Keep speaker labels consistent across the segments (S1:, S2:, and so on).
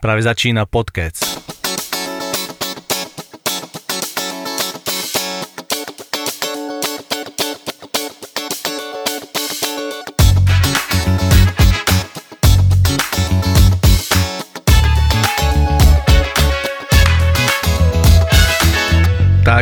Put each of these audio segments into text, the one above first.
S1: Práve začína podcast.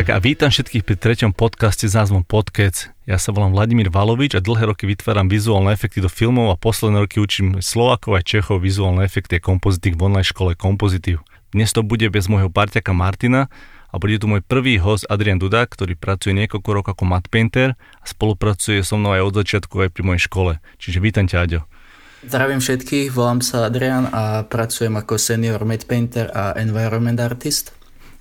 S1: A vítam všetkých pri treťom podcaste s názvom Podkec. Ja sa volám Vladimír Valovič a dlhé roky vytváram vizuálne efekty do filmov a posledné roky učím Slovakov a Čechov vizuálne efekty a kompozitík v online škole Kompozitív. Dnes to bude bez môjho parťaka Martina a bude tu môj prvý host Adrian Dudák, ktorý pracuje niekoľko rokov ako matte painter a spolupracuje so mnou aj od začiatku aj pri mojej škole. Čiže vítam ťa, Aďo.
S2: Zdravím všetkých, volám sa Adrian a pracujem ako senior matte painter a environment artist.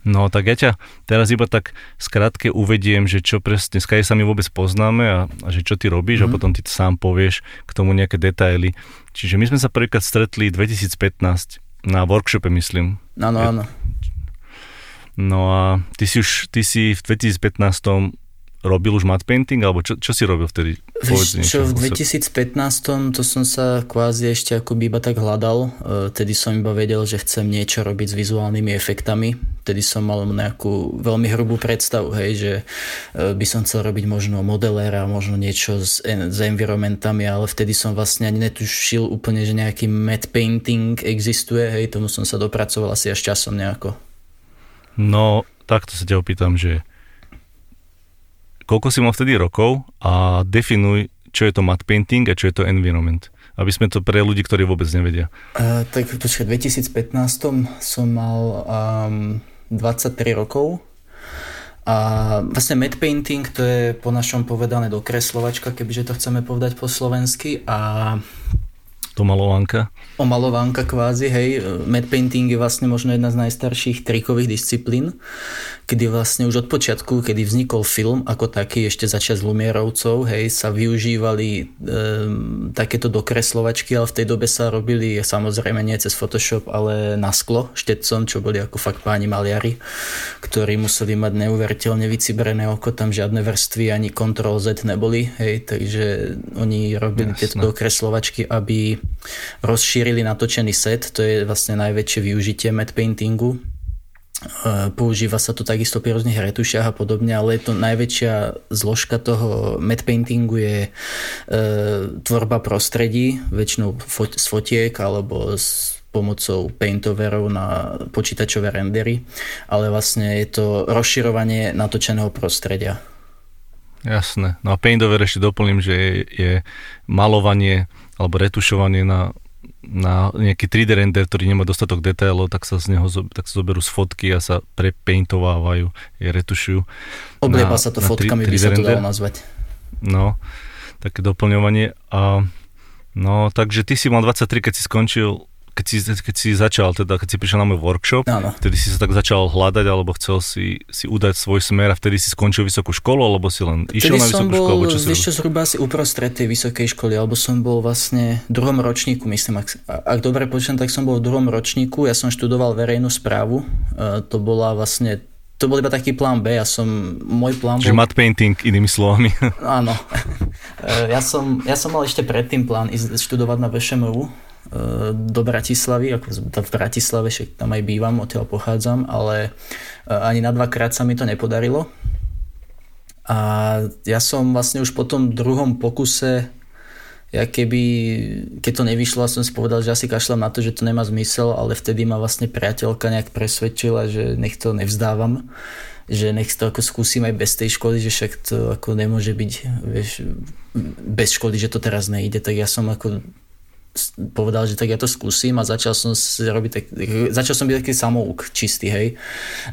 S1: No tak ja ťa teraz iba tak skrátke uvediem, že čo presne, skade sa my vôbec poznáme a, a že čo ty robíš mm. a mhm. potom ty sám povieš k tomu nejaké detaily. Čiže my sme sa prvýkrát stretli 2015 na workshope, myslím.
S2: Áno, áno.
S1: No a ty si už, ty si v 2015 robil už matte painting, alebo čo, čo si robil vtedy?
S2: Vieš, čo, v 2015 to som sa kvázi ešte akoby iba tak hľadal. E, tedy som iba vedel, že chcem niečo robiť s vizuálnymi efektami. Tedy som mal nejakú veľmi hrubú predstavu, hej, že e, by som chcel robiť možno modeléra, možno niečo s, s environmentami, ale vtedy som vlastne ani netušil úplne, že nejaký matte painting existuje, hej, tomu som sa dopracoval asi až časom nejako.
S1: No, takto sa ťa opýtam, že koľko si mal vtedy rokov a definuj, čo je to matte painting a čo je to environment. Aby sme to pre ľudí, ktorí vôbec nevedia.
S2: Uh, tak počkaj, v 2015 som mal um, 23 rokov a vlastne matte painting to je po našom povedané dokreslovačka, kebyže to chceme povedať po slovensky a
S1: to malovánka?
S2: Omalovánka kvázi, hej. Matte painting je vlastne možno jedna z najstarších trikových disciplín, kedy vlastne už od počiatku, kedy vznikol film ako taký, ešte začiat z Lumierovcov, hej, sa využívali e, takéto dokreslovačky, ale v tej dobe sa robili samozrejme nie cez Photoshop, ale na sklo, štetcom, čo boli ako fakt páni maliari, ktorí museli mať neuveriteľne vycibrené oko, tam žiadne vrstvy ani Ctrl Z neboli, hej, takže oni robili Jasne. tieto dokreslovačky, aby rozšírili natočený set, to je vlastne najväčšie využitie matte paintingu. E, používa sa to takisto pri rôznych retušiach a podobne, ale je to najväčšia zložka toho matte paintingu je e, tvorba prostredí, väčšinou fot, z fotiek alebo s pomocou paintoverov na počítačové rendery, ale vlastne je to rozširovanie natočeného prostredia.
S1: Jasné. No a paintover ešte doplním, že je, je malovanie alebo retušovanie na, na nejaký 3D render, ktorý nemá dostatok detailov, tak sa z neho tak sa zoberú z fotky a sa prepaintovávajú, je retušujú.
S2: Oblieba sa to fotkami, 3, by sa to dalo nazvať.
S1: No, také doplňovanie. A, no, takže ty si mal 23, keď si skončil keď si, keď si začal, teda keď si prišiel na môj workshop,
S2: Áno.
S1: vtedy si sa tak začal hľadať, alebo chcel si, si udať svoj smer a vtedy si skončil vysokú školu, alebo si len išiel
S2: vtedy
S1: na vysokú
S2: bol,
S1: školu?
S2: Čo vieš čo, zhruba asi uprostred tej vysokej školy, alebo som bol vlastne v druhom ročníku, myslím, ak, ak dobre počítam, tak som bol v druhom ročníku, ja som študoval verejnú správu, uh, to bola vlastne to bol iba taký plán B, ja som, môj plán
S1: Čiže bol... matte painting, inými slovami.
S2: Áno. E, ja som, ja som mal ešte predtým plán ísť študovať na VŠMU, E, do Bratislavy, ako v Bratislave, však tam aj bývam, odtiaľ pochádzam, ale e, ani na dvakrát sa mi to nepodarilo. A ja som vlastne už po tom druhom pokuse, ja keby, keď to nevyšlo, som si povedal, že asi kašľam na to, že to nemá zmysel, ale vtedy ma vlastne priateľka nejak presvedčila, že nech to nevzdávam že nech to ako skúsim aj bez tej školy, že však to ako nemôže byť vieš, bez školy, že to teraz nejde, tak ja som ako povedal, že tak ja to skúsim a začal som si robiť tak, začal som byť taký samouk čistý, hej.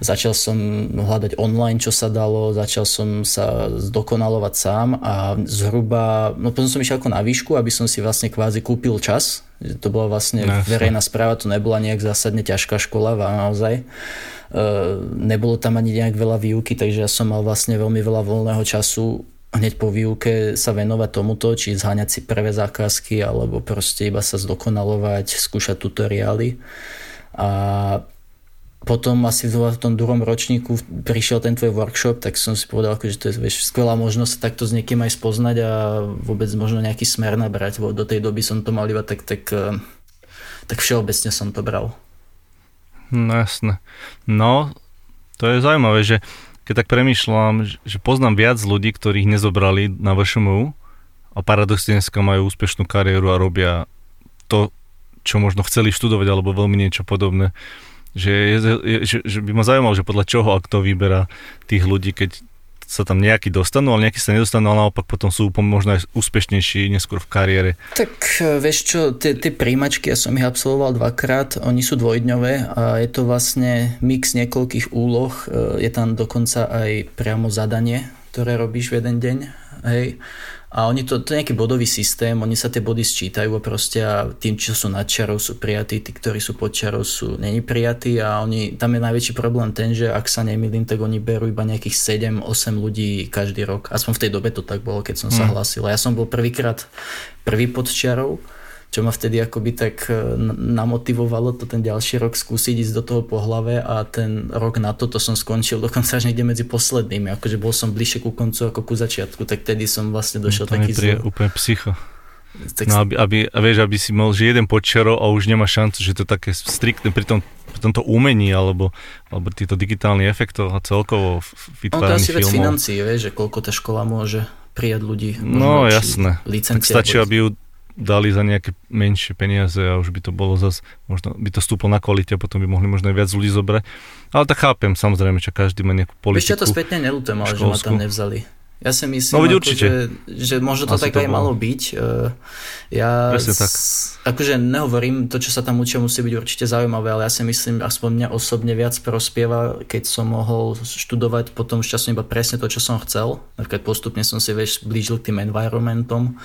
S2: Začal som hľadať online, čo sa dalo, začal som sa zdokonalovať sám a zhruba, no potom som išiel ako na výšku, aby som si vlastne kvázi kúpil čas, to bola vlastne Jasne. verejná správa, to nebola nejak zásadne ťažká škola, naozaj. E, nebolo tam ani nejak veľa výuky, takže ja som mal vlastne veľmi veľa voľného času hneď po výuke sa venovať tomuto, či zháňať si prvé zákazky, alebo proste iba sa zdokonalovať, skúšať tutoriály. A potom asi v tom druhom ročníku prišiel ten tvoj workshop, tak som si povedal, že to je vieš, skvelá možnosť takto s niekým aj spoznať a vôbec možno nejaký smer nabrať. Do tej doby som to mal iba tak, tak, tak všeobecne som to bral.
S1: No jasné. No, to je zaujímavé, že keď tak premýšľam, že poznám viac ľudí, ktorých nezobrali na VŠMU a paradoxne dneska majú úspešnú kariéru a robia to, čo možno chceli študovať alebo veľmi niečo podobné. Že, je, je, že, že by ma zaujímalo, že podľa čoho a kto vyberá tých ľudí, keď sa tam nejakí dostanú, ale nejakí sa nedostanú, ale naopak potom sú možno aj úspešnejší neskôr v kariére.
S2: Tak e, vieš čo, tie, tie príjmačky, ja som ich absolvoval dvakrát, oni sú dvojdňové a je to vlastne mix niekoľkých úloh, e, je tam dokonca aj priamo zadanie, ktoré robíš v jeden deň, hej. A oni to, to je nejaký bodový systém, oni sa tie body sčítajú proste a tým, čo sú nad čarou, sú prijatí, tí, ktorí sú pod čarou, sú není prijatí a oni, tam je najväčší problém ten, že ak sa nemýlim, tak oni berú iba nejakých 7-8 ľudí každý rok. Aspoň v tej dobe to tak bolo, keď som sa mm. hlásil. Ja som bol prvýkrát prvý pod čarou čo ma vtedy akoby tak e, namotivovalo to ten ďalší rok skúsiť ísť do toho po hlave a ten rok na to, to som skončil dokonca až niekde medzi poslednými, akože bol som bližšie ku koncu ako ku začiatku, tak tedy som vlastne došiel no, taký
S1: zl... úplne psycho. Tak... No, aby, aby, vieš, aby si mal, že jeden počero a už nemá šancu, že to je také striktné pri, tom, pri tomto umení alebo, alebo týchto digitálnych efektov a celkovo vytváraní. No to asi vec
S2: financií, vieš, že koľko tá škola môže prijať ľudí.
S1: No jasné, tak stačí, aby ju dali za nejaké menšie peniaze a už by to bolo zase, možno by to stúplo na kvalite a potom by mohli možno aj viac ľudí zobrať. Ale tak chápem, samozrejme, že každý má nejakú politiku.
S2: Ešte to spätne nelutujem, ale že ma tam nevzali. Ja si myslím, no, ako, určite. Že, že možno to Asi tak to aj bolo. malo byť. Ja
S1: tak.
S2: akože nehovorím, to, čo sa tam učia, musí byť určite zaujímavé, ale ja si myslím, aspoň mňa osobne viac prospieva, keď som mohol študovať potom šťastne iba presne to, čo som chcel. Napríklad postupne som si vieš blížil k tým environmentom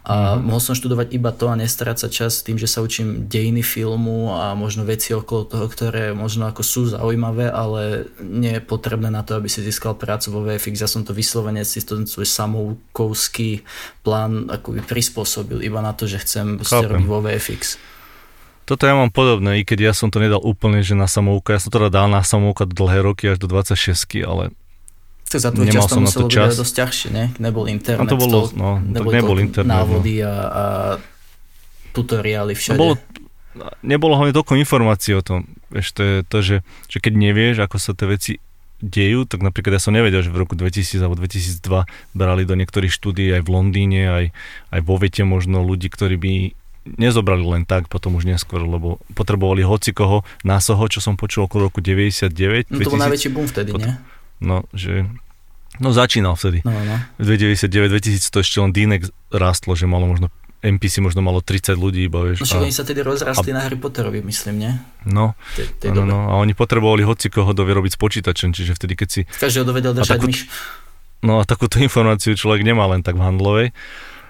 S2: a mm-hmm. mohol som študovať iba to a nestarať sa čas tým, že sa učím dejiny filmu a možno veci okolo toho, ktoré možno ako sú zaujímavé, ale nie je potrebné na to, aby si získal prácu vo VFX. Ja som to vyslovene si ten svoj samoukovský plán akoby prispôsobil iba na to, že chcem robiť vo VFX.
S1: Toto ja mám podobné, i keď ja som to nedal úplne, že na samouka. Ja som to teda dal na samouka do dlhé roky až do 26, ale
S2: tak za to čas to muselo byť dosť ťažšie, ne? Nebol internet,
S1: no to bolo, no, nebol, nebol internet,
S2: návody no. a, a tutoriály všade. No bolo,
S1: nebolo hlavne toľko informácií o tom. Vieš, to je to, že, že keď nevieš, ako sa tie veci dejú, tak napríklad ja som nevedel, že v roku 2000 alebo 2002 brali do niektorých štúdií aj v Londýne, aj, aj vo vete možno ľudí, ktorí by nezobrali len tak, potom už neskôr, lebo potrebovali hoci koho, násoho, čo som počul okolo roku 99.
S2: No to bol najväčší boom vtedy, pot- nie?
S1: No, že... No začínal vtedy. No, no. V 2099, 2000 to ešte len Dinek rástlo, že malo možno NPC možno malo 30 ľudí iba, vieš.
S2: No však oni sa tedy rozrastli a... na Harry Potterovi, myslím, nie?
S1: No, tej, tej no, no, a oni potrebovali hoci koho dovie robiť s počítačom, čiže vtedy keď si...
S2: Každého dovedel držať takú... myš.
S1: No a takúto informáciu človek nemá len tak v handlovej.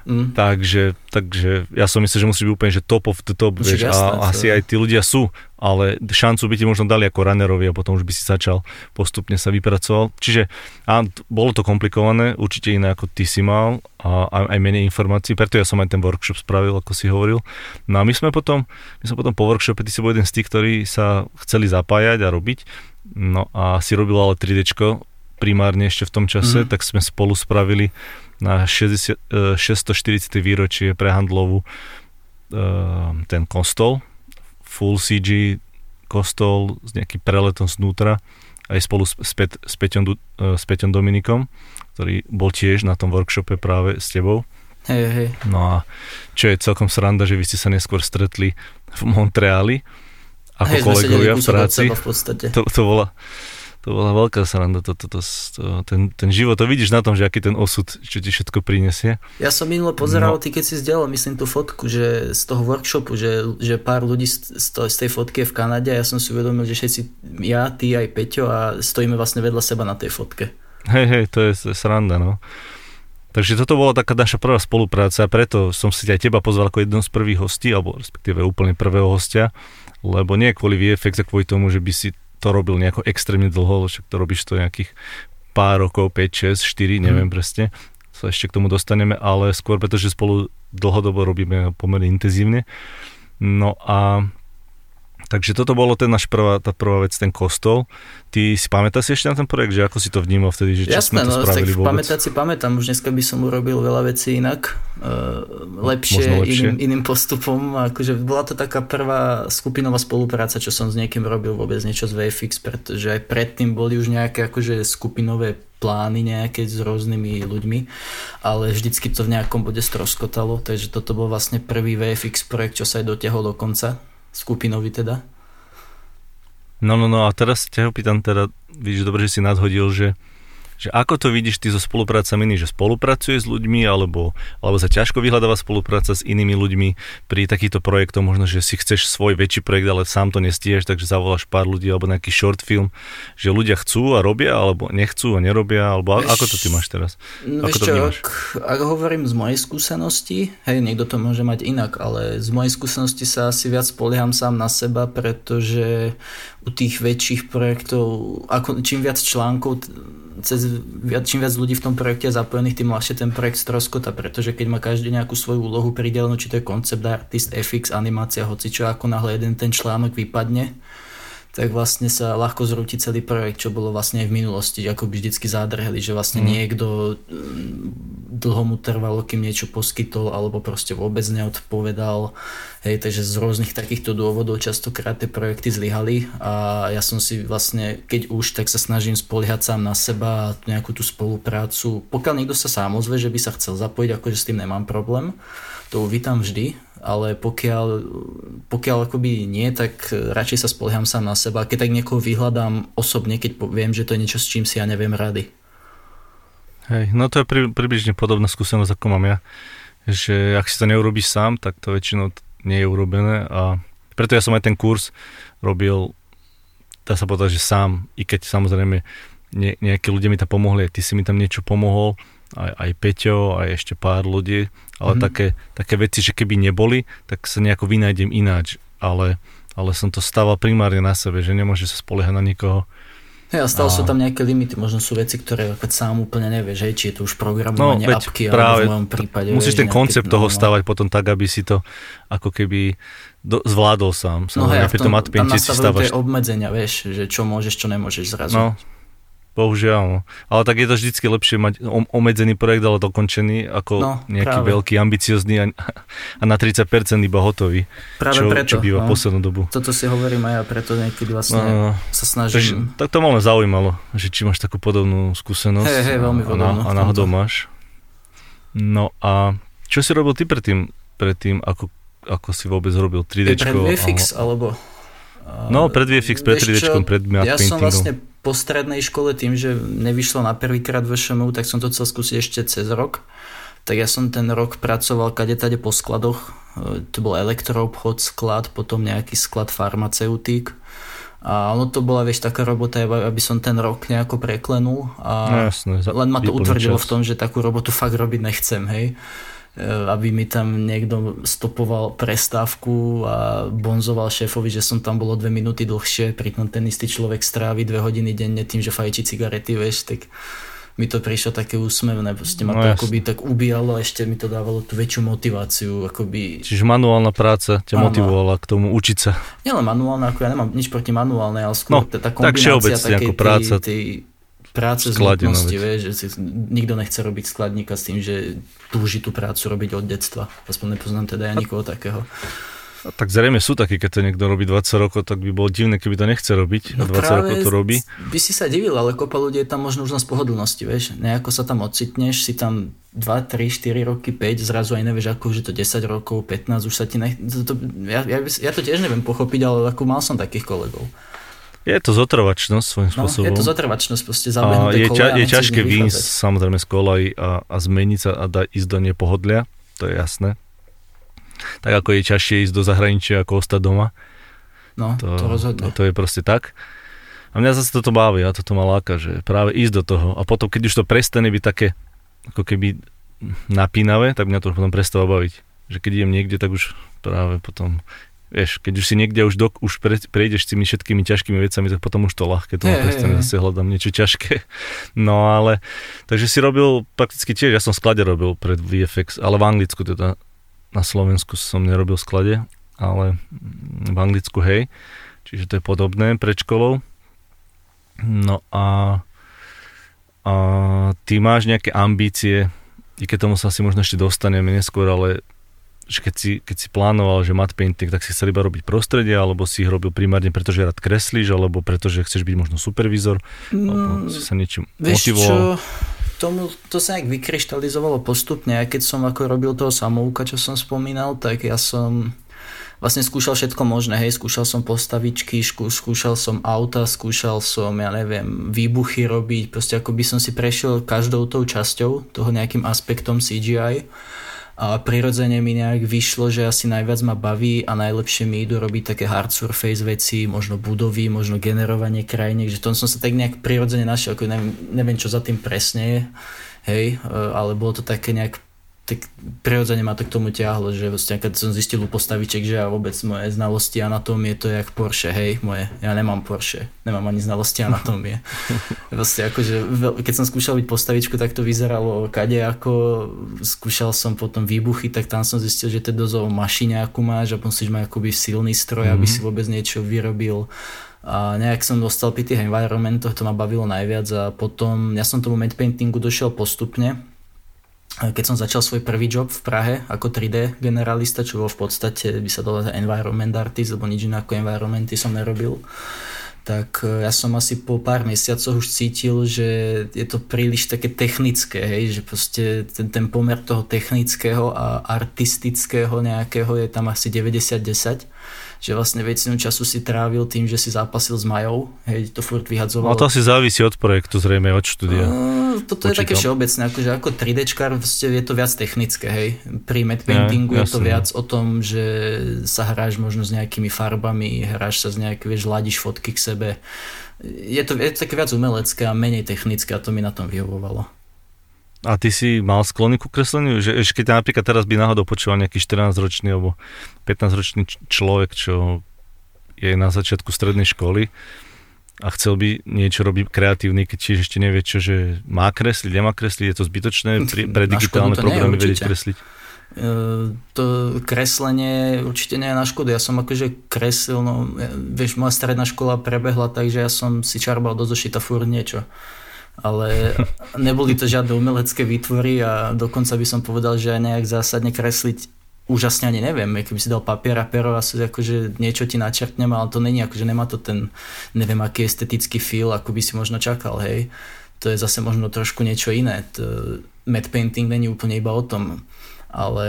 S1: Mm. Takže, takže ja som myslel, že musí byť úplne že top of the top, vieš, jasné, a asi aj tí ľudia sú, ale šancu by ti možno dali ako runnerovi a potom už by si začal postupne sa vypracoval. Čiže a, bolo to komplikované, určite iné ako ty si mal a aj, aj menej informácií, preto ja som aj ten workshop spravil, ako si hovoril. No a my sme potom, my sme potom po workshope, ty si bol jeden z tých, ktorí sa chceli zapájať a robiť, no a si robil ale 3D primárne ešte v tom čase, mm. tak sme spolu spravili na 60, 640. E, výročie pre handlovu e, ten kostol, full CG kostol s nejakým preletom znútra, aj spolu s, Pet, s, Peťom, e, s Peťom Dominikom, ktorý bol tiež na tom workshope práve s tebou.
S2: Hej, hej.
S1: No a čo je celkom sranda, že vy ste sa neskôr stretli v Montreali ako hej, kolegovia v práci.
S2: V podstate.
S1: To, to bola to bola veľká sranda, to, to, to, to, ten, ten život, to vidíš na tom, že aký ten osud, čo ti všetko prinesie.
S2: Ja som minulo pozeral, no. ty keď si zdieľal, myslím tú fotku, že z toho workshopu, že, že pár ľudí z, z tej fotky je v Kanade a ja som si uvedomil, že všetci, ja, ty aj Peťo a stojíme vlastne vedľa seba na tej fotke.
S1: Hej, hej, to je, to je sranda, no. Takže toto bola taká naša prvá spolupráca a preto som si aj teba pozval ako jednom z prvých hostí, alebo respektíve úplne prvého hostia, lebo nie kvôli VFX a kvôli tomu, že by si to robil nejako extrémne dlho, však to robíš to nejakých pár rokov, 5, 6, 4, neviem mm. presne, sa ešte k tomu dostaneme, ale skôr pretože spolu dlhodobo robíme pomerne intenzívne. No a Takže toto bolo ten náš prvá, tá prvá vec, ten kostol. Ty si pamätáš si ešte na ten projekt, že ako si to vnímal vtedy, že čo
S2: Jasné,
S1: sme to
S2: no,
S1: spravili
S2: tak
S1: vôbec?
S2: pamätať si pamätám, už dneska by som urobil veľa vecí inak, uh, lepšie,
S1: lepšie.
S2: Iným, iným postupom, akože bola to taká prvá skupinová spolupráca, čo som s niekým robil vôbec niečo z VFX, pretože aj predtým boli už nejaké akože skupinové plány nejaké s rôznymi ľuďmi, ale vždycky to v nejakom bode stroskotalo, takže toto bol vlastne prvý VFX projekt, čo sa aj dotiahol do konca, skupinový teda.
S1: No, no, no a teraz ťa opýtam teda, vidíš, dobre, že si nadhodil, že, že ako to vidíš ty so spoluprácami iných, že spolupracuje s ľuďmi, alebo, alebo sa ťažko vyhľadáva spolupráca s inými ľuďmi pri takýchto projektoch, možno, že si chceš svoj väčší projekt, ale sám to nestíhaš, takže zavoláš pár ľudí, alebo nejaký short film, že ľudia chcú a robia, alebo nechcú a nerobia, alebo a- ako to ty máš teraz?
S2: No,
S1: Ako to
S2: čo, ak, ak hovorím z mojej skúsenosti, hej, niekto to môže mať inak, ale z mojej skúsenosti sa asi viac spolieham sám na seba, pretože u tých väčších projektov, ako, čím viac článkov, cez, viac, čím viac ľudí v tom projekte je zapojených, tým ľahšie ten projekt stroskota, pretože keď má každý nejakú svoju úlohu pridelenú, či to je koncept artist, FX, animácia, hoci čo, ako náhle jeden ten článok vypadne, tak vlastne sa ľahko zrúti celý projekt, čo bolo vlastne aj v minulosti, ako by vždycky zádrheli, že vlastne
S1: Mm.
S2: niekto dlho mu trvalo, kým niečo poskytol, alebo proste vôbec neodpovedal. Hej, takže z rôznych takýchto dôvodov častokrát tie projekty zlyhali a ja som si vlastne, keď už, tak sa snažím spoliehať sám na seba a nejakú tú spoluprácu. Pokiaľ niekto sa sám ozve, že by sa chcel zapojiť, akože s tým nemám problém, to uvítam vždy, ale pokiaľ, pokiaľ akoby nie, tak radšej sa spolieham sám na seba. Keď tak niekoho vyhľadám osobne, keď viem, že to je niečo, s čím si ja neviem rady.
S1: Hej, no to je pri, približne podobná skúsenosť, ako mám ja. Že ak si to neurobíš sám, tak to väčšinou nie je urobené a preto ja som aj ten kurz robil, dá sa povedať, že sám, i keď samozrejme nie, nejakí ľudia mi tam pomohli, aj ty si mi tam niečo pomohol, aj, aj Peťo, aj ešte pár ľudí, ale
S2: Mhm.
S1: mm-hmm. také, také veci, že keby neboli, tak sa nejako vynájdem ináč, ale, ale som to stával primárne na sebe, že nemôže sa spoliehať na nikoho.
S2: Hej, a stále
S1: A-
S2: sú tam nejaké limity, možno sú veci, ktoré keď sám úplne nevieš, hej, či je to už
S1: No,
S2: programovanie
S1: veď
S2: apky,
S1: práve,
S2: alebo v mojom prípade.
S1: musíš
S2: vieš,
S1: ten koncept toho
S2: no, no.
S1: stavať potom tak, aby si to ako keby do, zvládol sám.
S2: No hej,
S1: pri
S2: tom,
S1: tom
S2: tam
S1: Matpainte si stavaš
S2: tie obmedzenia, vieš, že čo môžeš, čo nemôžeš zrazu.
S1: No, bohužiaľ, no. Ale tak je to vždycky lepšie mať o- obmedzený projekt, ale dokončený, ako
S2: No,
S1: nejaký
S2: práve.
S1: veľký, ambiciozný a, a na 30% iba hotový,
S2: Práve
S1: čo,
S2: preto.
S1: čo býva
S2: no.
S1: poslednú dobu.
S2: Toto si hovorím aj ja, preto niekedy vlastne
S1: No, no, no.
S2: sa
S1: Takže,
S2: snažím.
S1: tak to ma len zaujímalo, že či máš takú podobnú skúsenosť
S2: Hej, hej, veľmi
S1: a,
S2: podobnú
S1: a, a
S2: v
S1: náhodou máš. No a čo si robil ty predtým, predtým ako, ako si vôbec robil 3D?
S2: Pred VFX, alebo...
S1: No, pred VFX, pred
S2: Vieš
S1: 3D,
S2: čo,
S1: pred matte
S2: Ja som vlastne po strednej škole tým, že nevyšlo na prvýkrát VŠMU, tak som to chcel skúsiť ešte cez rok. Tak ja som ten rok pracoval kade tade po skladoch. E, To bol elektroobchod, sklad, potom nejaký sklad farmaceutík. A ono to bola, vieš, taká robota, aby som ten rok nejako preklenul. A
S1: No jasné.
S2: len ma to utvrdilo
S1: čas.
S2: v tom, že takú robotu fakt robiť nechcem, hej. E, Aby mi tam niekto stopoval prestávku a bonzoval šéfovi, že som tam bolo dve minúty dlhšie, pritom ten istý človek strávi dve hodiny denne tým, že fajčí cigarety, vieš, tak mi to prišlo také úsmevné, proste ma
S1: No
S2: to
S1: jasne.
S2: akoby tak ubíjalo a ešte mi to dávalo tú väčšiu motiváciu, akoby
S1: Čiže manuálna práca ťa
S2: Áno.
S1: motivovala k tomu učiť sa.
S2: nielen manuálne, ako ja nemám nič proti manuálnej, ale skôr
S1: No,
S2: tá,
S1: tak
S2: kombinácia
S1: všeobecne
S2: takej
S1: ako práca
S2: tej, tej práce z
S1: no
S2: nutnosti, vieš, že si, nikto nechce robiť skladníka s tým, že túži tú prácu robiť od detstva. Aspoň nepoznám teda ja nikoho takého.
S1: A tak zrejme sú takí, keď to niekto robí 20 rokov, tak by bolo divné, keby to nechce robiť. a 20 rokov to robí.
S2: by si sa divil, ale kopa ľudí je tam možno už len z pohodlnosti, vieš. Nejako sa tam ocitneš, si tam 2, 3, 4 roky, 5, zrazu aj nevieš, ako už je to 10 rokov, 15, už sa ti nech... To, to, ja, ja, ja to tiež neviem pochopiť, ale ako mal som takých kolegov.
S1: Je to zotrvačnosť svojím
S2: No,
S1: spôsobom.
S2: je to zotrvačnosť, proste zabehnuté
S1: je, ťa, je ťažké výjsť samozrejme z kolaj a, a zmeniť sa a da, ísť do nepohodlia, to je jasné. Tak ako je ťažšie ísť do zahraničia ako ostať doma.
S2: No, to, to rozhodne.
S1: To, to je proste tak. A mňa zase toto baví, a toto ma láka, že práve ísť do toho. A potom, keď už to prestane byť také, ako keby napínavé, tak mňa to potom prestáva baviť. Že keď idem niekde, tak už práve potom, vieš, keď už si niekde už, dok, už pre, prejdeš s tými všetkými ťažkými vecami, tak potom už to ľahké, to hey, prestane, zase hľadám niečo ťažké. No ale, takže si robil prakticky tiež, ja som sklade robil pred VFX, ale v Anglicku teda, na Slovensku som nerobil sklade. ale v Anglicku hej. Čiže to je podobné pred školou. No a, a ty máš nejaké ambície, i keď tomu sa asi možno ešte dostaneme neskôr, ale že keď si, keď si plánoval, že mat painting, tak si chcel iba robiť prostredie, alebo si ich robil primárne, pretože rád kreslíš, alebo pretože chceš byť možno supervizor, mm, alebo si sa niečím motivoval? Čo?
S2: Tomu, to sa nejak vykryštalizovalo postupne, aj keď som ako robil toho samouka, čo som spomínal, tak ja som vlastne skúšal všetko možné, hej, skúšal som postavičky, skúšal som auta, skúšal som, ja neviem, výbuchy robiť, proste ako by som si prešiel každou tou časťou toho nejakým aspektom CGI a prirodzene mi nejak vyšlo, že asi najviac ma baví a najlepšie mi idú robiť také hard surface veci, možno budovy, možno generovanie krajiny, že tom som sa tak nejak prirodzene našiel, ako neviem, neviem čo za tým presne je, hej, e, ale bolo to také nejak tak prirodzene ma to k tomu ťahlo, že vlastne keď som zistil u postaviček, že ja vôbec moje znalosti anatómie to je jak Porsche, hej, moje, ja nemám Porsche, nemám ani znalosti anatómie. vlastne akože, keď som skúšal byť postavičku, tak to vyzeralo kade ako, skúšal som potom výbuchy, tak tam som zistil, že to je dozov mašine, akú máš a musíš mať akoby silný stroj, mm-hmm. aby mhm. si vôbec niečo vyrobil a nejak som dostal pri tých environmentoch, to ma bavilo najviac a potom ja som tomu matte paintingu došiel postupne, keď som začal svoj prvý job v Prahe ako 3D generalista, čo bol v podstate, by sa dalo environment artist, lebo nič iné ako environmenty som nerobil, tak e, ja som asi po pár mesiacoch už cítil, že je to príliš také technické, hej, že proste ten, ten pomer toho technického a artistického nejakého je tam asi 90-10 že vlastne väčšinu času si trávil tým, že si zápasil s Majou, hej, to furt vyhadzoval.
S1: No to asi závisí od projektu, zrejme od štúdia.
S2: Uh, toto Počítam. je také všeobecné, akože ako 3Dčkár je to viac technické, hej. Pri matte paintingu ja, je to viac o tom, že sa hráš možno s nejakými farbami, hráš sa s nejaké, vieš, ladíš fotky k sebe. Je to, je to také viac umelecké a menej technické a to mi na tom vyhovovalo.
S1: A ty si mal sklony ku kresleniu? Že, že keď napríklad teraz by náhodou počúval nejaký 14-ročný alebo 15-ročný človek, čo je na začiatku strednej školy a chcel by niečo robiť kreatívny, keď tiež ešte nevie, čo, že má kresliť, nemá kresliť, je to zbytočné pre, pre digitálne programy vedieť kresliť?
S2: Uh, to kreslenie určite nie je na škodu. Ja som akože kreslil, no vieš, moja stredná škola prebehla, takže ja som si čarbal do zošita furt niečo ale neboli to žiadne umelecké výtvory a dokonca by som povedal, že aj nejak zásadne kresliť úžasne ani neviem, keby si dal papier a pero a akože niečo ti načrtnem, ale to není akože nemá to ten, neviem aký estetický feel, ako by si možno čakal, hej. To je zase možno trošku niečo iné. To, matte painting není úplne iba o tom ale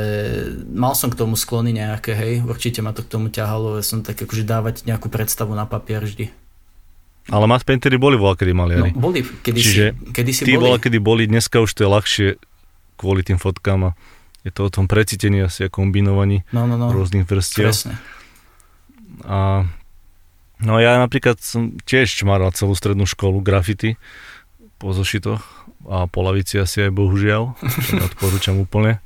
S2: mal som k tomu sklony nejaké, hej, určite ma to k tomu ťahalo, som tak akože dávať nejakú predstavu na papier vždy.
S1: Ale matte paintery boli voľa kedy maliari.
S2: No, boli, kedy
S1: Čiže
S2: si, kedy si
S1: tí
S2: boli.
S1: kedy boli, dneska už to je ľahšie kvôli tým fotkám a je to o tom precítení asi a kombinovaní
S2: no, no, no.
S1: rôznych vrstiev.
S2: Presne.
S1: A no ja napríklad som tiež čmaral celú strednú školu grafity po zošitoch a po lavici asi aj bohužiaľ, čo neodporúčam úplne.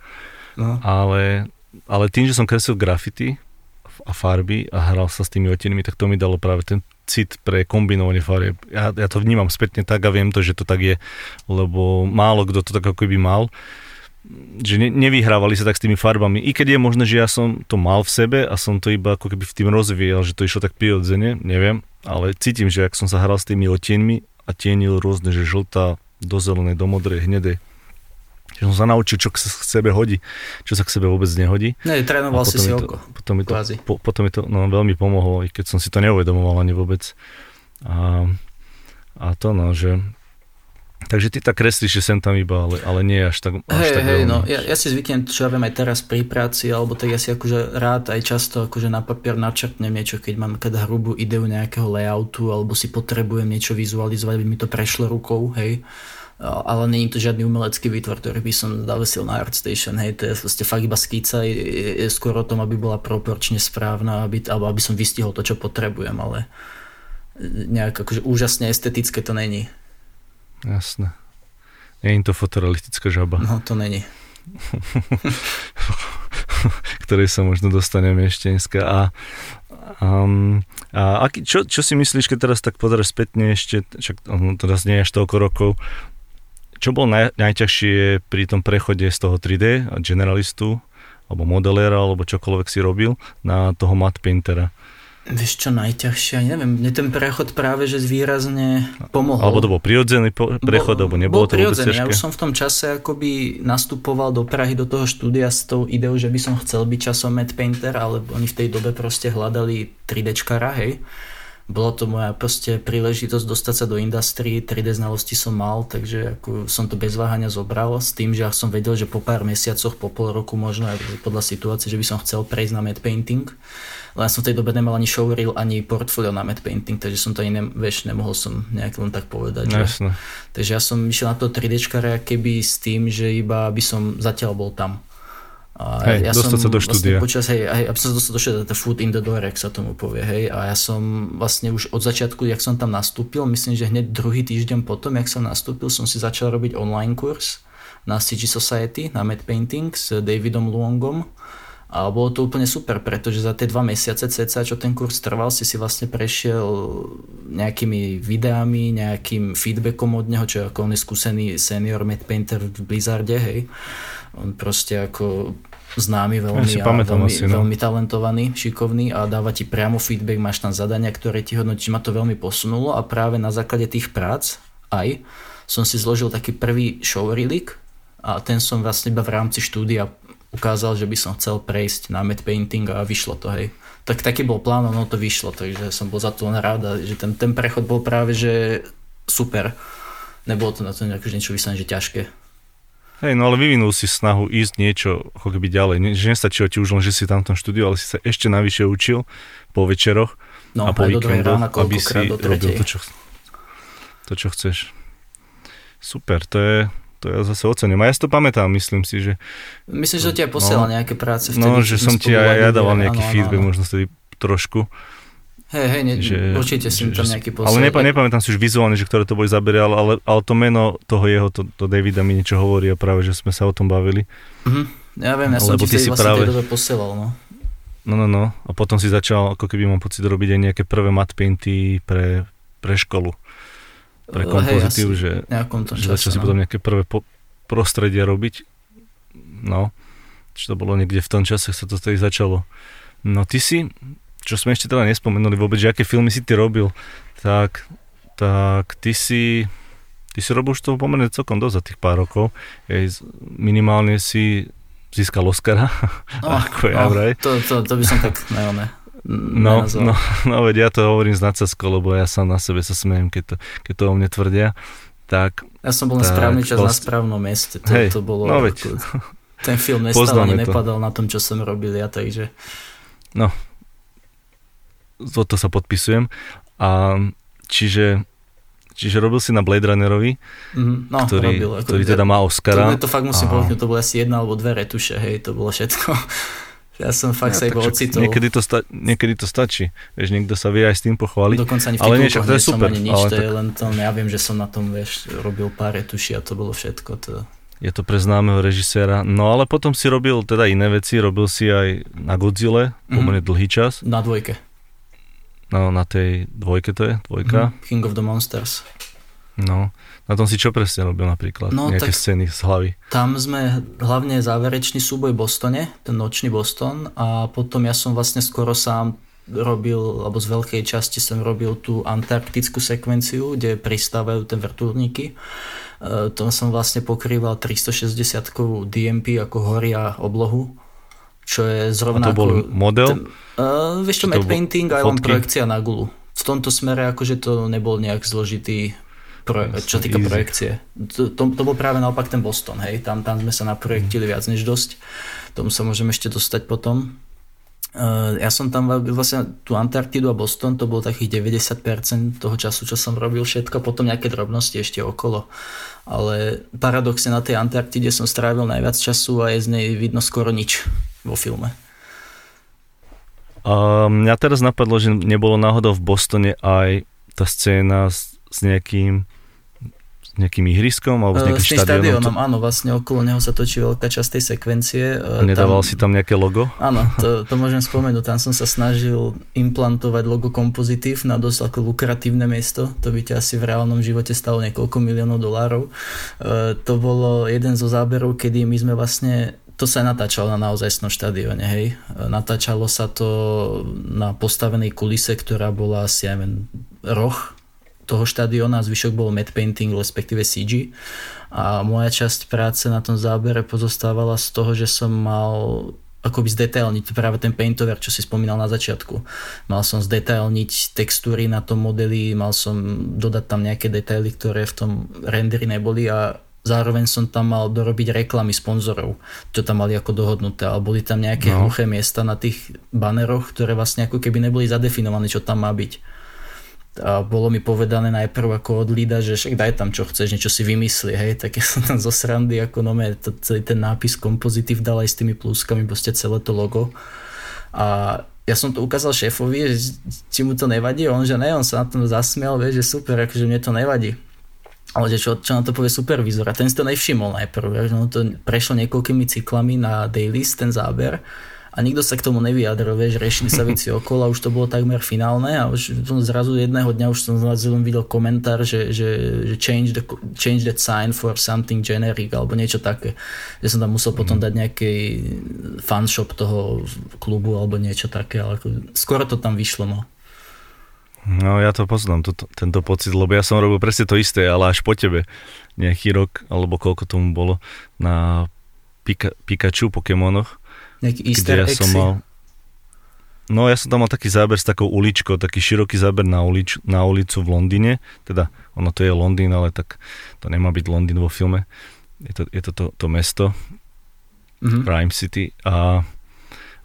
S1: No. Ale, ale tým, že som kreslil grafity a farby a hral sa s tými otenmi, tak to mi dalo práve ten cit pre kombinovanie farieb. Ja, ja to vnímam spätne tak a viem to, že to tak je, lebo málo kto to tak ako by mal že ne, nevyhrávali sa tak s tými farbami. I keď je možné, že ja som to mal v sebe a som to iba ako keby v tým rozvíjal, že to išlo tak prirodzene, neviem, ale cítim, že ak som sa hral s tými otienmi a tienil rôzne, že žltá do zelenej, do modrej, hnedej, že som sa naučil, čo k sebe hodí, čo sa k sebe vôbec nehodí.
S2: Ne, trénoval si si to, oko.
S1: Potom mi to, po, potom mi to no, veľmi pomohlo, i keď som si to neuvedomoval ani vôbec. A, a to no, že Takže ty tak kreslíš, že sem tam iba, ale, ale nie až tak, až
S2: hey,
S1: tak
S2: hej, no, ja, ja si zvyknem, čo ja viem aj teraz pri práci, alebo tak ja si akože rád aj často akože na papier načrtnem niečo, keď mám keď hrubú ideu nejakého layoutu, alebo si potrebujem niečo vizualizovať, aby mi to prešlo rukou, hej ale není to žiadny umelecký výtvor, ktorý by som zavesil na ArtStation, hej, to je vlastne fakt iba skýca, je, je skôr o tom, aby bola proporčne správna, aby, alebo aby som vystihol to, čo potrebujem, ale nejak akože úžasne estetické to není.
S1: Jasné. Je to fotorealistická žaba.
S2: No, to není.
S1: ktorej sa možno dostaneme ešte dneska. A, um, a aký, čo, čo si myslíš, keď teraz tak pozeráš spätne ešte, čak, no, teraz nie až toľko rokov, čo bolo naj, najťažšie pri tom prechode z toho 3D a generalistu alebo modeléra, alebo čokoľvek si robil na toho matte paintera?
S2: Vieš čo, najťažšie, neviem, mne ten prechod práve že výrazne pomohol.
S1: Alebo to bol prirodzený prechod, alebo nebolo
S2: bol
S1: to ťažké?
S2: Ja už som v tom čase akoby nastupoval do Prahy, do toho štúdia s tou ideou, že by som chcel byť časom matte painter, ale oni v tej dobe proste hľadali 3Dčkara, hej bolo to moja proste príležitosť dostať sa do industrie, 3D znalosti som mal, takže ako som to bez váhania zobral s tým, že ja som vedel, že po pár mesiacoch, po pol roku možno aj podľa situácie, že by som chcel prejsť na matte painting. Len som v tej dobe nemal ani showreel, ani portfólio na matte painting, takže som to ani ne, vieš, nemohol som nejak len tak povedať. Že? Takže ja som išiel na to 3D keby s tým, že iba by som zatiaľ bol tam.
S1: A hej, ja dostať som sa do vlastne štúdia.
S2: Vlastne počas, hej, hej, aby som sa dostal do štúdia, to food in the door, ak sa tomu povie, hej, a ja som vlastne už od začiatku, jak som tam nastúpil, myslím, že hneď druhý týždeň potom, jak som nastúpil, som si začal robiť online kurz na CG Society, na Mad Painting s Davidom Luongom a bolo to úplne super, pretože za tie dva mesiace cca, čo ten kurz trval, si si vlastne prešiel nejakými videami, nejakým feedbackom od neho, čo ako on je skúsený senior Mad Painter v Blizzarde, hej on proste ako známy, veľmi,
S1: ja a
S2: veľmi,
S1: asi, no.
S2: veľmi talentovaný, šikovný a dáva ti priamo feedback, máš tam zadania, ktoré ti hodnotí, ma to veľmi posunulo a práve na základe tých prác aj som si zložil taký prvý showreelik a ten som vlastne iba v rámci štúdia ukázal, že by som chcel prejsť na matte painting a vyšlo to, hej. Tak taký bol plán, no to vyšlo, takže som bol za to rád, že ten, ten prechod bol práve, že super. Nebolo to na to nejaké niečo vyslovene, že ťažké.
S1: Hej, no ale vyvinul si snahu ísť niečo ako keby ďalej. Ne, že nestačilo ti už len, že si tam v tom štúdiu, ale si sa ešte navyše učil po večeroch
S2: no, a
S1: po
S2: víkendoch,
S1: aby si robil to čo, to, čo chceš. Super, to je, to ja zase ocením. A ja si to pamätám, myslím si, že...
S2: Myslím, že ti aj posielal no, nejaké práce
S1: vtedy. No, že som ti aj ja dával nejaký áno, feedback, áno. možno vtedy trošku.
S2: Hej, hej, ne, že, určite si tam nejaký
S1: posiel. Ale nepa, nepamätám si už vizuálne, že ktoré to boli zabery, ale, ale, ale to meno toho jeho, to, to Davida mi niečo hovorí a práve, že sme sa o tom bavili.
S2: Uh-huh. Ja viem, ja som ti vtedy vlastne práve... tej dobe posielal, no.
S1: No, no, no. A potom si začal, ako keby mám pocit, robiť aj nejaké prvé mat painty pre, pre školu. Pre kompozitív, že, že začal si no. potom nejaké prvé po, prostredie robiť. No. Čiže to bolo niekde v tom čase, sa to tedy začalo. No ty si, čo sme ešte teda nespomenuli vôbec, že aké filmy si ty robil, tak, tak ty si ty si robil už to pomerne celkom dosť za tých pár rokov. Ej, minimálne si získal Oscara,
S2: no, ako ja no, vraj. To, to, to by som tak ne,
S1: No, no, no, veď ja to hovorím z nadsaskou, lebo ja sám na sebe sa smejem, keď to, keď to o mne tvrdia. Tak,
S2: ja som bol na správny čas post... na správnom mieste. To, hej, to bolo, no veď. ten film nestal ani nepadal na tom, čo som robil ja, takže...
S1: No, toto sa podpisujem. A čiže, čiže robil si na Blade Runnerovi, mm, no, ktorý, robil, ako, ktorý teda má Oscara.
S2: To, to fakt musím povedať, to bolo asi jedna alebo dve retuše, hej, to bolo všetko. Ja som fakt ja, sa iba ocitol.
S1: Niekedy to, sta- niekedy to stačí. Vieš, niekto sa vie aj s tým pochváliť.
S2: Dokonca ani v ale nie, to je super. Ani nič, ale to tak... je len to, ja viem, že som na tom, vieš, robil pár retuší a to bolo všetko. To...
S1: Je to pre známeho režiséra. No ale potom si robil teda iné veci, robil si aj na Godzilla, mm-hmm. pomerne dlhý čas.
S2: Na dvojke.
S1: No, na tej dvojke to je? Dvojka?
S2: Mm, King of the Monsters.
S1: No, na tom si čo presne robil napríklad? No, Nejaké tak scény z hlavy?
S2: Tam sme hlavne záverečný súboj v Bostone, ten nočný Boston a potom ja som vlastne skoro sám robil, alebo z veľkej časti som robil tú antarktickú sekvenciu, kde pristávajú ten vrtulníky. E, tom som vlastne pokrýval 360-kovú DMP, ako horia oblohu čo je zrovna...
S1: A to bol ako, model? Ten,
S2: uh, vieš čo, matte painting a len projekcia na gulu. V tomto smere akože to nebol nejak zložitý pro, čo týka easy. projekcie. To, to, to bol práve naopak ten Boston, hej, tam, tam sme sa naprojektili viac než dosť. Tomu sa môžeme ešte dostať potom. Uh, ja som tam vlastne tú Antarktidu a Boston, to bolo takých 90% toho času, čo som robil všetko, potom nejaké drobnosti ešte okolo. Ale paradoxne na tej Antarktide som strávil najviac času a je z nej vidno skoro nič vo filme.
S1: A mňa teraz napadlo, že nebolo náhodou v Bostone aj tá scéna s, s nejakým nejakým ihriskom alebo s nejakým štadiónom?
S2: štadiónom, áno, vlastne okolo neho sa točí veľká časť tej sekvencie.
S1: A nedával tam, si tam nejaké logo?
S2: Áno, to, to môžem spomenúť. Tam som sa snažil implantovať logo kompozitív na dosť ako lukratívne miesto. To by ťa asi v reálnom živote stalo niekoľko miliónov dolárov. E, to bolo jeden zo záberov, kedy my sme vlastne to sa natáčalo na naozajstnom štadióne, hej. Natáčalo sa to na postavenej kulise, ktorá bola asi, aj roh toho štadióna, zvyšok bol matte painting, respektíve CG. A moja časť práce na tom zábere pozostávala z toho, že som mal akoby zdetailniť práve ten paintover, čo si spomínal na začiatku. Mal som zdetailniť textúry na tom modeli, mal som dodať tam nejaké detaily, ktoré v tom renderi neboli a zároveň som tam mal dorobiť reklamy sponzorov, čo tam mali ako dohodnuté, ale boli tam nejaké no. hluché miesta na tých baneroch, ktoré vlastne ako keby neboli zadefinované, čo tam má byť a bolo mi povedané najprv ako od lída, že však daj tam čo chceš, niečo si vymysli, hej, tak ja som tam zo srandy ako no to, celý ten nápis kompozitív dal aj s tými pluskami, proste celé to logo. A ja som to ukázal šéfovi, že či mu to nevadí, on že ne, on sa na tom zasmial, vie, že super, akože mne to nevadí. Ale že čo, čo na to povie supervizor? A ten si to nevšimol najprv, že on to prešlo niekoľkými cyklami na dailies, ten záber a nikto sa k tomu nevyjadril, vieš, riešili sa veci okolo a už to bolo takmer finálne a už zrazu jedného dňa už som zrazu videl komentár, že, že, že change, the, change that sign for something generic alebo niečo také. Že som tam musel potom mhm. dať nejaký fanshop toho klubu alebo niečo také, ale skoro to tam vyšlo, no.
S1: No ja to poznám, to, tento pocit, lebo ja som robil presne to isté, ale až po tebe. Nejaký rok, alebo koľko tomu bolo, na Pika, Pikachu Pokémonoch
S2: Nejaký easter
S1: ja som mal, No ja som tam mal taký záber s takou uličkou, taký široký záber na, ulič, na ulicu v Londýne, teda ono to je Londýn, ale tak to nemá byť Londýn vo filme, je to, je to, to, to mesto, mm-hmm. Prime City. A,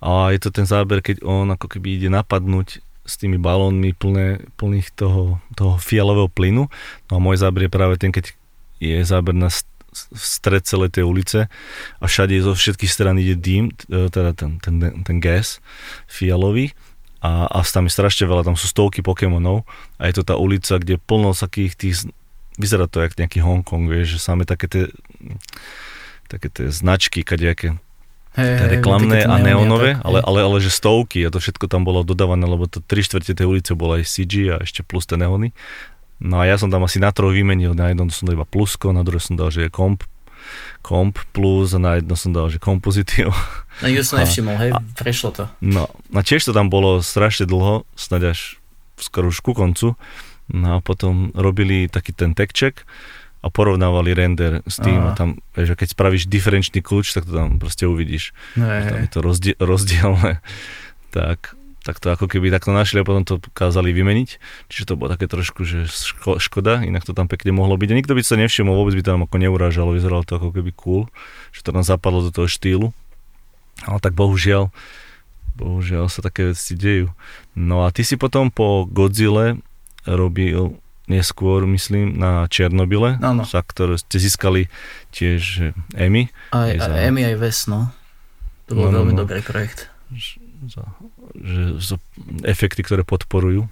S1: a je to ten záber, keď on ako keby ide napadnúť s tými balónmi plné, plných toho, toho fialového plynu. No a môj záber je práve ten, keď je záber na v stred celej tej ulice a všade zo všetkých stran ide dým, e, teda ten, ten, ten gas fialový a, a tam je strašne veľa, tam sú stovky Pokémonov a je to tá ulica, kde je plno takých tých, vyzerá to jak nejaký Hongkong, vieš, že samé také tie, také tie značky, kadejaké Hey, reklamné a neonové, tak, ale, ale, ale že stovky a to všetko tam bolo dodávané, lebo to tri štvrte tej ulice bola aj CG a ešte plus tie neony No a ja som tam asi na troch vymenil, na jednom som dal iba plusko, na druhé som dal, že je komp, komp plus a na jedno som dal, že kompozitív.
S2: No ju som nevšimol, hej, a, prešlo to.
S1: No a tiež to tam bolo strašne dlho, snáď až skoro už ku koncu. No a potom robili taký ten tech check a porovnávali render s tým a, a tam, vieš, keď spravíš diferenčný kľúč, tak to tam proste uvidíš. No, tam je to rozdiel, rozdielne. Tak tak to ako keby takto našli a potom to kázali vymeniť. Čiže to bolo také trošku, že ško- škoda, inak to tam pekne mohlo byť. A nikto by sa nevšimol, vôbec by tam ako neurážalo, vyzeralo to ako keby cool, že to tam zapadlo do toho štýlu. Ale tak bohužiaľ, bohužiaľ sa také veci dejú. No a ty si potom po Godzilla robil neskôr, myslím, na Černobyle, ano. za ktoré ste získali tiež Emmy.
S2: Aj, aj, za... Emmy, aj Ves, no. To bol no, veľmi no. dobrý projekt.
S1: Za že sú efekty, ktoré podporujú.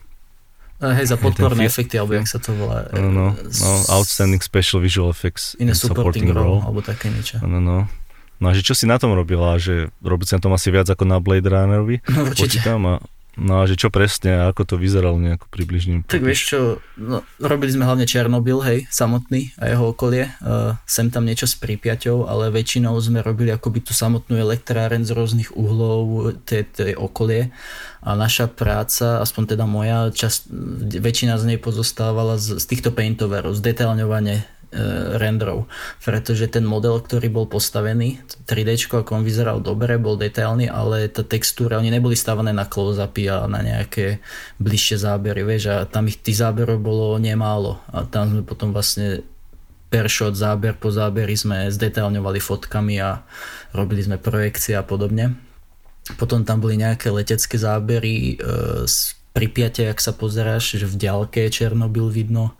S2: Hej, za podporné efekty, alebo jak sa to volá.
S1: No, no, no, Outstanding Special Visual Effects
S2: in a supporting, supporting role, alebo také niečo.
S1: No, no. No a že čo si na tom robila? Že robiť si na tom asi viac ako na Blade Runnerovi?
S2: No určite. Počítam
S1: a No a že čo presne, ako to vyzeralo nejako približne?
S2: Tak vieš čo, no, robili sme hlavne Černobyl, hej, samotný a jeho okolie. Uh, sem tam niečo s prípiaťou, ale väčšinou sme robili akoby tú samotnú elektráren z rôznych uhlov, tej okolie. A naša práca, aspoň teda moja, čas, väčšina z nej pozostávala z, z týchto paintoverov, z detailňovania renderov, pretože ten model, ktorý bol postavený, 3D, ako on vyzeral dobre, bol detailný, ale tá textúra, oni neboli stavané na close-upy a na nejaké bližšie zábery, vieš, a tam ich tých záberov bolo nemálo. A tam sme potom vlastne per shot, záber po záberi sme zdetailňovali fotkami a robili sme projekcie a podobne. Potom tam boli nejaké letecké zábery e, z Pripiate, ak sa pozeráš, že v ďalke Černobyl vidno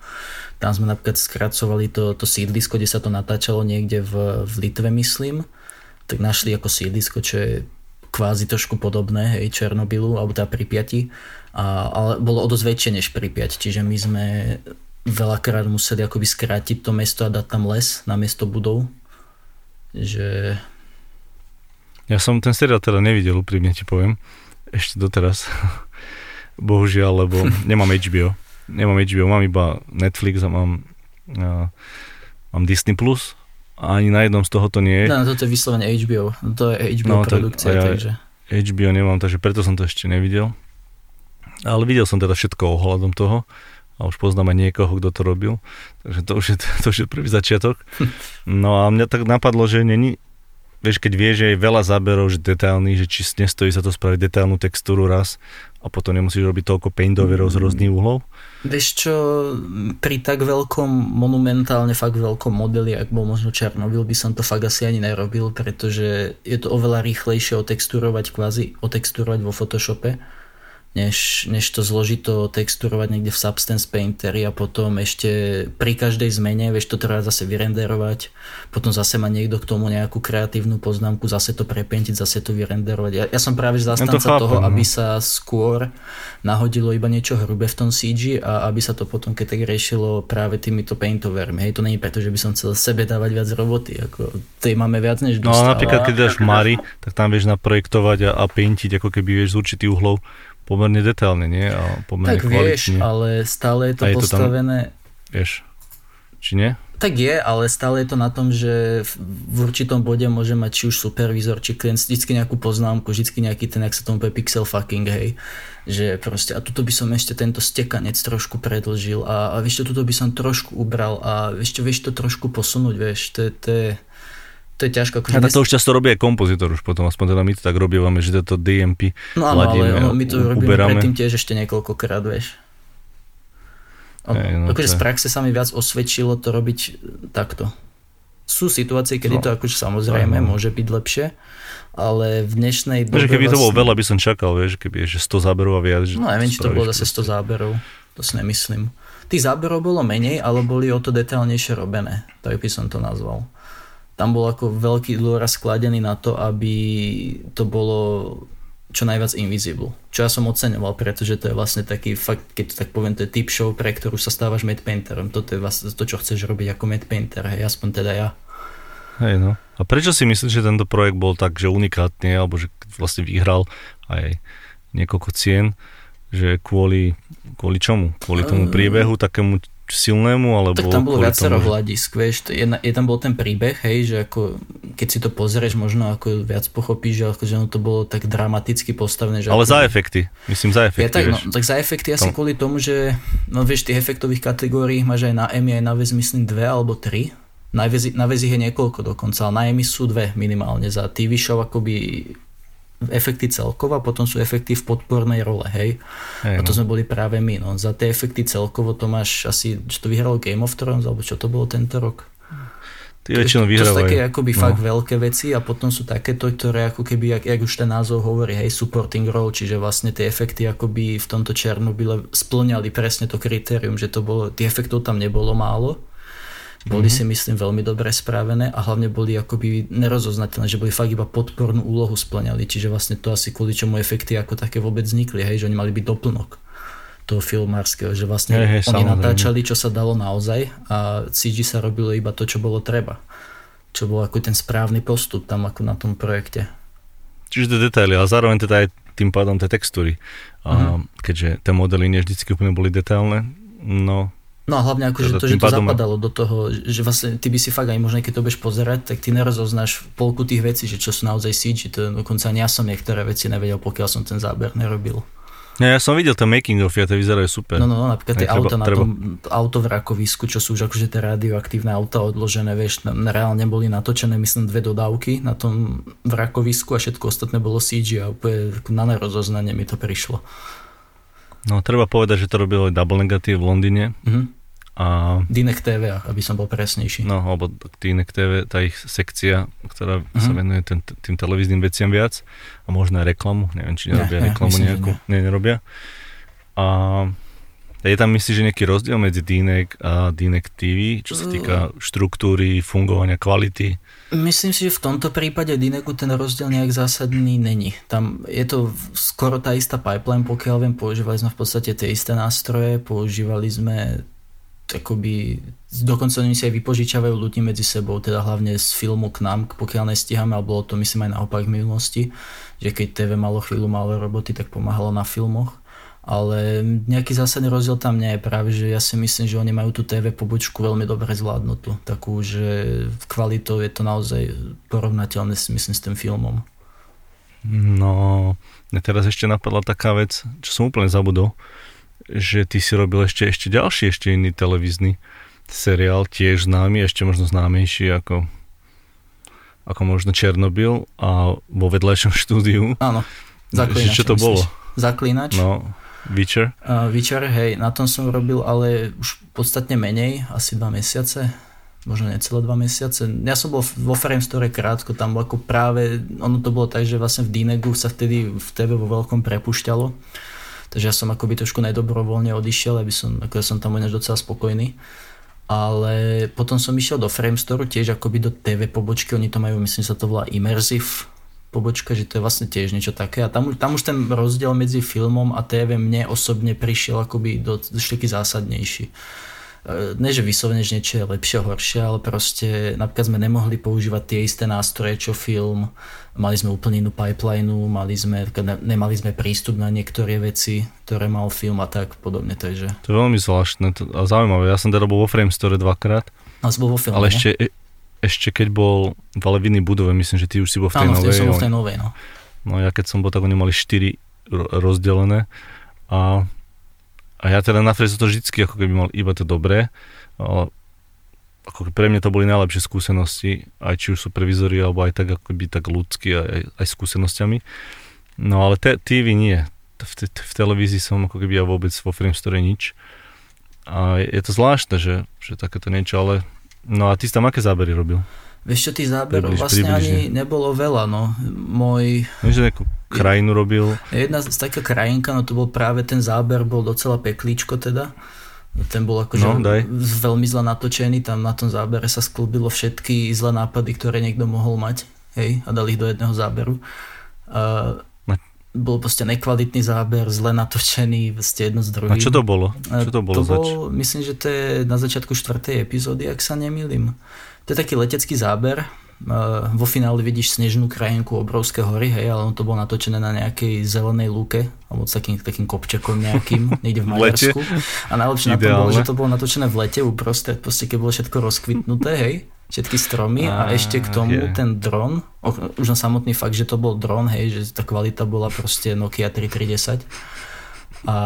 S2: tam sme napríklad skracovali to, to sídlisko, kde sa to natáčalo niekde v, v Litve, myslím. Tak našli ako sídlisko, čo je kvázi trošku podobné, hej, Černobylu, alebo tá Pripiati. A, ale bolo o dosť väčšie než Pripiať, čiže my sme veľakrát museli akoby skrátiť to mesto a dať tam les na miesto budov. Že...
S1: Ja som ten seriál teda nevidel, úprimne ti poviem. Ešte doteraz. Bohužiaľ, lebo nemám HBO nemám HBO, mám iba Netflix a mám, a, mám Disney+, Plus ani na jednom z toho to nie je.
S2: No, toto je vyslovene HBO. To je HBO no, produkcia, ja, takže...
S1: HBO nemám, takže preto som to ešte nevidel. Ale videl som teda všetko ohľadom toho a už poznám aj niekoho, kto to robil. Takže to už je, to už je prvý začiatok. No a mňa tak napadlo, že není, vieš, keď vieš, že je veľa záberov, že detailný, že či nestojí sa to spraviť detailnú textúru raz a potom nemusíš robiť toľko paintoverov z rôznych uhlov.
S2: Vieš čo, pri tak veľkom, monumentálne fakt veľkom modeli, ak bol možno Černobyl, by som to fakt asi ani nerobil, pretože je to oveľa rýchlejšie otexturovať kvázi, otexturovať vo Photoshope než, než to zložito texturovať niekde v Substance Painteri a potom ešte pri každej zmene, vieš, to treba zase vyrenderovať, potom zase má niekto k tomu nejakú kreatívnu poznámku, zase to prepentiť, zase to vyrenderovať. Ja, ja som práve zastanca ja to chápem, toho, no. aby sa skôr nahodilo iba niečo hrubé v tom CG a aby sa to potom keď tak riešilo práve týmito paintovermi. Hej, to nie je preto, že by som chcel sebe dávať viac roboty, ako tej máme viac než
S1: dosť. No napríklad, keď dáš Mari, tak tam vieš naprojektovať a, a paintiť, ako keby vieš z určitých uhlov pomerne detailne, nie? A pomerne
S2: tak vieš, ale stále je to je postavené... To
S1: tam, vieš, či nie?
S2: Tak je, ale stále je to na tom, že v určitom bode môže mať či už supervizor, či klient vždycky nejakú poznámku, vždycky nejaký ten, ak sa tomu povie pixel fucking, hej. Že proste, a tuto by som ešte tento stekanec trošku predlžil a, a vieš tuto by som trošku ubral a čo, vieš to trošku posunúť, vieš, to, to je to je ťažko.
S1: Akože a to už často robí aj kompozitor už potom, aspoň teda my to tak robívame, že to DMP
S2: No áno, ale ono, my to robíme uberáme. predtým tiež ešte niekoľkokrát, vieš. Hey, no akože to... z praxe sa mi viac osvedčilo to robiť takto. Sú situácie, kedy no. to akože samozrejme no. môže byť lepšie, ale v dnešnej
S1: dobe... Vieš, keby vlastne... to bolo veľa, by som čakal, vieš, keby je 100 záberov a viac.
S2: Že no neviem, či to bolo zase 100 záberov, to si nemyslím. Tých záberov bolo menej, ale boli o to detailnejšie robené, tak by som to nazval tam bol ako veľký dôraz skladený na to, aby to bolo čo najviac invisible. Čo ja som oceňoval, pretože to je vlastne taký fakt, keď to tak poviem, to je typ show, pre ktorú sa stávaš mad painterom. Toto je vlastne to, čo chceš robiť ako mad painter, hej, aspoň teda ja.
S1: Hej no. A prečo si myslíš, že tento projekt bol tak, že unikátny, alebo že vlastne vyhral aj niekoľko cien, že kvôli, kvôli čomu? Kvôli tomu ehm. priebehu takému silnému, alebo...
S2: Tak tam bolo viacero tomu... hľadisk, vieš, je, je tam bol ten príbeh, hej, že ako, keď si to pozrieš, možno ako viac pochopíš, že ako, že ono to bolo tak dramaticky postavené. Že
S1: Ale
S2: ako,
S1: za efekty, myslím za efekty,
S2: ja, tak, no, tak za efekty asi tom. kvôli tomu, že, no vieš, tých efektových kategórií máš aj na EMI, aj na VES, myslím, dve alebo tri. Na VES, na VES je niekoľko dokonca, ale na EMI sú dve minimálne. Za TV show akoby efekty celkovo a potom sú efekty v podpornej role, hej. hej a to no. sme boli práve my, no. Za tie efekty celkovo to máš asi, čo to vyhralo Game of Thrones, alebo čo to bolo tento rok?
S1: Ty väčšinou vyhrávajú.
S2: To sú také akoby no. fakt veľké veci a potom sú takéto, ktoré ako keby, jak, jak už ten názov hovorí, hej, supporting role, čiže vlastne tie efekty akoby v tomto Černobyle splňali presne to kritérium, že to bolo, tých efektov tam nebolo málo, boli mm-hmm. si myslím veľmi dobre spravené a hlavne boli akoby nerozoznateľné, že boli fakt iba podpornú úlohu splňali, čiže vlastne to asi kvôli čomu efekty ako také vôbec vznikli, hej, že oni mali byť doplnok toho filmárskeho, že vlastne hej, hej, oni samozrejme. natáčali, čo sa dalo naozaj a CG sa robilo iba to, čo bolo treba. Čo bol ako ten správny postup tam ako na tom projekte.
S1: Čiže tie detaily, ale zároveň teda aj tým pádom tie textúry. Mm-hmm. A mhm. keďže tie modely nie vždy úplne boli detailné, no
S2: No a hlavne ako, že to, že to zapadalo do toho, že vlastne ty by si fakt aj možno, keď to budeš pozerať, tak ty nerozoznáš polku tých vecí, že čo sú naozaj CG, to dokonca ani ja som niektoré veci nevedel, pokiaľ som ten záber nerobil.
S1: Ja, ja som videl ten making of, ja to vyzerajú super.
S2: No, no, no napríklad tie auta na treba. tom auto v rakovisku, čo sú už akože tie radioaktívne auta odložené, vieš, reálne boli natočené, myslím, dve dodávky na tom vrakovisku a všetko ostatné bolo CG a úplne na nerozoznanie mi to prišlo.
S1: No, treba povedať, že to robilo aj Double Negative v Londýne. Mm-hmm
S2: a... Dinek TV, aby som bol presnejší.
S1: No, alebo Dinek TV, tá ich sekcia, ktorá uh-huh. sa venuje tým, tým televíznym veciam viac a možno aj reklamu, neviem, či nerobia ne, reklamu myslím, nejakú, ne. nie, nerobia. A je tam myslíš, že nejaký rozdiel medzi Dinek a Dinek TV, čo sa týka štruktúry, fungovania, kvality?
S2: Myslím si, že v tomto prípade Dineku ten rozdiel nejak zásadný není. Tam je to skoro tá istá pipeline, pokiaľ viem, používali sme v podstate tie isté nástroje, používali sme akoby, dokonca oni si aj vypožičavajú ľudí medzi sebou, teda hlavne z filmu k nám, pokiaľ nestíhame, a bolo to myslím aj naopak v minulosti, že keď TV malo chvíľu malo roboty, tak pomáhalo na filmoch. ale nejaký zásadný rozdiel tam nie je práve, že ja si myslím, že oni majú tú TV pobočku veľmi dobre zvládnutú, takú, že kvalitou je to naozaj porovnateľné si myslím s tým filmom.
S1: No, mne teraz ešte napadla taká vec, čo som úplne zabudol, že ty si robil ešte, ešte ďalší, ešte iný televízny seriál, tiež známy, ešte možno známejší ako, ako možno Černobyl a vo vedľajšom štúdiu.
S2: Áno,
S1: Zaklinač. Čo to myslíš? bolo?
S2: Zaklinač.
S1: No, Witcher?
S2: Uh, Witcher, hej, na tom som robil, ale už podstatne menej, asi dva mesiace, možno necelé dva mesiace. Ja som bol vo Frame Store krátko, tam ako práve, ono to bolo tak, že vlastne v Dinegu sa vtedy v TV vo veľkom prepušťalo. Takže ja som akoby trošku nedobrovoľne odišiel, aby som, ako ja som tam ináč docela spokojný. Ale potom som išiel do Frame Store, tiež akoby do TV pobočky, oni to majú, myslím sa to volá Immersive pobočka, že to je vlastne tiež niečo také. A tam, tam už ten rozdiel medzi filmom a TV mne osobne prišiel akoby do, taký zásadnejší. E, ne, že vyslovene, že niečo je lepšie, horšie, ale proste napríklad sme nemohli používať tie isté nástroje, čo film. Mali sme úplne inú pipeline, mali sme, nemali sme prístup na niektoré veci, ktoré mal film a tak podobne. Takže.
S1: To je veľmi zvláštne a zaujímavé. Ja som teda bol vo Frame Store dvakrát.
S2: A bol vo filme,
S1: ale ešte, ešte keď bol v Alevinej budove, myslím, že ty už si bol v tej Áno, novej.
S2: Áno, v tej novej, no.
S1: No ja keď som bol, tak oni mali 4 rozdelené a, a ja teda na som to vždycky ako keby mal iba to dobré, ale ako pre mňa to boli najlepšie skúsenosti, aj či už sú previzory, alebo aj tak ako by tak ľudský, aj, aj skúsenosťami. No ale te, TV nie. V, te, v televízii som ako keby ja vôbec vo Frame Store nič. A je, je to zvláštne, že, že takéto niečo, ale No a ty si tam aké zábery robil?
S2: Vieš čo, tých záberov Približ, vlastne približne. ani nebolo veľa, no. Môj...
S1: Vieš, nejakú krajinu robil?
S2: Jedna z taká krajinka, no to bol práve ten záber, bol docela peklíčko teda. Ten bol akože no, daj. veľmi zle natočený, tam na tom zábere sa sklubilo všetky zlé nápady, ktoré niekto mohol mať, hej, a dali ich do jedného záberu. Uh, bol proste nekvalitný záber, zle natočený, ste jedno z druhým.
S1: A čo to bolo? Čo to bolo
S2: to zač? bol, myslím, že to je na začiatku štvrtej epizódy, ak sa nemýlim. To je taký letecký záber, vo finále vidíš snežnú krajinku obrovské hory, hej, ale on to bolo natočené na nejakej zelenej lúke, alebo s takým, takým kopčekom nejakým, niekde v Maďarsku. A najlepšie na tom bolo, že to bolo natočené v lete uprostred, proste keď bolo všetko rozkvitnuté, hej, všetky stromy a, a ešte k tomu yeah. ten dron, už na samotný fakt, že to bol dron, hej, že tá kvalita bola proste Nokia 3310 a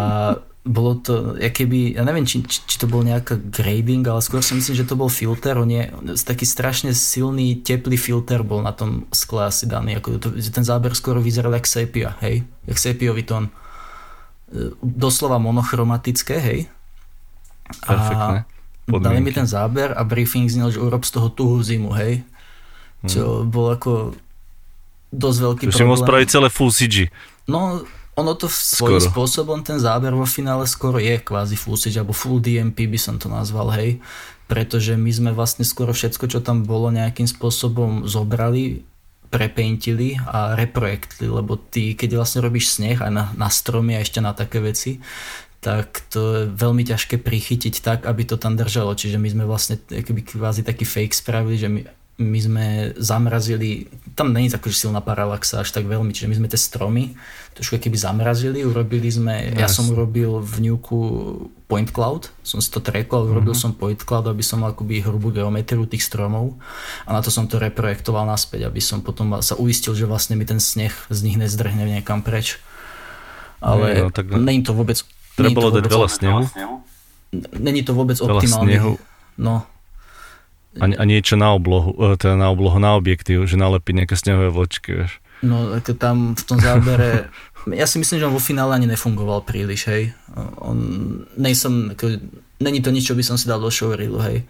S2: bolo to, keby, ja neviem, či, či to bol nejaká grading, ale skôr si myslím, že to bol filter, on je taký strašne silný, teplý filter bol na tom skle asi daný, ako to, ten záber skoro vyzeral jak sepia, hej, jak sepiový tón. E, doslova monochromatické, hej.
S1: Perfektne
S2: podmienky. Dali mi ten záber a briefing znel, že urob z toho tuhú zimu, hej. Čo hmm. bol ako dosť veľký
S1: to problém. To spraviť celé full CG.
S2: No, ono to svojím skoro. spôsobom, ten záber vo finále skoro je kvázi full CG, alebo full DMP by som to nazval, hej. Pretože my sme vlastne skoro všetko, čo tam bolo, nejakým spôsobom zobrali, prepaintili a reprojektili, lebo ty, keď vlastne robíš sneh aj na, na stromy a ešte na také veci, tak to je veľmi ťažké prichytiť tak, aby to tam držalo. Čiže my sme vlastne keby kvázi taký fake spravili, že my, my sme zamrazili, tam není taká silná paralaxa až tak veľmi, čiže my sme tie stromy trošku keby zamrazili, urobili sme, yes. ja som urobil v Nuku point cloud, som si to trackol, mm-hmm. urobil som point cloud, aby som mal akoby hrubú geometriu tých stromov a na to som to reprojektoval naspäť, aby som potom sa uistil, že vlastne mi ten sneh z nich nezdrhne niekam preč. Ale no, tak... není to vôbec
S1: Trebalo dať veľa snehu.
S2: Není to vôbec veľa optimálne. Snehu. No.
S1: A, a niečo na oblohu, e, teda na oblohu, na objektív, že nalepiť nejaké snehové vločky, vieš.
S2: No, ako tam v tom zábere, ja si myslím, že on vo finále ani nefungoval príliš, hej. On, nejsem, ako, není to nič, čo by som si dal do showreelu, hej.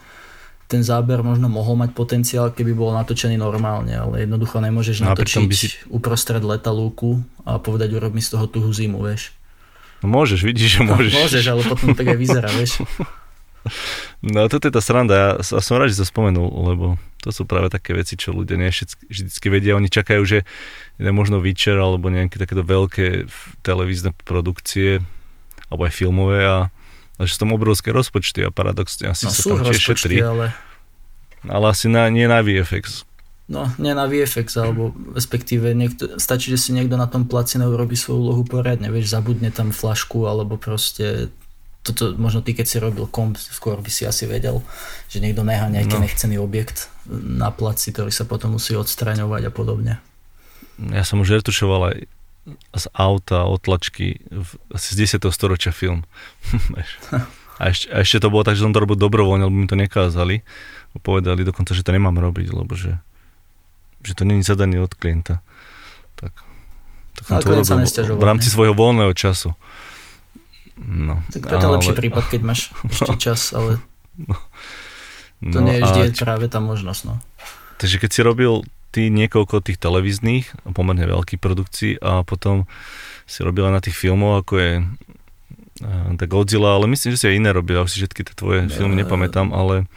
S2: Ten záber možno mohol mať potenciál, keby bol natočený normálne, ale jednoducho nemôžeš no, natočiť by si... uprostred leta lúku a povedať urob mi z toho tuhú zimu, vieš.
S1: No môžeš, vidíš, že môžeš.
S2: No, môžeš, ale potom tak aj vyzerá, vieš.
S1: No toto je tá sranda, ja som rád, že to spomenul, lebo to sú práve také veci, čo ľudia nie vždycky vedia. Oni čakajú, že je možno Witcher alebo nejaké takéto veľké televízne produkcie alebo aj filmové a, a že sú tam obrovské rozpočty a paradoxne asi no, sa tam tiež šetrí. Ale... ale asi na, nie na VFX.
S2: No, nie na VFX, alebo respektíve niekto, stačí, že si niekto na tom placi neurobi svoju úlohu poriadne, vieš, zabudne tam flašku, alebo proste toto možno ty, keď si robil komp, skôr by si asi vedel, že niekto nechá nejaký no. nechcený objekt na placi, ktorý sa potom musí odstraňovať a podobne.
S1: Ja som už retušoval aj z auta, otlačky, asi z 10. storočia film. a, ešte, a ešte to bolo tak, že som to robil dobrovoľne, lebo mi to nekázali. Povedali dokonca, že to nemám robiť, lebo že že to není zadaný od klienta. Tak,
S2: tak som to robil
S1: v rámci svojho voľného času.
S2: No, tak to je ale... lepší prípad, keď máš ešte čas, ale no, to no, nie je vždy a... práve tá možnosť. No.
S1: Takže keď si robil ty niekoľko tých televíznych, pomerne veľkých produkcií a potom si robila na tých filmov, ako je tá Godzilla, ale myslím, že si aj iné robil, už si všetky tie tvoje filmy nepamätám, ale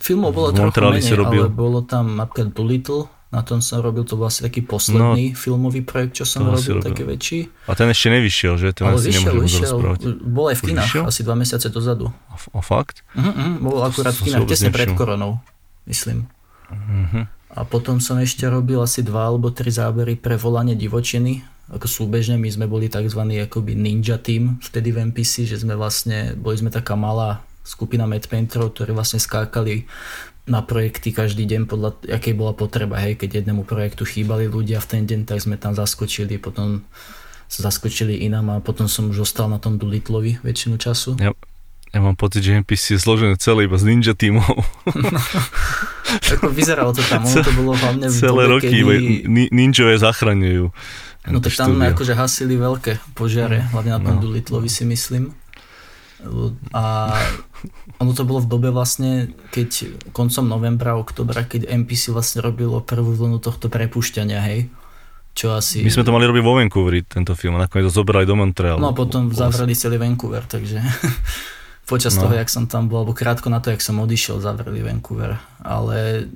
S2: Filmov bolo trochu menej, robil... ale bolo tam napríklad Doolittle, na tom som robil, to bol asi taký posledný no, filmový projekt, čo som robil, robil, taký väčší.
S1: A ten ešte nevyšiel, že? Ten
S2: Ale vyšiel, vyšiel, bol aj v kinách, asi dva mesiace dozadu.
S1: A, a fakt?
S2: Uh-huh, uh, bol akurát v kinách, tesne pred koronou, myslím. Uh-huh. A potom som ešte robil asi dva alebo tri zábery pre volanie divočiny, ako súbežne, my sme boli tzv. akoby ninja team vtedy v MPC, že sme vlastne, boli sme taká malá skupina Mad Painterov, ktorí vlastne skákali na projekty každý deň podľa akej bola potreba. Hej, keď jednému projektu chýbali ľudia v ten deň, tak sme tam zaskočili, potom sa zaskočili inám a potom som už ostal na tom Doolittlovi väčšinu času.
S1: Ja, ja mám pocit, že NPC je zložené celé iba z ninja tímov.
S2: No, ako vyzeralo to tam, ono to bolo hlavne v
S1: Celé dobe, roky kedy... ninjové zachraňujú.
S2: No tak tam štúdio. akože hasili veľké požiare, hlavne na tom no. Doolittlovi si myslím. A ono to bolo v dobe vlastne, keď koncom novembra, oktobra, keď MPC vlastne robilo prvú vlnu tohto prepušťania, hej. Čo asi...
S1: My sme to mali robiť vo Vancouveri, tento film, a nakoniec to zobrali do Montrealu.
S2: No a potom zavreli celý Vancouver, takže počas no. toho, jak som tam bol, alebo krátko na to, jak som odišiel, zavreli Vancouver. Ale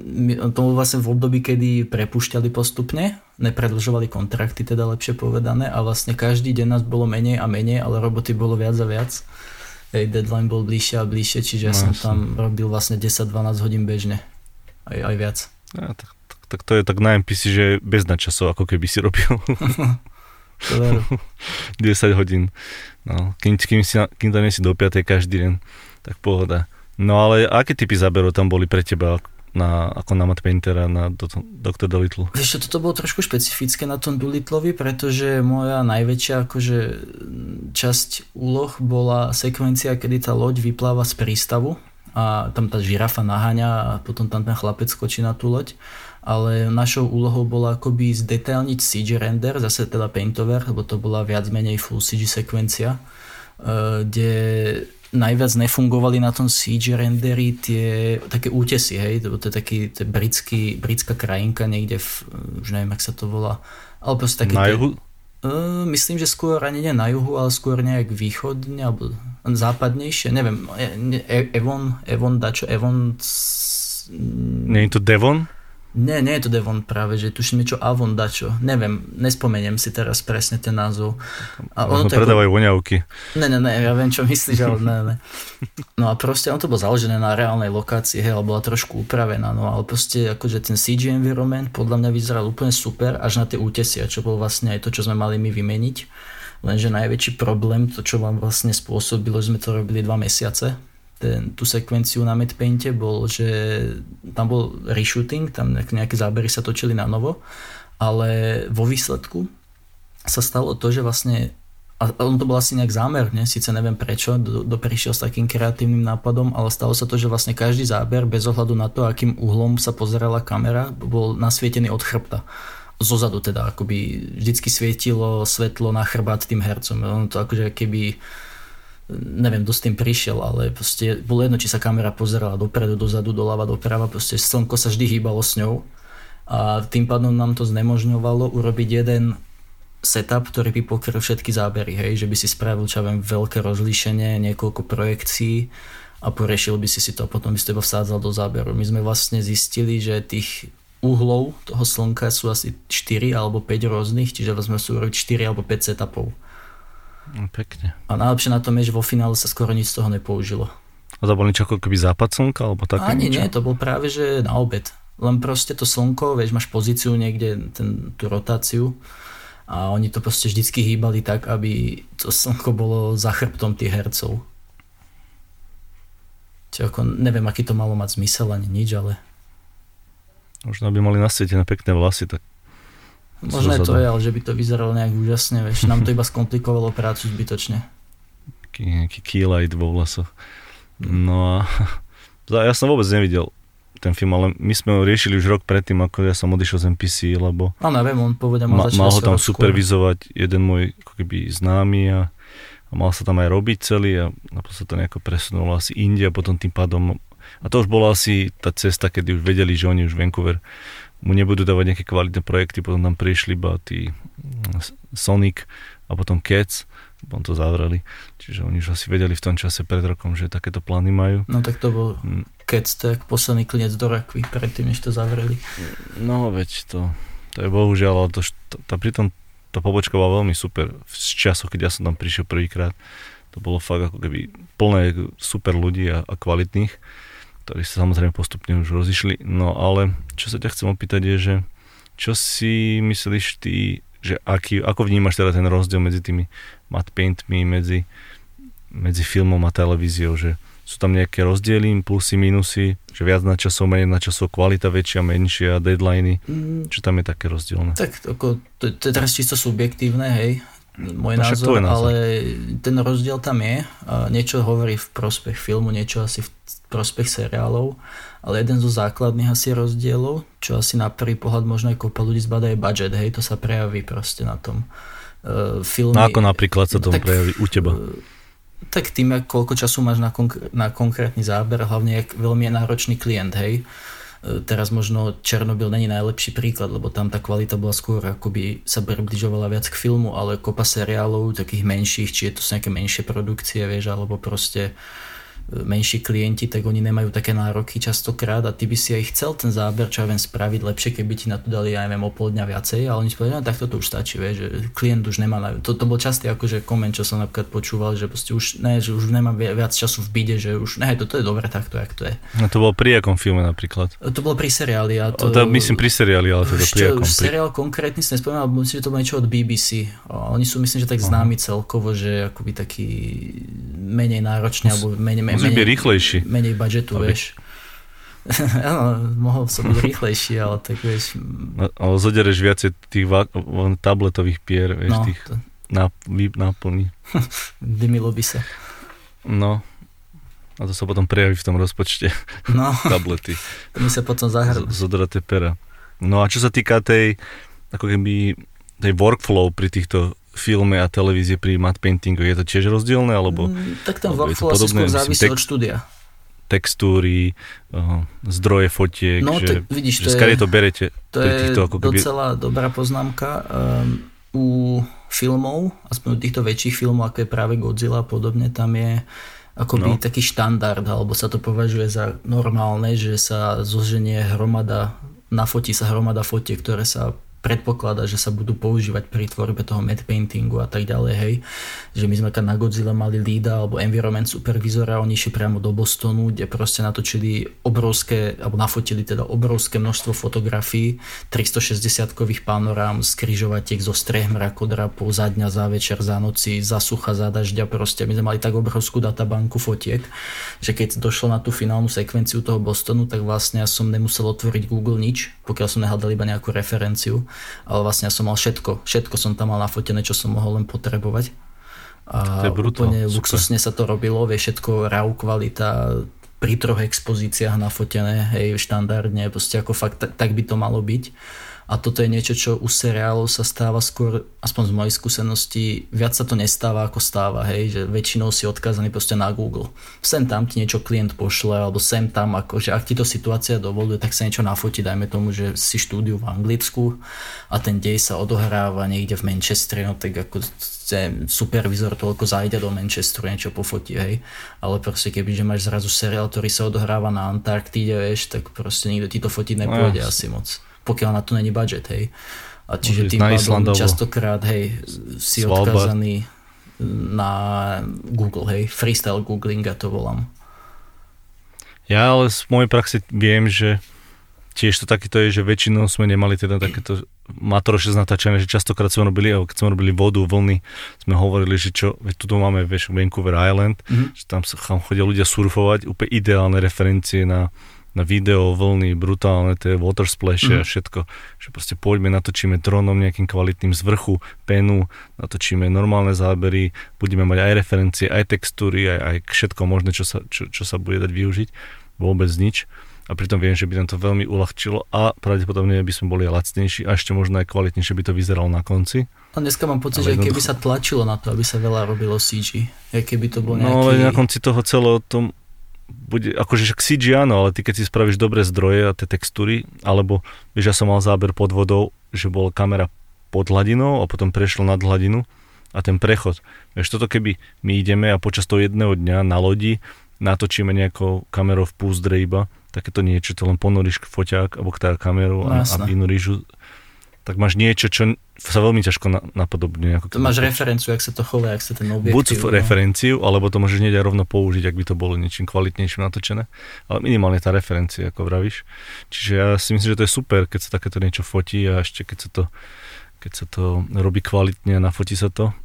S2: to bolo vlastne v období, kedy prepušťali postupne, nepredlžovali kontrakty, teda lepšie povedané, a vlastne každý deň nás bolo menej a menej, ale roboty bolo viac a viac hej, deadline bol bližšie a bližšie, čiže ja no, som tam robil vlastne 10-12 hodín bežne, aj, aj viac.
S1: Ja, tak, tak, tak to je tak na MPC, že bez načasov, ako keby si robil. 10 hodín. No, kým, kým, si, kým tam nie si do 5. každý deň, tak pohoda. No ale aké typy záberov tam boli pre teba? Na, ako na Matt Paintera, na Dr. Dolittle?
S2: Vieš čo, toto bolo trošku špecifické na tom Dolittlovi, pretože moja najväčšia akože časť úloh bola sekvencia, kedy tá loď vypláva z prístavu a tam tá žirafa naháňa a potom tam ten chlapec skočí na tú loď ale našou úlohou bola akoby zdetailniť CG render, zase teda paintover, lebo to bola viac menej full CG sekvencia, eh, kde najviac nefungovali na tom CG rendery tie také útesy, hej, to, to je taký to je britský, britská krajinka niekde v, už neviem, ak sa to volá, ale proste taký...
S1: Na juhu?
S2: Uh, myslím, že skôr ani nie na juhu, ale skôr nejak východne, alebo západnejšie, neviem, e, Evon, Evon dačo, Evon...
S1: Nie je to Devon?
S2: Nie, nie je to Devon práve, že tuším niečo Avon dačo. Neviem, nespomeniem si teraz presne ten názov.
S1: A ono to predávajú ako... voňavky.
S2: Ne, ne, ne, ja viem, čo myslíš, ale ne, ne. No a proste on to bol založené na reálnej lokácii, hej, ale bola trošku upravená, no ale proste akože ten CG environment podľa mňa vyzeral úplne super, až na tie útesy, a čo bol vlastne aj to, čo sme mali my vymeniť. Lenže najväčší problém, to čo vám vlastne spôsobilo, že sme to robili dva mesiace, ten, tú sekvenciu na Painte bol, že tam bol reshooting, tam nejaké zábery sa točili na novo, ale vo výsledku sa stalo to, že vlastne a on to bol asi nejak zámerne, síce neviem prečo, do, s takým kreatívnym nápadom, ale stalo sa to, že vlastne každý záber, bez ohľadu na to, akým uhlom sa pozerala kamera, bol nasvietený od chrbta. Zozadu teda, akoby vždycky svietilo svetlo na chrbát tým hercom. On to akože keby neviem, kto s tým prišiel, ale proste bolo jedno, či sa kamera pozerala dopredu, dozadu, doľava, doprava, proste slnko sa vždy hýbalo s ňou a tým pádom nám to znemožňovalo urobiť jeden setup, ktorý by pokryl všetky zábery, hej, že by si spravil, čo viem, veľké rozlíšenie, niekoľko projekcií a porešil by si si to a potom by si to vsádzal do záberu. My sme vlastne zistili, že tých uhlov toho slnka sú asi 4 alebo 5 rôznych, čiže sme sú urobiť 4 alebo 5 setupov.
S1: No, pekne.
S2: A najlepšie na tom je, že vo finále sa skoro nič z toho nepoužilo.
S1: A to bol niečo ako keby západ slnka? Alebo také
S2: Ani niečo? nie, to bol práve že na obed. len proste to slnko, vieš, máš pozíciu niekde, ten, tú rotáciu a oni to proste vždycky hýbali tak, aby to slnko bolo za chrbtom tých hercov. Čiže ako neviem, aký to malo mať zmysel ani nič, ale...
S1: Možno by mali nasvietené pekné vlasy, tak...
S2: Možno je to je, ale že by to vyzeralo nejak úžasne, vieš. Nám to iba skomplikovalo prácu zbytočne.
S1: Nejaký, light vo vlasoch. No a ja som vôbec nevidel ten film, ale my sme ho riešili už rok predtým, ako ja som odišiel z NPC, lebo
S2: Áno, neviem, on povedal,
S1: ma, mal ho tam supervizovať skôr. jeden môj ako keby známy a, a mal sa tam aj robiť celý a, sa to nejako presunulo asi India, potom tým pádom a to už bola asi tá cesta, kedy už vedeli, že oni už Vancouver mu nebudú dávať nejaké kvalitné projekty, potom tam prišli iba tí Sonic a potom Cats potom to zavreli. Čiže oni už asi vedeli v tom čase pred rokom, že takéto plány majú.
S2: No tak to bol mm. keď tak posledný klinec do rakvy, predtým, než to zavreli.
S1: No veď to, to je bohužiaľ, ale to, to, pritom tá pobočka bola veľmi super z času, keď ja som tam prišiel prvýkrát. To bolo fakt ako keby plné super ľudí a, a kvalitných, ktorí sa samozrejme postupne už rozišli. No ale čo sa ťa chcem opýtať je, že čo si myslíš ty, že aký, ako vnímaš teda ten rozdiel medzi tými matte paintmi, medzi, medzi filmom a televíziou, že sú tam nejaké rozdiely, plusy, minusy, že viac na časov, menej na časov, kvalita väčšia, menšia, deadliny, mm. čo tam je také rozdielne?
S2: Tak ako, to, to je teraz čisto subjektívne, hej, môj no, názor, názor, ale ten rozdiel tam je. Niečo hovorí v prospech filmu, niečo asi v prospech seriálov, ale jeden zo základných asi rozdielov, čo asi na prvý pohľad možno aj kopa ľudí zbada je budget, hej, to sa prejaví proste na tom uh, filmy.
S1: No ako napríklad sa to prejaví u teba? Uh,
S2: tak tým, koľko času máš na, konk- na konkrétny záber, hlavne jak veľmi je náročný klient, hej. E, teraz možno Černobyl není najlepší príklad, lebo tam tá kvalita bola skôr akoby sa približovala viac k filmu, ale kopa seriálov, takých menších, či je to nejaké menšie produkcie, vieš, alebo proste uh, menší klienti, tak oni nemajú také nároky častokrát a ty by si aj chcel ten záber, čo ja viem, spraviť lepšie, keby ti na to dali, ja neviem, o pol dňa viacej, ale oni si povedali, no, tak toto už stačí, vie, že klient už nemá, to, to bol častý akože koment, čo som napríklad počúval, že proste už, ne, že už nemá viac času v bide, že už, ne, toto je dobre takto, jak to je.
S1: No to bolo pri akom filme napríklad?
S2: To bolo pri seriáli. A to,
S1: o, to myslím pri seriáli, ale to pri akom?
S2: Seriál konkrétny si nespomínal, myslím, že to bolo niečo od BBC. Oni sú myslím, že tak známi celkovo, že akoby taký menej náročný, alebo menej, menej,
S1: menej, rýchlejší
S2: rýchlejší. Menej budžetu, Aby... vieš. Áno, mohol som byť rýchlejší, ale tak vieš...
S1: No, ale zodereš viacej tých va- tabletových pier, vieš, no, tých to... náplní.
S2: Dymilo by sa.
S1: No, a to sa potom prejaví v tom rozpočte. No. Tablety.
S2: To mi sa potom zahrnú.
S1: Zodraté pera. No a čo sa týka tej, ako keby, tej workflow pri týchto filme a televízie pri matte paintingu, je to tiež rozdielne, alebo... Mm,
S2: tak ten workflow asi skôr závisí od štúdia.
S1: Textúry, uh, zdroje fotiek, no, že, tak vidíš, že to je, to berete.
S2: To je týchto, ako keby... docela dobrá poznámka. Um, u filmov, aspoň u týchto väčších filmov, ako je práve Godzilla a podobne, tam je akoby no. taký štandard, alebo sa to považuje za normálne, že sa zoženie hromada, nafotí sa hromada fotiek, ktoré sa predpokladá, že sa budú používať pri tvorbe toho matte paintingu a tak ďalej, hej. Že my sme na Godzilla mali lída alebo environment supervizora, oni išli priamo do Bostonu, kde proste natočili obrovské, alebo nafotili teda obrovské množstvo fotografií, 360-kových panorám, skrižovatiek zo streh mrakodrapov, za dňa, za večer, za noci, za sucha, za dažďa, proste my sme mali tak obrovskú databanku fotiek, že keď došlo na tú finálnu sekvenciu toho Bostonu, tak vlastne ja som nemusel otvoriť Google nič, pokiaľ som nehľadal iba nejakú referenciu ale vlastne ja som mal všetko, všetko som tam mal nafotené, čo som mohol len potrebovať. A to je brutál, úplne super. luxusne sa to robilo, vie všetko RAW kvalita, pri troch expozíciách nafotené, hej, štandardne, proste ako fakt tak, tak by to malo byť. A toto je niečo, čo u seriálov sa stáva skôr, aspoň z mojej skúsenosti, viac sa to nestáva ako stáva, hej, že väčšinou si odkázaný proste na Google. Sem tam ti niečo klient pošle, alebo sem tam, ako, že ak ti to situácia dovoluje, tak sa niečo nafotí, dajme tomu, že si štúdiu v Anglicku a ten dej sa odohráva niekde v Manchestri, no tak ako supervizor toľko zajde do Manchesteru, niečo pofotí, hej. Ale proste keby, že máš zrazu seriál, ktorý sa odohráva na Antarktíde, vieš, tak proste nikto ti to fotiť nepôjde no, asi moc pokiaľ na to není budget, hej. A čiže tým pádom častokrát, hej, si Svalbard. odkazaný na Google, hej, freestyle googling, ja to volám.
S1: Ja ale z mojej praxe viem, že tiež to takéto je, že väčšinou sme nemali teda takéto matoroše natáčané, že častokrát sme robili, keď sme robili vodu, vlny, sme hovorili, že čo, tu máme, vieš, Vancouver Island, mm-hmm. že tam, tam chodia ľudia surfovať, úplne ideálne referencie na, na video, vlny, brutálne tie water splash mm. a všetko. Že proste poďme, natočíme dronom nejakým kvalitným z vrchu, penu, natočíme normálne zábery, budeme mať aj referencie, aj textúry, aj, aj všetko možné, čo sa, čo, čo sa bude dať využiť. Vôbec nič. A pritom viem, že by nám to veľmi uľahčilo a pravdepodobne by sme boli aj lacnejší a ešte možno aj kvalitnejšie by to vyzeralo na konci.
S2: A dneska mám pocit, Ale že keby sa tlačilo na to, aby sa veľa robilo CG, keby to bol
S1: no, nejaký... No, na konci toho celého tom bude, akože však CG áno, ale ty keď si spravíš dobré zdroje a tie textúry, alebo vieš, ja som mal záber pod vodou, že bola kamera pod hladinou a potom prešlo nad hladinu a ten prechod. Vieš, toto keby my ideme a počas toho jedného dňa na lodi natočíme nejakou kamerou v púzdre iba, takéto niečo, to len ponoríš foťák alebo teda kameru a, a vynoríš tak máš niečo, čo sa veľmi ťažko na, napodobňuje. Ako
S2: to máš referenciu, ak sa to chová, ak sa ten objektív...
S1: Buď no. referenciu, alebo to môžeš hneď aj rovno použiť, ak by to bolo niečím kvalitnejším natočené. Ale minimálne tá referencia, ako vravíš. Čiže ja si myslím, že to je super, keď sa takéto niečo fotí a ešte keď sa to, keď sa to robí kvalitne a nafotí sa to.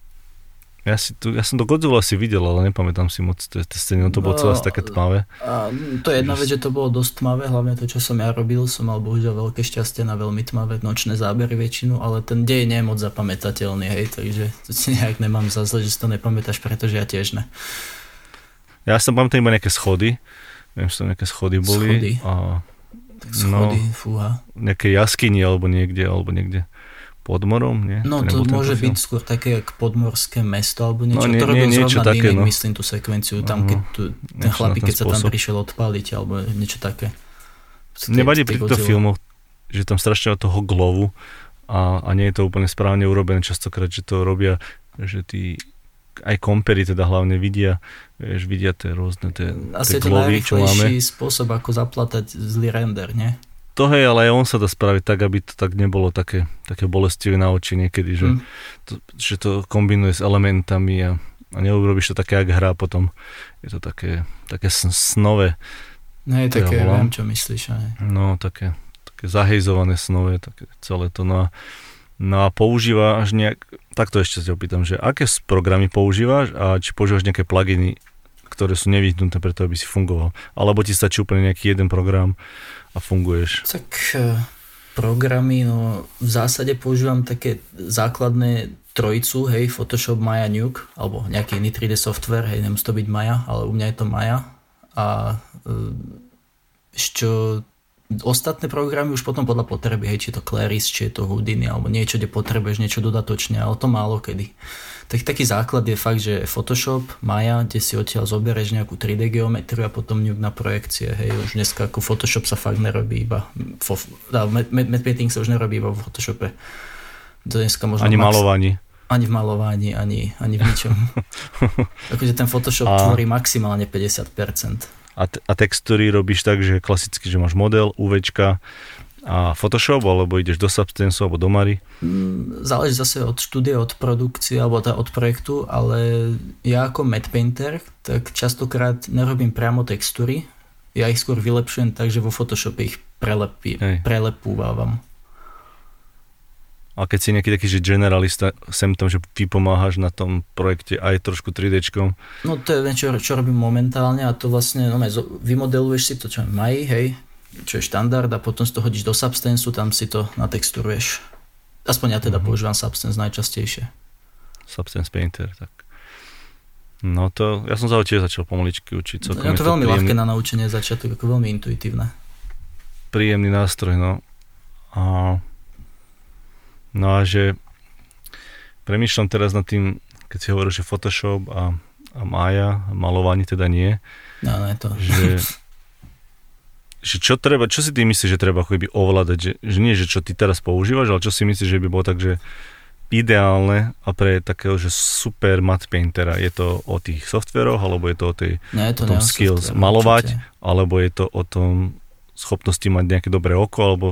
S1: Ja, si tu, ja som to Godzilla si videl, ale nepamätám si moc tie scény, no to bolo celé také tmavé.
S2: A, to je jedna vec, že to bolo dosť tmavé, hlavne to, čo som ja robil, som mal bohužiaľ veľké šťastie na veľmi tmavé nočné zábery väčšinu, ale ten dej nie je moc zapamätateľný, hej, takže to si nejak nemám za zle, že si to nepamätáš, pretože ja tiež ne.
S1: Ja som pamätám iba nejaké schody, neviem, že to nejaké schody boli.
S2: Schody? A, tak schody, no, fúha.
S1: Nejaké jaskyni alebo niekde, alebo niekde pod morom, nie?
S2: No to, to môže byť skôr také ako podmorské mesto alebo niečo. No, nie, to robil nie, niečo také, no. myslím tú sekvenciu, tam keď tu, ten chlapík, keď sa tam prišiel odpáliť alebo niečo také.
S1: Mne vadí pri týchto filmoch, že tam strašne toho glovu a, a nie je to úplne správne urobené častokrát, že to robia, že tí aj kompery teda hlavne vidia, vieš, vidia tie rôzne tie,
S2: Asi tie glovy, čo máme. Asi spôsob, ako zaplatať zlý render, nie?
S1: To hej, ale aj on sa dá spraviť tak, aby to tak nebolo také, také bolestivé na oči niekedy, že, mm. to, že to kombinuje s elementami a, a neurobíš to také, jak hra potom. Je to také, také snové.
S2: No je také, ja viem, čo myslíš. Aj.
S1: No, také, také zahejzované snové, také celé to. No a, no a používaš nejak, takto ešte sa opýtam, že aké programy používaš a či používaš nejaké pluginy, ktoré sú nevyhnutné preto, aby si fungoval. Alebo ti stačí úplne nejaký jeden program, a funguješ?
S2: Tak e, programy, no v zásade používam také základné trojicu, hej, Photoshop, Maya, Nuke, alebo nejaký iný 3D software, hej, nemusí to byť Maya, ale u mňa je to Maya. A ešte ostatné programy už potom podľa potreby, hej, či je to Claris, či je to Houdini, alebo niečo, kde potrebuješ niečo dodatočne, ale to málo kedy. Tak, taký základ je fakt, že Photoshop, Maya, kde si odtiaľ zoberieš nejakú 3D geometriu a potom ňuk na projekcie. Hej, už dneska ako Photoshop sa fakt nerobí iba, fo, matte painting sa už nerobí iba v Photoshope. To dneska možno
S1: ani max, malovaní.
S2: Ani v malovaní, ani, ani v ničom. akože ten Photoshop a... tvorí maximálne 50%.
S1: A, t- a textúry robíš tak, že klasicky, že máš model, UVčka, a Photoshop, alebo ideš do Substance alebo do Mari?
S2: Mm, záleží zase od štúdie, od produkcie alebo teda od projektu, ale ja ako matte painter, tak častokrát nerobím priamo textúry, ja ich skôr vylepšujem tak, že vo Photoshope ich prelepí, prelepúvam.
S1: A keď si nejaký taký, že generalista, sem tam, že vypomáhaš na tom projekte aj trošku 3D.
S2: No to je niečo, čo robím momentálne a to vlastne, no, vymodeluješ si to, čo mají, hej, čo je štandard a potom si to hodíš do Substance, tam si to natexturuješ. Aspoň ja teda mm-hmm. používam Substance najčastejšie.
S1: Substance Painter, tak. No to, ja som sa tiež začal pomaličky učiť.
S2: No, je to, to veľmi príjemný, ľahké na naučenie začiatok, ako veľmi intuitívne.
S1: Príjemný nástroj, no. A, no a že premýšľam teraz nad tým, keď si hovoril, že Photoshop a, a Maya, malovanie teda nie.
S2: No, ne to.
S1: Že že čo treba, čo si ty myslíš, že treba ako ovládať, že, že nie, že čo ty teraz používaš, ale čo si myslíš, že by bolo tak, že ideálne a pre takého, že super mat paintera, je to o tých softveroch, alebo je to o, tej,
S2: no, je to
S1: o tom skills software, malovať, určite. alebo je to o tom schopnosti mať nejaké dobré oko, alebo...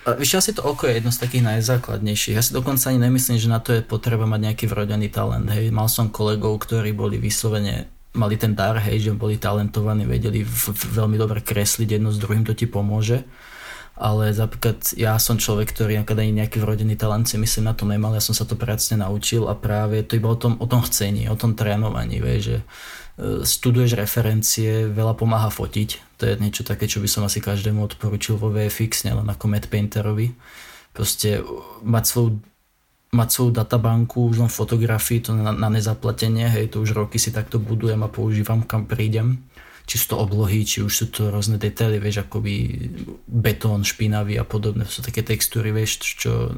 S2: Víš, asi to oko je jedno z takých najzákladnejších. Ja si dokonca ani nemyslím, že na to je potreba mať nejaký vrodený talent. Hej. Mal som kolegov, ktorí boli vyslovene mali ten dar, hej, že boli talentovaní, vedeli v, v, veľmi dobre kresliť jedno s druhým, to ti pomôže. ale napríklad ja som človek, ktorý napríklad ani nejaký vrodený talent si myslím na to nemal, ja som sa to pracne naučil a práve to iba o tom, o tom chcení, o tom trénovaní, vieš, že e, studuješ referencie, veľa pomáha fotiť, to je niečo také, čo by som asi každému odporučil vo VFX, nielen ako Matt Painterovi. Proste mať svoju mať svoju databanku už len fotografii, to na, na nezaplatenie, hej, to už roky si takto budujem a používam kam prídem či sú to oblohy, či už sú to rôzne detaily, vieš, akoby betón špinavý a podobné, sú také textúry, vieš, čo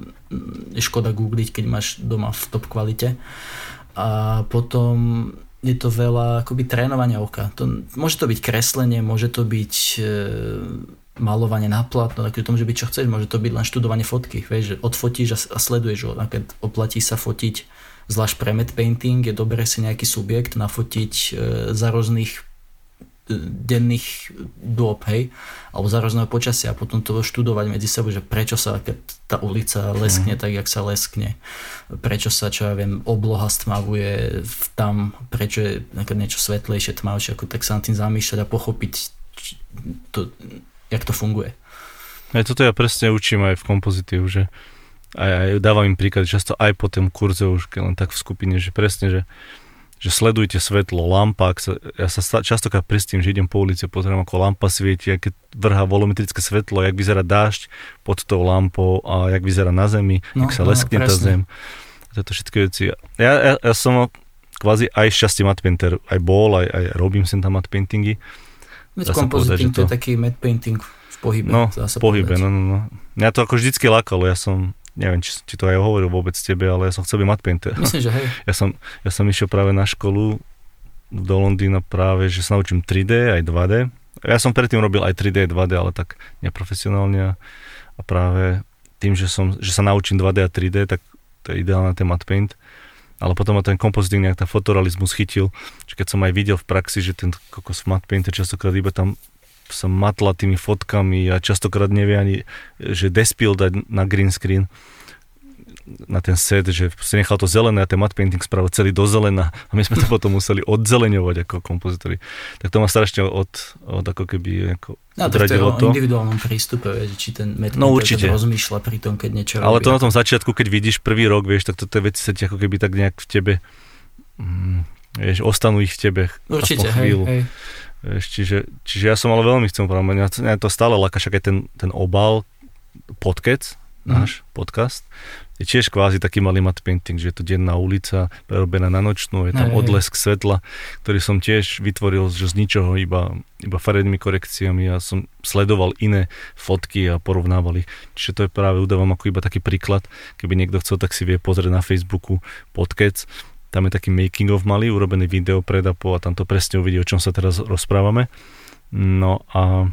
S2: je škoda googliť, keď máš doma v top kvalite. A potom je to veľa akoby trénovania oka. To, môže to byť kreslenie, môže to byť e, malovanie na plátno, takže to môže byť čo chceš, môže to byť len študovanie fotky, vieš, že odfotíš a, sleduješ ho, napríklad oplatí sa fotiť zvlášť pre matte painting, je dobré si nejaký subjekt nafotiť e, za rôznych denných dôb, hej, alebo zároveň počasia a potom to študovať medzi sebou, že prečo sa tá ulica leskne mm. tak, jak sa leskne, prečo sa, čo ja viem, obloha stmavuje tam, prečo je niečo svetlejšie, tmavšie, ako tak sa nad tým zamýšľať a pochopiť, to, jak to funguje.
S1: Aj toto ja presne učím aj v kompozitívu, že aj, aj dávam im príklad často aj po tom kurze už, len tak v skupine, že presne, že že sledujte svetlo, lampa, sa, ja sa častokrát pristím, že idem po ulici a pozerám, ako lampa svieti, aké vrhá volumetrické svetlo, jak vyzerá dážď pod tou lampou a jak vyzerá na zemi, no, jak sa no, leskne tá zem. Toto všetky veci. Ja, ja, ja som kvázi aj šťastie matte painter, aj bol, aj, aj robím sem tam matte paintingy.
S2: Veď kompozitín to je taký matte painting v pohybe.
S1: No, v pohybe, no, no, no. Mňa to ako vždycky lákalo, ja som neviem, či, či to aj hovoril vôbec tebe, ale ja som chcel byť mat painter.
S2: Myslím, že hej.
S1: Ja som, ja som išiel práve na školu do Londýna práve, že sa naučím 3D aj 2D. Ja som predtým robil aj 3D, 2D, ale tak neprofesionálne a práve tým, že, som, že sa naučím 2D a 3D, tak to je ideálne ten mat paint. Ale potom ma ten kompozitík nejak tá fotorealizmus chytil, že keď som aj videl v praxi, že ten kokos v mat painter častokrát iba tam sa matla tými fotkami a častokrát nevie ani, že despil dať na green screen na ten set, že si nechal to zelené a ten matte painting spravil celý do zelena a my sme to potom museli odzeleňovať ako kompozitori. Tak to ma strašne od, od ako keby ako
S2: No to je o individuálnom prístupe, vieš, či ten matte no, určite. rozmýšľa pri tom, keď niečo
S1: Ale robí. to na tom začiatku, keď vidíš prvý rok, vieš, tak to tie veci sa ti ako keby tak nejak v tebe mm, vieš, ostanú ich v tebe
S2: Určite, hej, hej.
S1: Čiže, čiže ja som ale veľmi chcel mňa, to stále však aj ten, ten obal, podkec, mm. náš podcast, je tiež kvázi taký malý mat painting, že je to denná ulica, prerobená na nočnú, je tam Aj, odlesk svetla, ktorý som tiež vytvoril že z ničoho, iba, iba farebnými korekciami a som sledoval iné fotky a porovnával ich. Čiže to je práve, udávam ako iba taký príklad, keby niekto chcel, tak si vie pozrieť na Facebooku podcast, tam je taký making of malý, urobený video pred a po a tam to presne uvidí, o čom sa teraz rozprávame. No a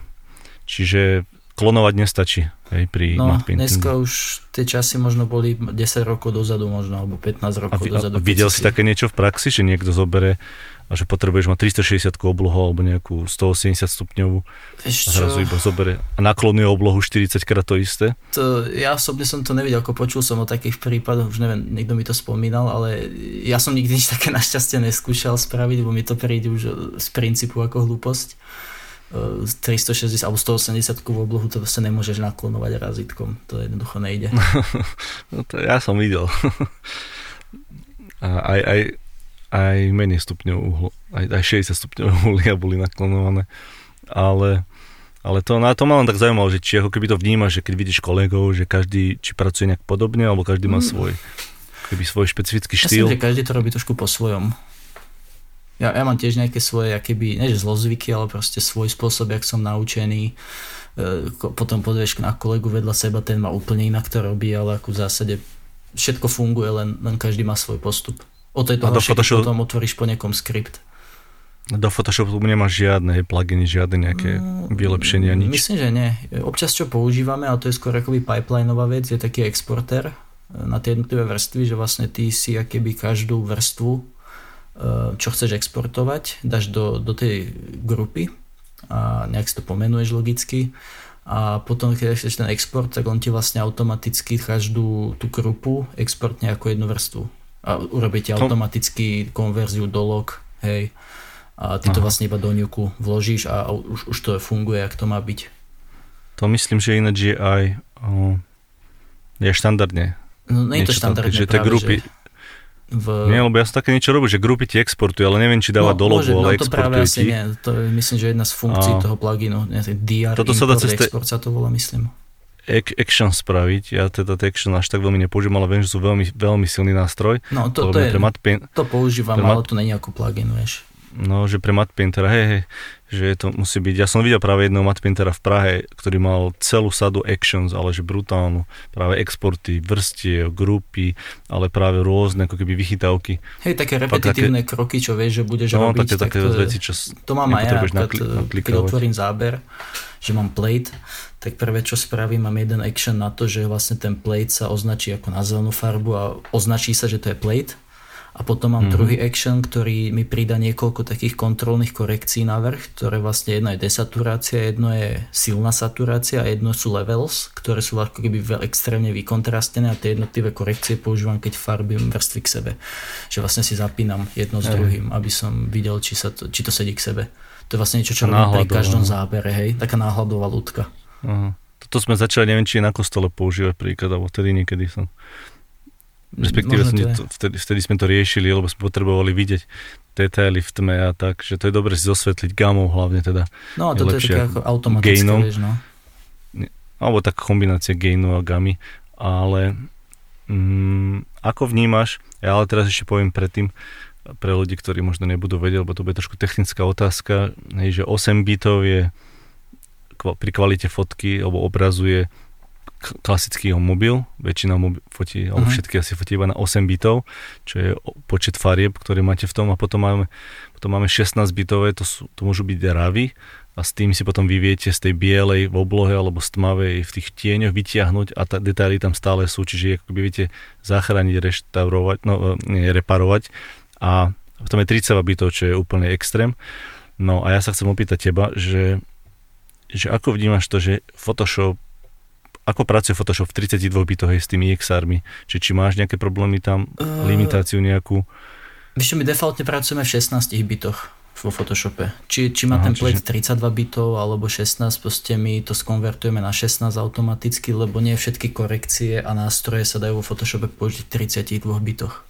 S1: čiže klonovať nestačí hej, pri
S2: no, dneska už tie časy možno boli 10 rokov dozadu možno, alebo 15 rokov a, dozadu.
S1: A videl si také niečo v praxi, že niekto zoberie a že potrebuješ mať 360 oblohu alebo nejakú 180 stupňovú a zrazu iba zobere a naklonuje oblohu 40 krát to isté?
S2: To, ja osobne som to nevidel, ako počul som o takých prípadoch, už neviem, niekto mi to spomínal, ale ja som nikdy nič také našťastie neskúšal spraviť, lebo mi to príde už z princípu ako hlúposť. 360 e, alebo 180 v oblohu to sa nemôžeš naklonovať razítkom, to jednoducho nejde.
S1: no to ja som videl. a aj, aj, aj menej stupňov uhlu, aj, aj 60 stupňov uhlia boli naklonované, ale, ale to, na to ma len tak zaujímalo, že či ako keby to vnímaš, že keď vidíš kolegov, že každý či pracuje nejak podobne, alebo každý má mm. svoj, keby svoj špecifický štýl.
S2: Ja že každý to robí trošku po svojom. Ja, ja mám tiež nejaké svoje, keby, nie že zlozvyky, ale proste svoj spôsob, jak som naučený. E, potom podvieš na kolegu vedľa seba, ten má úplne inak to robí, ale ako v zásade všetko funguje, len, len každý má svoj postup. O to je to horšie, Photoshop... potom otvoríš po niekom skript.
S1: Do Photoshopu nemáš žiadne pluginy, žiadne nejaké mm, vylepšenia, nič?
S2: Myslím, že nie. Občas čo používame, ale to je skôr akoby pipelineová vec, je taký exporter na tie jednotlivé vrstvy, že vlastne ty si akéby každú vrstvu, čo chceš exportovať, dáš do, do tej grupy a nejak si to pomenuješ logicky a potom, keď chceš ten export, tak on ti vlastne automaticky každú tú grupu exportne ako jednu vrstvu a urobíte automaticky konverziu do log, hej, a ty Aha. to vlastne iba do ňuku vložíš a už, už to funguje, ak to má byť.
S1: To myslím, že ináč je aj o, je štandardne.
S2: No, nie je to štandardne
S1: že
S2: práve,
S1: grupy,
S2: že v...
S1: Nie, lebo ja som také niečo robil, že grupy ti exportujú, ale neviem, či dáva
S2: no,
S1: do logo,
S2: môže,
S1: ale
S2: no, to práve asi
S1: ti.
S2: nie. To je, myslím, že jedna z funkcií
S1: A-
S2: toho pluginu. To je DR
S1: Toto sa dá
S2: import
S1: cez te-
S2: export sa to volá, myslím.
S1: Ac- action spraviť. Ja teda action až tak veľmi nepoužijem, ale viem, že sú veľmi, veľmi silný nástroj.
S2: No to, to,
S1: mňa
S2: je,
S1: Paint,
S2: to používam,
S1: pre
S2: ale
S1: mat-
S2: to není ako plugin, vieš.
S1: No, že pre Matt Paintera, hej, hej, že to musí byť. Ja som videl práve jedného Matt Paintera v Prahe, ktorý mal celú sadu actions, ale že brutálnu. Práve exporty, vrstiev, grupy, ale práve rôzne ako keby vychytávky.
S2: Hej, také repetitívne kroky, čo vieš, že budeš
S1: No,
S2: robiť.
S1: také,
S2: tak
S1: také
S2: to,
S1: veci, čo
S2: to mám aj ja,
S1: nakli-
S2: keď otvorím záber, že mám plate, tak prvé, čo spravím, mám jeden action na to, že vlastne ten plate sa označí ako na zelenú farbu a označí sa, že to je plate. A potom mám
S1: Mhm.
S2: druhý action, ktorý mi pridá niekoľko takých kontrolných korekcií na vrch, ktoré vlastne jedno je desaturácia, jedno je silná saturácia a jedno sú levels, ktoré sú ako keby extrémne vykontrastené a tie jednotlivé korekcie používam, keď farbím vrstvy k sebe. Že vlastne si zapínam jedno s
S1: Hej.
S2: druhým, aby som videl, či, sa to, či to sedí k sebe. To je vlastne niečo, čo robím pri každom zábere, hej, taká náhľadová ľudka.
S1: Aha. Toto sme začali, neviem, či je na kostole používať príklad, alebo vtedy niekedy som Respektíve
S2: Možno
S1: som,
S2: to je.
S1: to, vtedy, vtedy sme to riešili, lebo sme potrebovali vidieť detaily v tme a tak, že to je dobre si zosvetliť gamou hlavne teda,
S2: No a
S1: je
S2: toto je
S1: lepšie
S2: také ako automatické,
S1: gainom.
S2: vieš, no.
S1: alebo tak kombinácia gainu a gamy, ale mm, ako vnímaš, ja ale teraz ešte poviem predtým, pre ľudí, ktorí možno nebudú vedieť, lebo to bude trošku technická otázka, hej, že 8 bitov je pri kvalite fotky alebo obrazu je k- klasický mobil, väčšina mobil fotí, alebo
S2: Mhm.
S1: všetky asi fotí iba na 8 bitov, čo je počet farieb, ktoré máte v tom a potom máme, potom máme 16 bitové, to, sú, to môžu byť ravy a s tým si potom vyviete z tej bielej v oblohe alebo z tmavej v tých tieňoch vytiahnuť a tá, detaily tam stále sú, čiže ako by viete zachrániť, reštaurovať, no nie, reparovať a potom je 30 bitov, čo je úplne extrém. No a ja sa chcem opýtať teba, že, že ako vnímaš to, že Photoshop ako pracuje Photoshop v 32 bitoch hej, s tými XR-mi? Či, či máš nejaké problémy tam,
S2: Eh,
S1: limitáciu nejakú?
S2: Vieš čo, my defaultne pracujeme v 16 bitoch vo Photoshope. Či, či má
S1: Aha,
S2: ten plate
S1: čiže-
S2: 32 bitov alebo 16, proste my to skonvertujeme na 16 automaticky, lebo nie všetky korekcie a nástroje sa dajú vo Photoshope použiť v 32 bitoch.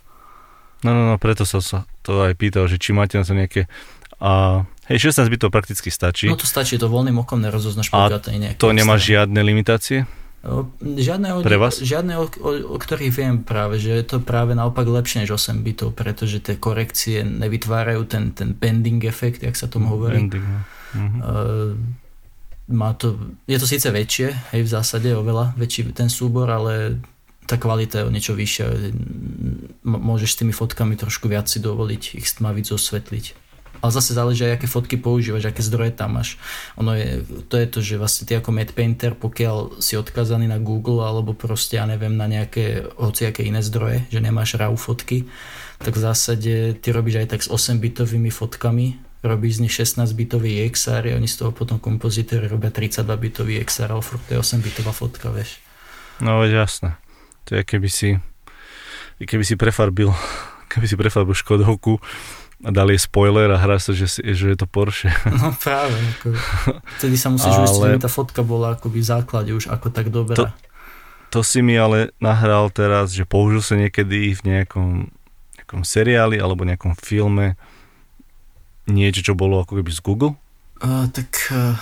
S1: No, no, no, preto som sa to aj pýtal, že či máte na to nejaké... A, hej, 16 bitov prakticky stačí.
S2: No to stačí, to voľným okom nerozoznáš,
S1: A
S2: pokiaľ to nie nejaké
S1: to nemá
S2: extra.
S1: žiadne limitácie?
S2: Žiadne, o,
S1: Pre vás?
S2: žiadne o, o, o ktorých viem práve, že je to práve naopak lepšie než 8 bitov, pretože tie korekcie nevytvárajú ten, ten bending efekt, jak sa tomu hovorí.
S1: Ending, no. Mhm.
S2: Uh, má to, je to síce väčšie, hej, v zásade oveľa väčší ten súbor, ale tá kvalita je o niečo vyššia. Môžeš s tými fotkami trošku viac si dovoliť ich stmaviť, zosvetliť. Ale zase záleží aj, aké fotky používaš, aké zdroje tam máš. Ono je, to je to, že vlastne ty ako Matte Painter, pokiaľ si odkazaný na Google alebo proste, ja neviem, na nejaké hociaké iné zdroje, že nemáš RAW fotky, tak v zásade ty robíš aj tak s 8-bitovými fotkami, robíš z nich 16-bitový XR a oni z toho potom kompozitori robia 32-bitový XR, ale to je 8-bitová fotka, vieš.
S1: No, jasné. To je keby si, keby si prefarbil, keby si prefarbil Škodovku a dali spoiler a hrá sa, že, si, že je to Porsche.
S2: No práve, ako, vtedy sa musíš
S1: Ale-
S2: uistiť, aby tá fotka bola akoby v základe už ako tak dobrá.
S1: To si mi ale nahral teraz, že použil sa niekedy v nejakom, nejakom seriáli alebo nejakom filme niečo, čo bolo ako keby z Google?
S2: Uh, tak uh,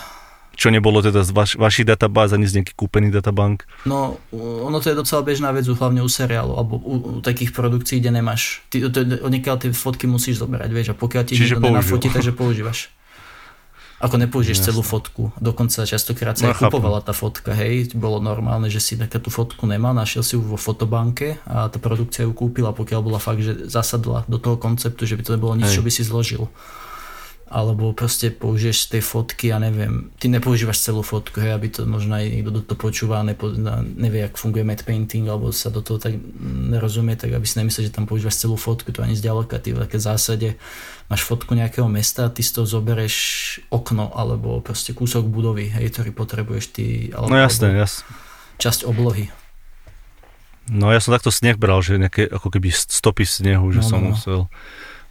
S1: Čo nebolo teda z vaš, vašich databáz ani z nejaký kúpený databank?
S2: No, ono to je docela bežná vec, hlavne u seriálu, alebo u, u takých produkcií, kde nemáš. Ty, to, odniekiaľ tie fotky musíš zoberať, vieš, a pokiaľ ti
S1: Čiže
S2: nikto
S1: použil.
S2: nenafotí, takže používaš. Ako nepoužiješ celú fotku. Dokonca častokrát sa
S1: No,
S2: aj kupovala tá fotka, hej. Bolo normálne, že si taká tú fotku nemal, našiel si ju vo fotobanke a tá produkcia ju kúpila, pokiaľ bola fakt, že zasadla do toho konceptu, že by to nebolo nič,
S1: Hej.
S2: čo by si zložil alebo proste použiješ tej fotky, ja neviem, ty nepoužívaš celú fotku, hej, aby to možno aj niekto to počúva, nepo, nevie, jak funguje matte painting, alebo sa do toho tak nerozumie, tak aby si nemyslel, že tam používaš celú fotku, to ani zďaleka, ty v také zásade máš fotku nejakého mesta, ty z toho zobereš okno, alebo proste kúsok budovy, hej, ktorý potrebuješ ty, alebo,
S1: No jasné, jasné.
S2: časť oblohy.
S1: No ja som takto sneh bral, že nejaké ako keby stopy snehu, že
S2: No, no,
S1: som
S2: no.
S1: musel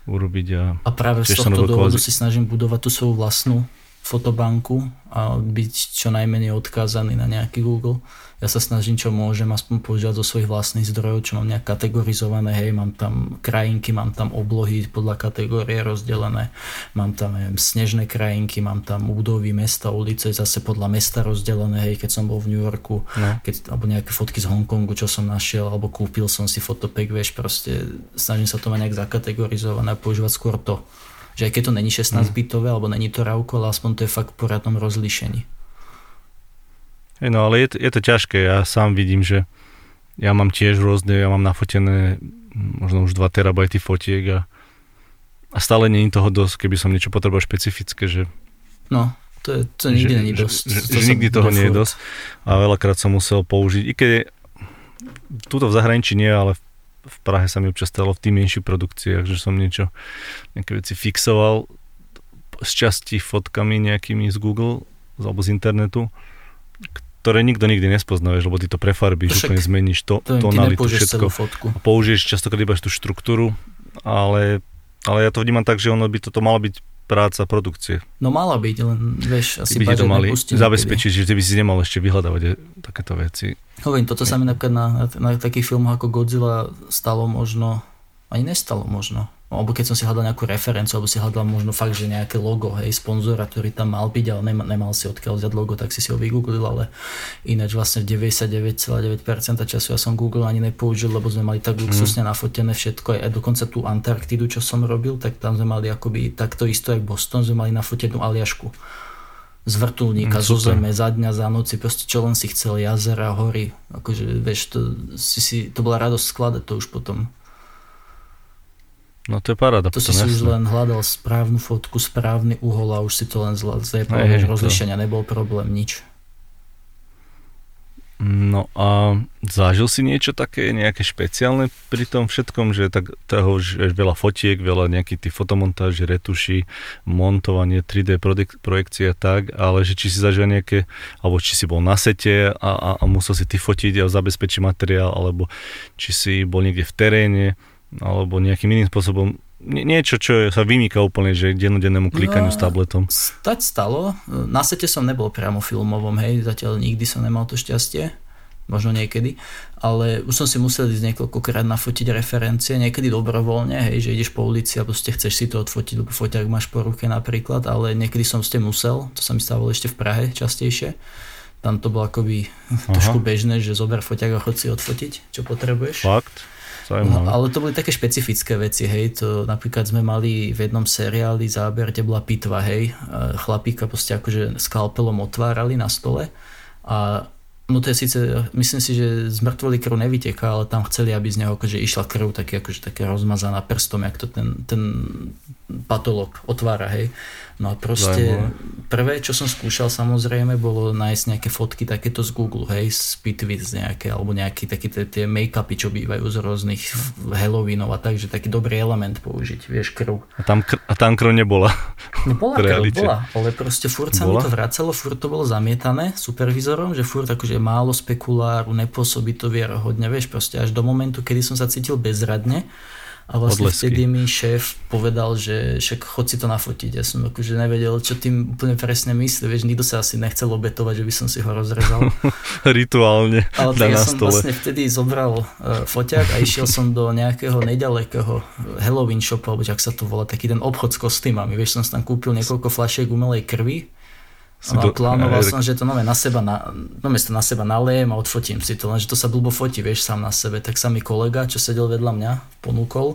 S1: urobiť a...
S2: A práve z tohto dôvodu
S1: kvázi-
S2: si snažím budovať tú svoju vlastnú fotobanku a byť čo najmenej odkázaný na nejaký Google. Ja sa snažím, čo môžem, aspoň používať zo svojich vlastných zdrojov, čo mám nejak kategorizované, hej, mám tam krajinky, mám tam oblohy podľa kategórie rozdelené, mám tam neviem, snežné krajinky, mám tam budovy, mesta, ulice, zase podľa mesta rozdelené, hej, keď som bol v New Yorku, no. keď, alebo nejaké fotky z Hongkongu, čo som našiel, alebo kúpil som si fotopek, vieš, proste snažím sa to mať nejak zakategorizované a používať skôr to že aj keď to není 16-bitové, alebo není to rauko, ale aspoň to je fakt v poradnom rozlíšení.
S1: Hey, no ale je to, je to ťažké, ja sám vidím, že ja mám tiež rôzne, ja mám nafotené možno už 2 terabajty fotiek a, a stále je toho dosť, keby som niečo potreboval špecifické, že...
S2: No, to, je, to nikdy není dosť.
S1: Že, že, to že nikdy toho nie je dosť a veľakrát som musel použiť, i keď túto v zahraničí nie, ale v v Prahe sa mi občas stalo v tých menších produkciách, že som niečo, nejaké veci fixoval s časti fotkami nejakými z Google alebo z internetu, ktoré nikto nikdy nespozná, lebo ty to prefarbíš, Však úplne zmeníš to,
S2: to tonalitu, všetko. Fotku.
S1: A použiješ častokrát iba tú štruktúru, ale, ale ja to vnímam tak, že ono by toto malo byť práca produkcie.
S2: No mala byť, len vieš, asi
S1: by to mali zabezpečiť, že ty by si nemal ešte vyhľadávať takéto veci.
S2: Hovorím, toto sa mi napríklad na, na, na takých filmoch ako Godzilla stalo možno, ani nestalo možno. Alebo keď som si hľadal nejakú referenciu, alebo si hľadal možno fakt, že nejaké logo, hej, sponzora, ktorý tam mal byť, ale nemal, nemal si odkiaľ vziať logo, tak si si ho vygooglil, ale ináč vlastne 99,9% času ja som Google ani nepoužil, lebo sme mali tak luxusne mm. nafotené všetko, aj dokonca tú Antarktidu, čo som robil, tak tam sme mali akoby takto isto, jak Boston, sme mali nafotenú Aliašku z vrtulníka, mm, zo zeme, za dňa, za noci, proste čo len si chcel, jazera, hory, akože vieš, to, si, si, to bola radosť skladať to už potom.
S1: No to je paráda.
S2: To si si už len hľadal správnu fotku, správny uhol a už si to len zlepol, hey, rozlišenia, to... nebol problém, nič.
S1: No a zažil si niečo také, nejaké špeciálne pri tom všetkom, že tak toho, že veľa fotiek, veľa nejakých tých fotomontáží, retuší, montovanie, 3D projekcie a tak, ale že či si zažil nejaké, alebo či si bol na sete a, a, a musel si ty fotiť a zabezpečiť materiál, alebo či si bol niekde v teréne, alebo nejakým iným spôsobom niečo, čo sa vymýka úplne, že dennodennému klikaniu no, s tabletom.
S2: Stať stalo. Na sete som nebol priamo filmovom, hej, zatiaľ nikdy som nemal to šťastie, možno niekedy, ale už som si musel ísť niekoľkokrát nafotiť referencie, niekedy dobrovoľne, hej, že ideš po ulici a proste chceš si to odfotiť, lebo foťák máš po ruke napríklad, ale niekedy som ste musel, to sa mi stávalo ešte v Prahe častejšie, tam to bolo akoby Aha. trošku bežné, že zober foťák a chod si odfotiť, čo potrebuješ.
S1: Fakt?
S2: No, ale to boli také špecifické veci, hej, to napríklad sme mali v jednom seriáli záber, kde bola pitva, hej, chlapíka proste akože skalpelom otvárali na stole. A No to je síce, myslím si, že z mŕtvoly krv nevyteká, ale tam chceli, aby z neho akože išla krv také, akože také rozmazaná prstom, jak to ten, ten patolog otvára, hej. No a proste Zajmo. prvé, čo som skúšal samozrejme, bolo nájsť nejaké fotky takéto z Google, hej, z Pitwitz nejaké, alebo nejaké také tie make-upy, čo bývajú z rôznych Halloweenov a tak, že taký dobrý element použiť, vieš, krv.
S1: A tam, kr- a tam krv nebola.
S2: No bola krv, bola, ale proste furt sa bola? mi to vracalo, furt to bolo zamietané supervizorom, že furt akože málo spekuláru, nepôsobí to vierohodne, vieš, proste až do momentu, kedy som sa cítil bezradne, a vlastne Odlesky. vtedy mi šéf povedal, že však chod si to nafotiť. Ja som akože nevedel, čo tým úplne presne myslí. Vieš, nikto sa asi nechcel obetovať, že by som si ho rozrezal.
S1: Rituálne
S2: Ale tak ja som stole. vlastne vtedy zobral uh, foťák a išiel som do nejakého nedalekého Halloween shopu, alebo ak sa to volá, taký ten obchod s kostýmami. Vieš, som tam kúpil niekoľko flašiek umelej krvi No, plánoval som, že to nové na seba, na, no to na seba nalejem a odfotím si to, lenže to sa blbo fotí, vieš, sám na sebe. Tak sa mi kolega, čo sedel vedľa mňa, ponúkol.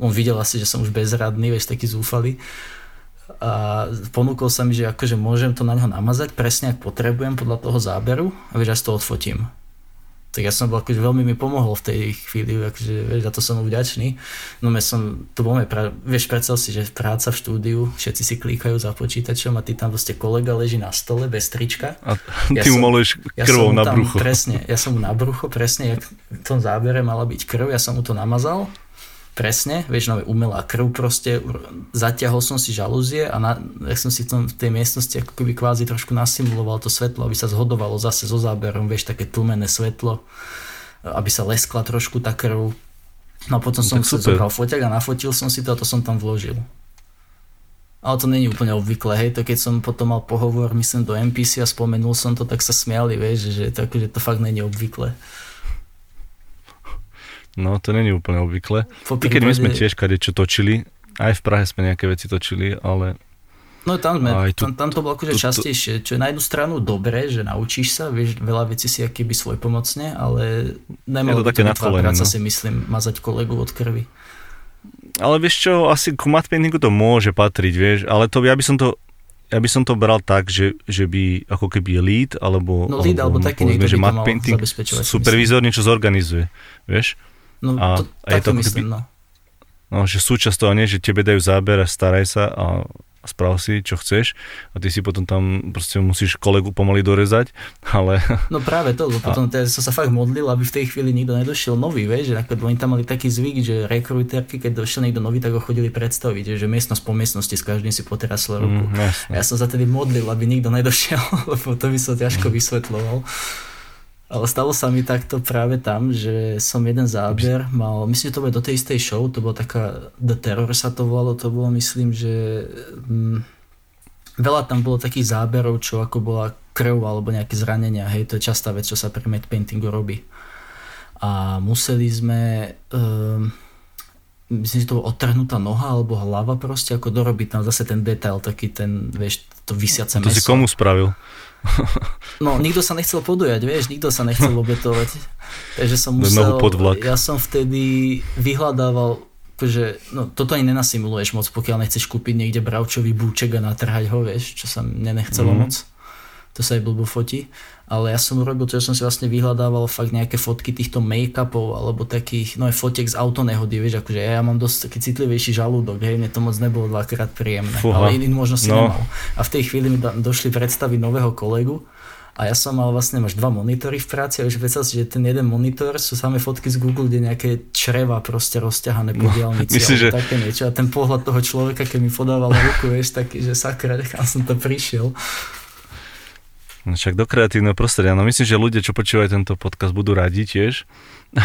S2: On videl asi, že som už bezradný, vieš, taký zúfalý. A ponúkol sa mi, že akože môžem to na neho namazať presne, ak potrebujem podľa toho záberu a vieš, ja to odfotím tak ja som bol akože veľmi mi pomohol v tej chvíli, akože, vieš, za to som mu vďačný. No ja som, to bol pra, vieš, predstav si, že práca v štúdiu, všetci si klikajú za počítačom a ty tam proste kolega leží na stole bez trička.
S1: A ty ja mu maluješ krvou ja na brucho.
S2: Presne, ja som mu na brucho, presne, jak v tom zábere mala byť krv, ja som mu to namazal presne, vieš, nové umelá krv proste, zatiahol som si žalúzie a na, ja som si v, tom, v tej miestnosti ako keby kvázi trošku nasimuloval to svetlo, aby sa zhodovalo zase so záberom, vieš, také tlmené svetlo, aby sa leskla trošku tá krv. No a potom no, som si zobral foťak a nafotil som si to a to som tam vložil. Ale to není úplne obvyklé, hej, to keď som potom mal pohovor, myslím, do NPC a spomenul som to, tak sa smiali, vieš, že, to, že to fakt není obvyklé.
S1: No, to není úplne obvyklé. I keď my sme tiež kade čo točili, aj v Prahe sme nejaké veci točili, ale
S2: No tam, sme, tu, tam, tam to bolo akože tu, častejšie, čo je na jednu stranu dobré, že naučíš sa, vieš veľa vecí si akýby svoj pomocne, ale nemalo to také práca no. si myslím mazať kolegu od krvi.
S1: Ale vieš čo, asi ku paintingu to môže patriť, vieš, ale to ja by som to ja by som to bral tak, že, že by ako keby lead, alebo,
S2: no, lead, alebo, alebo taký povedzme, že matte painting
S1: supervizor niečo zorganizuje, vieš?
S2: No, a, to, a je to myslím, keby, no.
S1: No, že súčasť toho nie, že tebe dajú záber a staraj sa a sprav si, čo chceš a ty si potom tam proste musíš kolegu pomaly dorezať, ale...
S2: No práve to, lebo potom a... som sa fakt modlil, aby v tej chvíli nikto nedošiel nový, vieš, že napríklad oni tam mali taký zvyk, že rekruterky, keď došiel niekto nový, tak ho chodili predstaviť, že miestnosť po miestnosti s každým si poterasle ruku. Mm, ja som sa tedy modlil, aby nikto nedošiel, lebo to by som ťažko vysvetloval. Ale stalo sa mi takto práve tam, že som jeden záber mal, myslím, že to bolo do tej istej show, to bola taká The Terror sa to volalo, to bolo myslím, že hm, veľa tam bolo takých záberov, čo ako bola krv alebo nejaké zranenia, hej, to je častá vec, čo sa pri matte paintingu robí. A museli sme, um, myslím, že to bola odtrhnutá noha alebo hlava proste, ako dorobiť tam zase ten detail, taký ten, vieš, to vysiace
S1: To meso. si komu spravil?
S2: No, nikto sa nechcel podujať, vieš, nikto sa nechcel obetovať. Takže som musel, ja som vtedy vyhľadával, že no, toto ani nenasimuluješ moc, pokiaľ nechceš kúpiť niekde bravčový búček a natrhať ho, vieš, čo sa mne nechcelo mm. moc. To sa aj blbo fotí. Ale ja som urobil to, že som si vlastne vyhľadával fakt nejaké fotky týchto make-upov alebo takých, no aj fotiek z autonehody, vieš, akože ja, ja mám dosť taký citlivejší žalúdok, hej, mne to moc nebolo dvakrát príjemné, Fúha. ale iný možno si no. nemal. A v tej chvíli mi došli predstavy nového kolegu a ja som mal vlastne, máš dva monitory v práci a už predstav si, že ten jeden monitor sú samé fotky z Google, kde nejaké čreva proste rozťahané po no, diálnici myslím, že... také niečo a ten pohľad toho človeka, keď mi podával ruku, vieš, taký, že sakra, kam som to prišiel.
S1: No však do kreatívneho prostredia. No myslím, že ľudia, čo počúvajú tento podcast, budú radi tiež,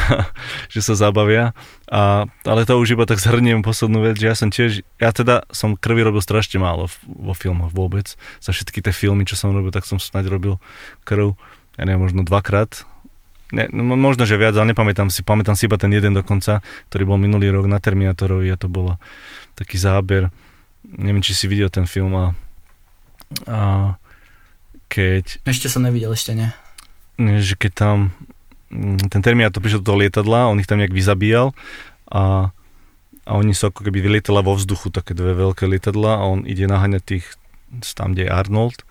S1: že sa zabavia. A, ale to už iba tak zhrniem poslednú vec, že ja som tiež, ja teda som krvi robil strašne málo vo filmoch vôbec. Za všetky tie filmy, čo som robil, tak som snáď robil krv, ja neviem, možno dvakrát. Ne, no, možno, že viac, ale nepamätám si, pamätám si iba ten jeden dokonca, ktorý bol minulý rok na Terminátorovi a to bolo taký záber. Neviem, či si videl ten film a, a keď...
S2: Ešte som nevidel, ešte nie.
S1: Že keď tam mm, ten Terminator prišiel do toho lietadla, on ich tam nejak vyzabíjal a, a oni sú ako keby vylietala vo vzduchu také dve veľké lietadla a on ide naháňať tých tam, kde je Arnold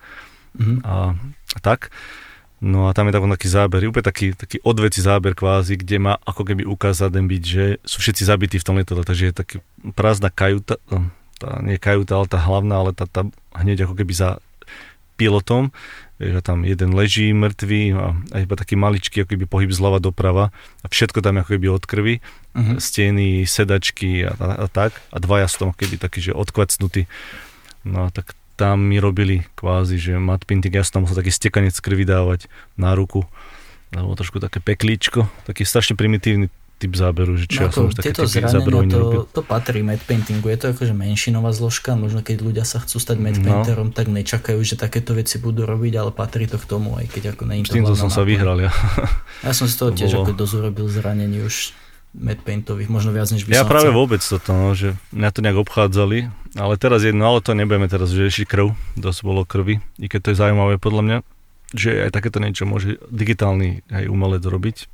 S1: mm-hmm. a, a tak. No a tam je taký záber, úplne taký, taký odveci záber kvázi, kde má ako keby ukázať ten byť, že sú všetci zabití v tom lietadle, takže je taký prázdna kajuta, no, tá, nie kajuta, ale tá hlavná, ale tá, tá hneď ako keby za pilotom, že tam jeden leží mŕtvý a, a iba taký maličký ako keby pohyb zľava doprava a všetko tam ako keby od krvi, uh-huh. steny, sedačky a, a, a tak a dvaja sú tam ako keby taký, že odkvacnutí. No a tak tam mi robili kvázi, že mat pinting, ja som tam musel taký stekanec krvi dávať na ruku. Alebo trošku také peklíčko, taký strašne primitívny typ záberu, že čo no ja som už také tieto zranenia,
S2: to, to patrí matte paintingu, je to akože menšinová zložka, možno keď ľudia sa chcú stať matte no. painterom, tak nečakajú, že takéto veci budú robiť, ale patrí to k tomu, aj keď ako není
S1: to týmto som sa vyhral, ja.
S2: Ja som si toho tiež bolo... ako dosť urobil zranení už paintových, možno viac než by
S1: Ja
S2: som
S1: práve
S2: chcel.
S1: vôbec toto, no, že mňa to nejak obchádzali, ale teraz jedno, ale to nebudeme teraz riešiť krv, dosť bolo krvi, i keď to je zaujímavé podľa mňa, že aj takéto niečo môže digitálny aj umelec robiť,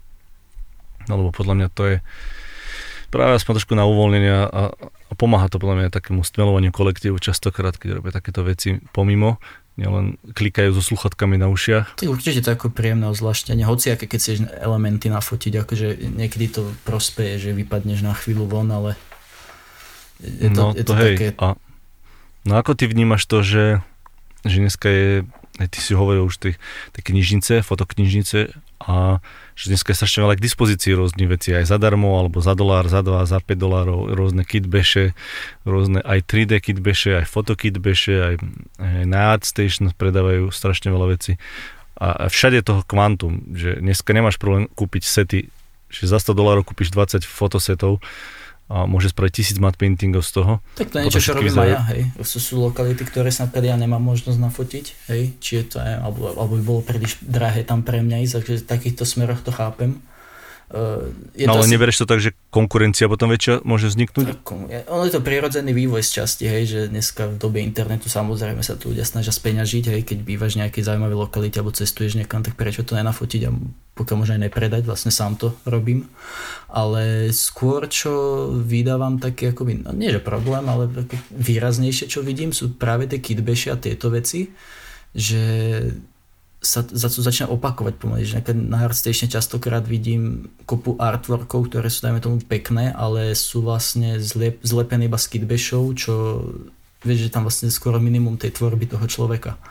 S1: No, lebo podľa mňa to je práve aspoň trošku na uvoľnenie a, a pomáha to podľa mňa takému stmelovaniu kolektívu častokrát, keď robia takéto veci pomimo, nielen klikajú so sluchatkami na ušiach.
S2: Je určite to ako príjemné ozvláštenie, hoci aké keď chceš elementy nafotiť, akože niekedy to prospeje, že vypadneš na chvíľu von, ale
S1: je to, no, je to, to hej. také... A, no ako ty vnímaš to, že, že dneska je, ty si hovoril už tie, tie knižnice, fotoknižnice a že dneska je strašne veľa k dispozícii rôznych vecí, aj zadarmo, alebo za dolár, za 2, za 5 dolárov, rôzne kitbeše, rôzne aj 3D kitbeše, aj fotokitbeše, aj, aj na ArtStation predávajú strašne veľa vecí. A, všade toho kvantum, že dneska nemáš problém kúpiť sety, že za 100 dolárov kúpiš 20 fotosetov a môže spraviť tisíc matte paintingov z toho.
S2: Tak to je niečo, čo robím aj ja, hej. Sú, sú lokality, ktoré sa napríklad ja nemám možnosť nafotiť, hej. Či je to, alebo, alebo by bolo príliš drahé tam pre mňa ísť, takže v takýchto smeroch to chápem.
S1: Uh, je no, ale asi... nebereš to tak, že konkurencia potom väčšia môže vzniknúť?
S2: Ono je to prirodzený vývoj z časti, hej, že dneska v dobe internetu samozrejme sa tu ľudia snažia speňažiť, hej, keď bývaš v nejakej zaujímavej lokalite alebo cestuješ niekam, tak prečo to nenafotiť a pokiaľ možno aj nepredať, vlastne sám to robím. Ale skôr, čo vydávam také akoby, no nie že problém, ale výraznejšie, čo vidím, sú práve tie kitbešia a tieto veci, že sa za to začína opakovať pomaly, že na Artstation častokrát vidím kopu artworkov, ktoré sú dajme tomu pekné, ale sú vlastne zlep, zlepené iba z kitbešov, čo vieš, že tam vlastne skoro minimum tej tvorby toho človeka.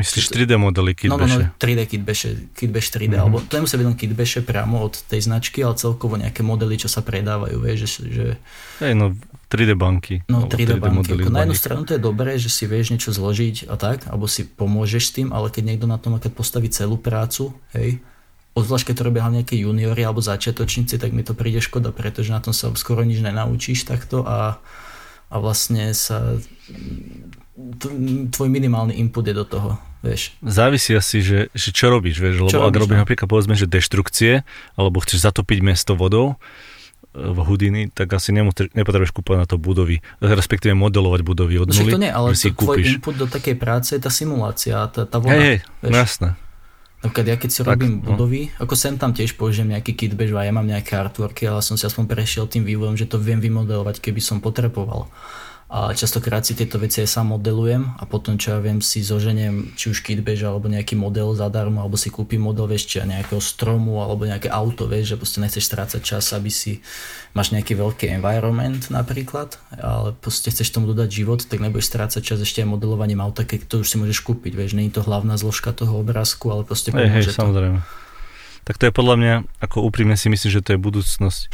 S1: Myslíš 3D modely kitbeše?
S2: No, no, no 3D kitbeše, kitbeš 3D, mm-hmm. alebo to nemusí byť len kitbeše priamo od tej značky, ale celkovo nejaké modely, čo sa predávajú, vieš, že... že...
S1: Hey, no 3D banky.
S2: No 3D, 3D banky. Ako na jednu stranu to je dobré, že si vieš niečo zložiť a tak, alebo si pomôžeš s tým, ale keď niekto na tom keď postaví celú prácu, hej, Odvlášť, keď to robia hlavne nejaké juniori alebo začiatočníci, tak mi to príde škoda, pretože na tom sa skoro nič nenaučíš takto a, a vlastne sa tvoj minimálny input je do toho, vieš.
S1: Závisí asi, že, že čo robíš, vieš, lebo čo ak robíš no? napríklad povedzme, že deštrukcie, alebo chceš zatopiť mesto vodou, v Houdini, tak asi nepotrebuješ kúpať na to budovy, respektíve modelovať budovy od nuly.
S2: to nie, ale si tvoj kúpiš. input do takej práce je tá simulácia, tá, tá voda.
S1: Hej, hej, no jasné.
S2: Napríklad ja keď si tak, robím no. budovy, ako sem tam tiež použijem nejaký kit bež a ja mám nejaké artworky, ale som si aspoň prešiel tým vývojom, že to viem vymodelovať, keby som potreboval a častokrát si tieto veci aj sám modelujem a potom čo ja viem si zoženiem či už kitbež alebo nejaký model zadarmo alebo si kúpim model vieš či nejakého stromu alebo nejaké auto vieš že proste nechceš strácať čas aby si máš nejaký veľký environment napríklad ale proste chceš tomu dodať život tak nebudeš strácať čas ešte aj modelovaním auta keď to už si môžeš kúpiť vieš není to hlavná zložka toho obrázku ale proste
S1: pomôže hej, hej, to. samozrejme tak to je podľa mňa ako úprimne si myslím že to je budúcnosť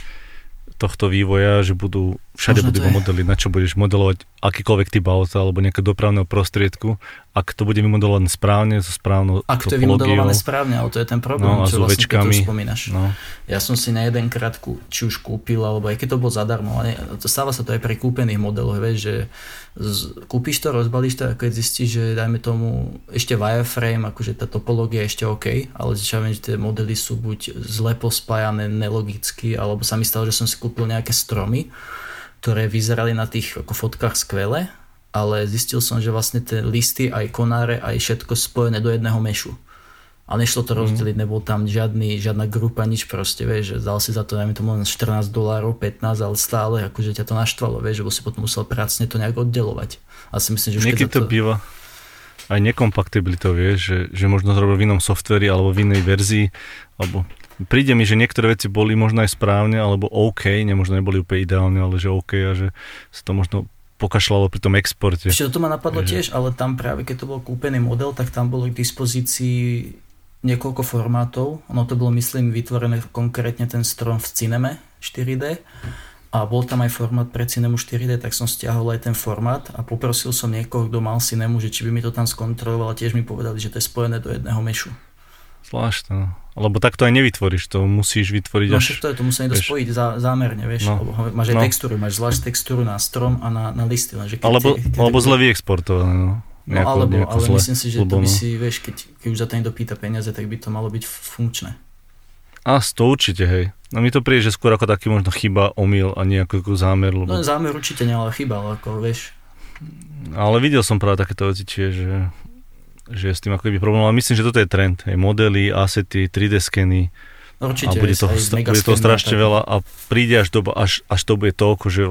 S1: tohto vývoja, že budú, všade budú modely, na čo budeš modelovať akýkoľvek typ auta alebo nejakého dopravného prostriedku, ak to bude vymodelované správne, so správnou
S2: Ak to je vymodelované správne, ale to je ten problém, no, čo vlastne keď tu spomínaš. No. Ja som si na jeden krátku, či už kúpil, alebo aj keď to bolo zadarmo, ale to stáva sa to aj pri kúpených modeloch, vieš, že z, kúpiš to, rozbalíš to a keď zistíš, že dajme tomu ešte wireframe, akože tá topológia je ešte OK, ale zčiaľ že tie modely sú buď zle pospájané, nelogicky, alebo sa mi stalo, že som si kúpil nejaké stromy, ktoré vyzerali na tých ako fotkách skvele, ale zistil som, že vlastne tie listy, aj konáre, aj všetko spojené do jedného mešu a nešlo to mhm. rozdeliť, mm. nebol tam žiadny, žiadna grupa, nič proste, vieš, že dal si za to, neviem tomu len 14 dolárov, 15, ale stále akože ťa to naštvalo, vieš, že si potom musel prácne to nejak oddelovať. A si myslím, že už
S1: Niekedy to, to býva aj nekompatibilitou, vieš, že, že možno zrobil v inom softveri alebo v inej verzii, alebo príde mi, že niektoré veci boli možno aj správne, alebo OK, nemožno neboli úplne ideálne, ale že OK a že sa to možno pokašľalo pri tom exporte.
S2: Ešte to ma napadlo že... tiež, ale tam práve keď to bol kúpený model, tak tam bolo k dispozícii niekoľko formátov. Ono to bolo, myslím, vytvorené konkrétne ten strom v Cineme 4D a bol tam aj formát pre Cinemu 4D, tak som stiahol aj ten formát a poprosil som niekoho, kto mal Cinemu, že či by mi to tam skontroloval a tiež mi povedali, že to je spojené do jedného mešu.
S1: Zvláštne, no. Lebo tak to aj nevytvoríš, to musíš vytvoriť
S2: no,
S1: až...
S2: to je, to musí niekto spojiť zá, zámerne, vieš, no, lebo máš aj no. textúru, máš zvlášť textúru na strom a na, na listy. Lenže
S1: keď alebo, keď alebo zle vyexportované, no.
S2: No alebo, ale zle, myslím si, že to by si, vieš, keď, keď už za to niekto pýta peniaze, tak by to malo byť funkčné.
S1: A to určite, hej. No mi to príde, že skôr ako taký možno chyba, omyl a ako zámer. Lebo...
S2: No zámer určite nie, ale chyba, ale ako vieš.
S1: Ale videl som práve takéto veci tiež, že, že s tým ako by problém, ale myslím, že toto je trend. Hej. Modely, asety, 3D skeny.
S2: Určite,
S1: a bude toho, bude toho strašne veľa a príde až, doba, až, až to bude toľko, že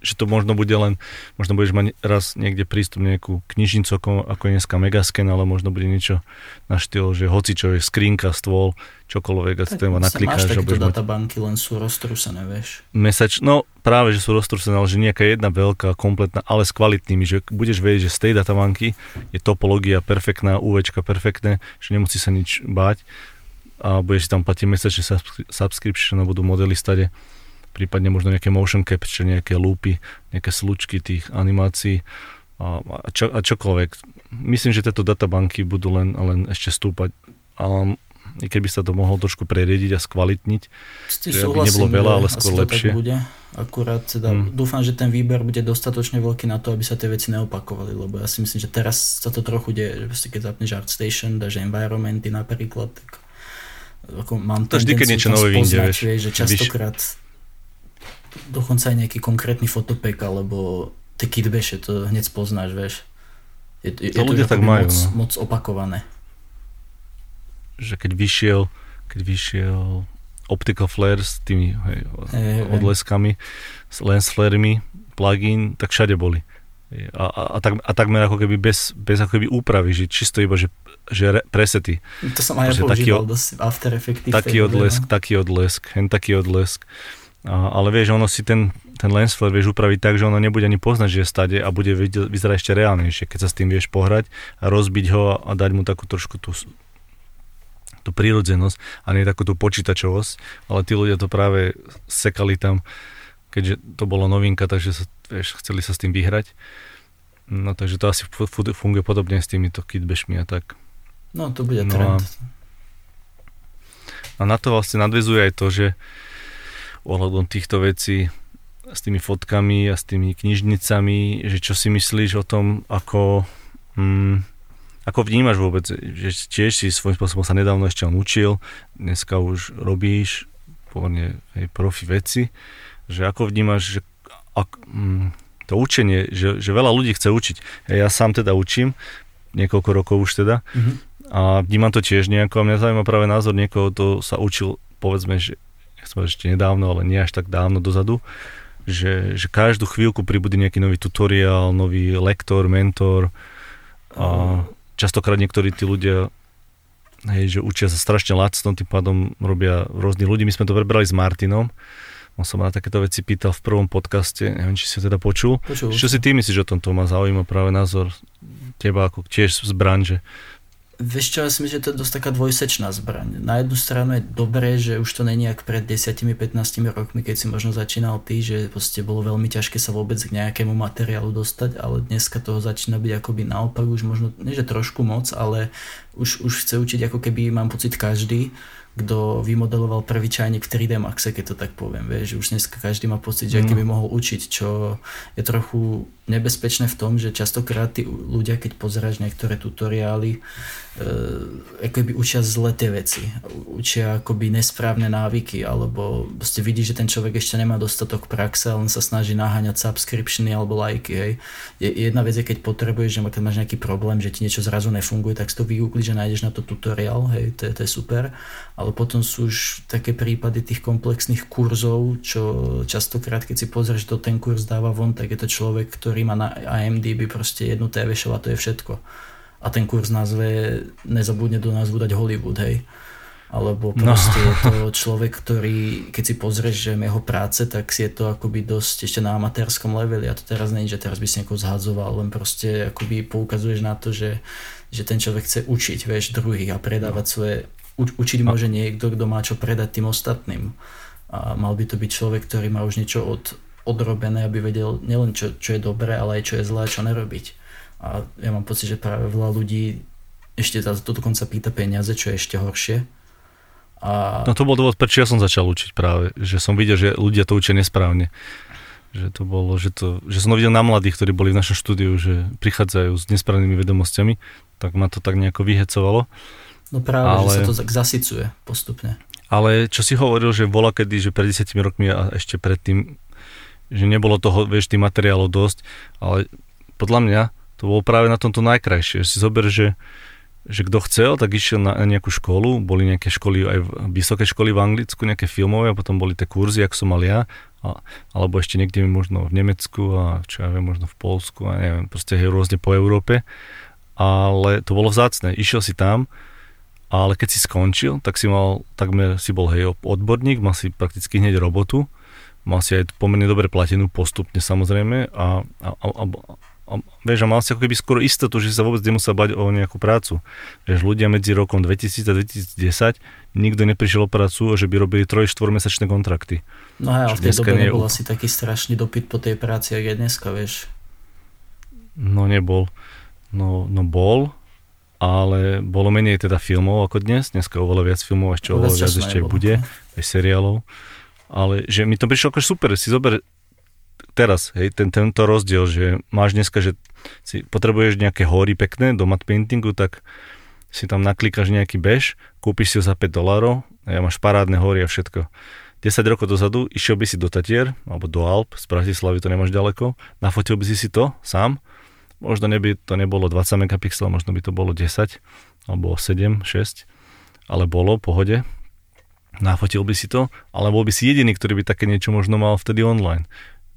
S1: že to možno bude len, možno budeš mať raz niekde prístup nejakú knižnicu, ako, ako je dneska Megascan, ale možno bude niečo na štýl, že hoci čo je skrinka, stôl, čokoľvek, a to naklikáš.
S2: Máš takéto databanky, len sú roztrúsené, vieš.
S1: Mesač, no práve, že sú roztrúsené, ale že nejaká jedna veľká, kompletná, ale s kvalitnými, že budeš vedieť, že z tej databanky je topológia perfektná, UVčka perfektné, že nemusí sa nič báť a budeš si tam platiť mesačne subscription a budú modely stade prípadne možno nejaké motion capture, nejaké loopy, nejaké slučky tých animácií a, a, čo, a čokoľvek. Myslím, že tieto databanky budú len, len ešte stúpať. A keby sa to mohlo trošku preriediť a skvalitniť,
S2: že aby nebolo veľa, ale
S1: skôr lepšie.
S2: bude. Akurát teda hmm. dúfam, že ten výber bude dostatočne veľký na to, aby sa tie veci neopakovali, lebo ja si myslím, že teraz sa to trochu deje, že keď zapneš ArtStation, dáš environmenty napríklad, tak ako mám
S1: to vždy, keď niečo nové vyjde, vieš,
S2: vieš, že častokrát dokonca aj nejaký konkrétny fotopek alebo ty kitbash, to hneď spoznáš, vieš. Je, je,
S1: to, je ľudia tak majú,
S2: moc,
S1: no.
S2: moc opakované.
S1: Že keď vyšiel, keď vyšiel optical flare s tými hej, hey, odleskami, s lens flaremi, plugin, tak všade boli. A, a, a, tak, a takmer ako keby bez, bez ako keby úpravy, že čisto iba, že, že re, presety.
S2: To som aj ja používal taký, dosť After Effects.
S1: Taký odlesk, taký odlesk, hen taký odlesk. A, ale vieš, ono si ten, ten lens flare vieš upraviť tak, že ono nebude ani poznať, že je stade a bude vyzerať ešte reálnejšie, keď sa s tým vieš pohrať a rozbiť ho a dať mu takú trošku tú, tú prírodzenosť a nie takú tú počítačovosť, ale tí ľudia to práve sekali tam, keďže to bolo novinka, takže sa, vieš, chceli sa s tým vyhrať. No takže to asi funguje podobne s týmito kitbešmi a tak.
S2: No to bude no trend.
S1: A, a na to vlastne nadvezuje aj to, že ohľadom týchto vecí s tými fotkami a s tými knižnicami, že čo si myslíš o tom, ako, hm, ako vnímaš vôbec, že tiež si svojím spôsobom sa nedávno ešte on učil, dneska už robíš pomerne hej, profi veci, že ako vnímaš, že ak, hm, to učenie, že, že veľa ľudí chce učiť. Ja sám teda učím, niekoľko rokov už teda, mm-hmm. a vnímam to tiež nejako a mňa zaujíma práve názor niekoho, kto sa učil povedzme, že nechcem ešte nedávno, ale nie až tak dávno dozadu, že, že každú chvíľku pribudí nejaký nový tutoriál, nový lektor, mentor a častokrát niektorí tí ľudia hej, že učia sa strašne lacno, tým pádom robia rôzni ľudí. My sme to prebrali s Martinom, on sa ma na takéto veci pýtal v prvom podcaste, neviem, či si ho teda počul. počul Čo si ty myslíš o tom, to ma zaujíma práve názor teba ako tiež z branže.
S2: Vieš čo, ja si myslím, že to je dosť taká dvojsečná zbraň. Na jednu stranu je dobré, že už to není jak pred 10-15 rokmi, keď si možno začínal ty, že proste bolo veľmi ťažké sa vôbec k nejakému materiálu dostať, ale dneska toho začína byť akoby naopak, už možno, nie že trošku moc, ale už, už chce učiť ako keby, mám pocit, každý kto vymodeloval prvý čajník v 3D Maxe, keď to tak poviem. Vieš, už dneska každý má pocit, že mm. keby mohol učiť, čo je trochu nebezpečné v tom, že častokrát tí ľudia, keď pozeráš niektoré tutoriály, e, akoby učia zle tie veci. Učia akoby nesprávne návyky, alebo proste vidí, že ten človek ešte nemá dostatok praxe, len sa snaží naháňať subscriptiony alebo lajky. Hej. Jedna vec je, keď potrebuješ, že keď máš nejaký problém, že ti niečo zrazu nefunguje, tak si to vygoogliš, že nájdeš na to tutoriál, hej, to je, to je super. Ale potom sú už také prípady tých komplexných kurzov, čo častokrát, keď si pozrieš, to ten kurz dáva von, tak je to človek, ktorý ktorý má na IMDb proste jednu TV show a to je všetko. A ten kurz nazve, nezabudne do názvu dať Hollywood, hej. Alebo no. proste no. je to človek, ktorý, keď si pozrieš, že jeho práce, tak si je to akoby dosť ešte na amatérskom leveli. A to teraz nie, že teraz by si niekoho zhadzoval, len proste akoby poukazuješ na to, že, že ten človek chce učiť, vieš, druhých a predávať no. svoje... U, učiť môže niekto, kto má čo predať tým ostatným. A mal by to byť človek, ktorý má už niečo od, odrobené, aby vedel nielen čo, čo je dobré, ale aj čo je zlé čo nerobiť. A ja mám pocit, že práve veľa ľudí ešte to dokonca pýta peniaze, čo je ešte horšie. A...
S1: No to bol dôvod, prečo ja som začal učiť práve, že som videl, že ľudia to učia nesprávne. Že to bolo, že, to, že som to videl na mladých, ktorí boli v našom štúdiu, že prichádzajú s nesprávnymi vedomosťami, tak ma to tak nejako vyhecovalo.
S2: No práve, ale... že sa to tak zasycuje postupne.
S1: Ale čo si hovoril, že bola kedy, že pred 10 rokmi a ešte predtým že nebolo toho, vieš, tých materiálov dosť, ale podľa mňa to bolo práve na tomto najkrajšie. Si zober, že, že kto chcel, tak išiel na, nejakú školu, boli nejaké školy, aj vysoké školy v Anglicku, nejaké filmové, a potom boli tie kurzy, ako som mal ja, a, alebo ešte niekde možno v Nemecku a čo ja viem, možno v Polsku a neviem, proste hej, rôzne po Európe. Ale to bolo vzácne. Išiel si tam, ale keď si skončil, tak si mal, takmer si bol hej, odborník, mal si prakticky hneď robotu mal si aj pomerne dobre platenú postupne samozrejme a, a, a, a, a vieš, a mal si ako keby skoro istotu, že sa vôbec nemusel bať o nejakú prácu. Vieš, ľudia medzi rokom 2000 a 2010 nikto neprišiel o prácu, že by robili 3-4 mesačné kontrakty.
S2: No a v tej dobe nebol asi taký strašný dopyt po tej práci, ako je dneska, vieš.
S1: No nebol. No, no bol, ale bolo menej teda filmov ako dnes. Dneska oveľa viac filmov, ešte oveľa viac ešte bude, aj seriálov Ale že mi to prišlo ako super, si zober teraz, hej, ten, tento rozdiel, že máš dneska, že si potrebuješ nejaké hory pekné do mat paintingu, tak si tam naklikaš nejaký bež, kúpiš si ho za 5 dolárov a ja máš parádne hory a všetko. 10 rokov dozadu išiel by si do Tatier alebo do Alp, z Bratislavy to nemáš ďaleko, nafotil by si si to sám, možno neby to nebolo 20 megapixelov, možno by to bolo 10 alebo 7, 6, ale bolo, pohode, nafotil by si to, ale bol by si jediný, ktorý by také niečo možno mal vtedy online.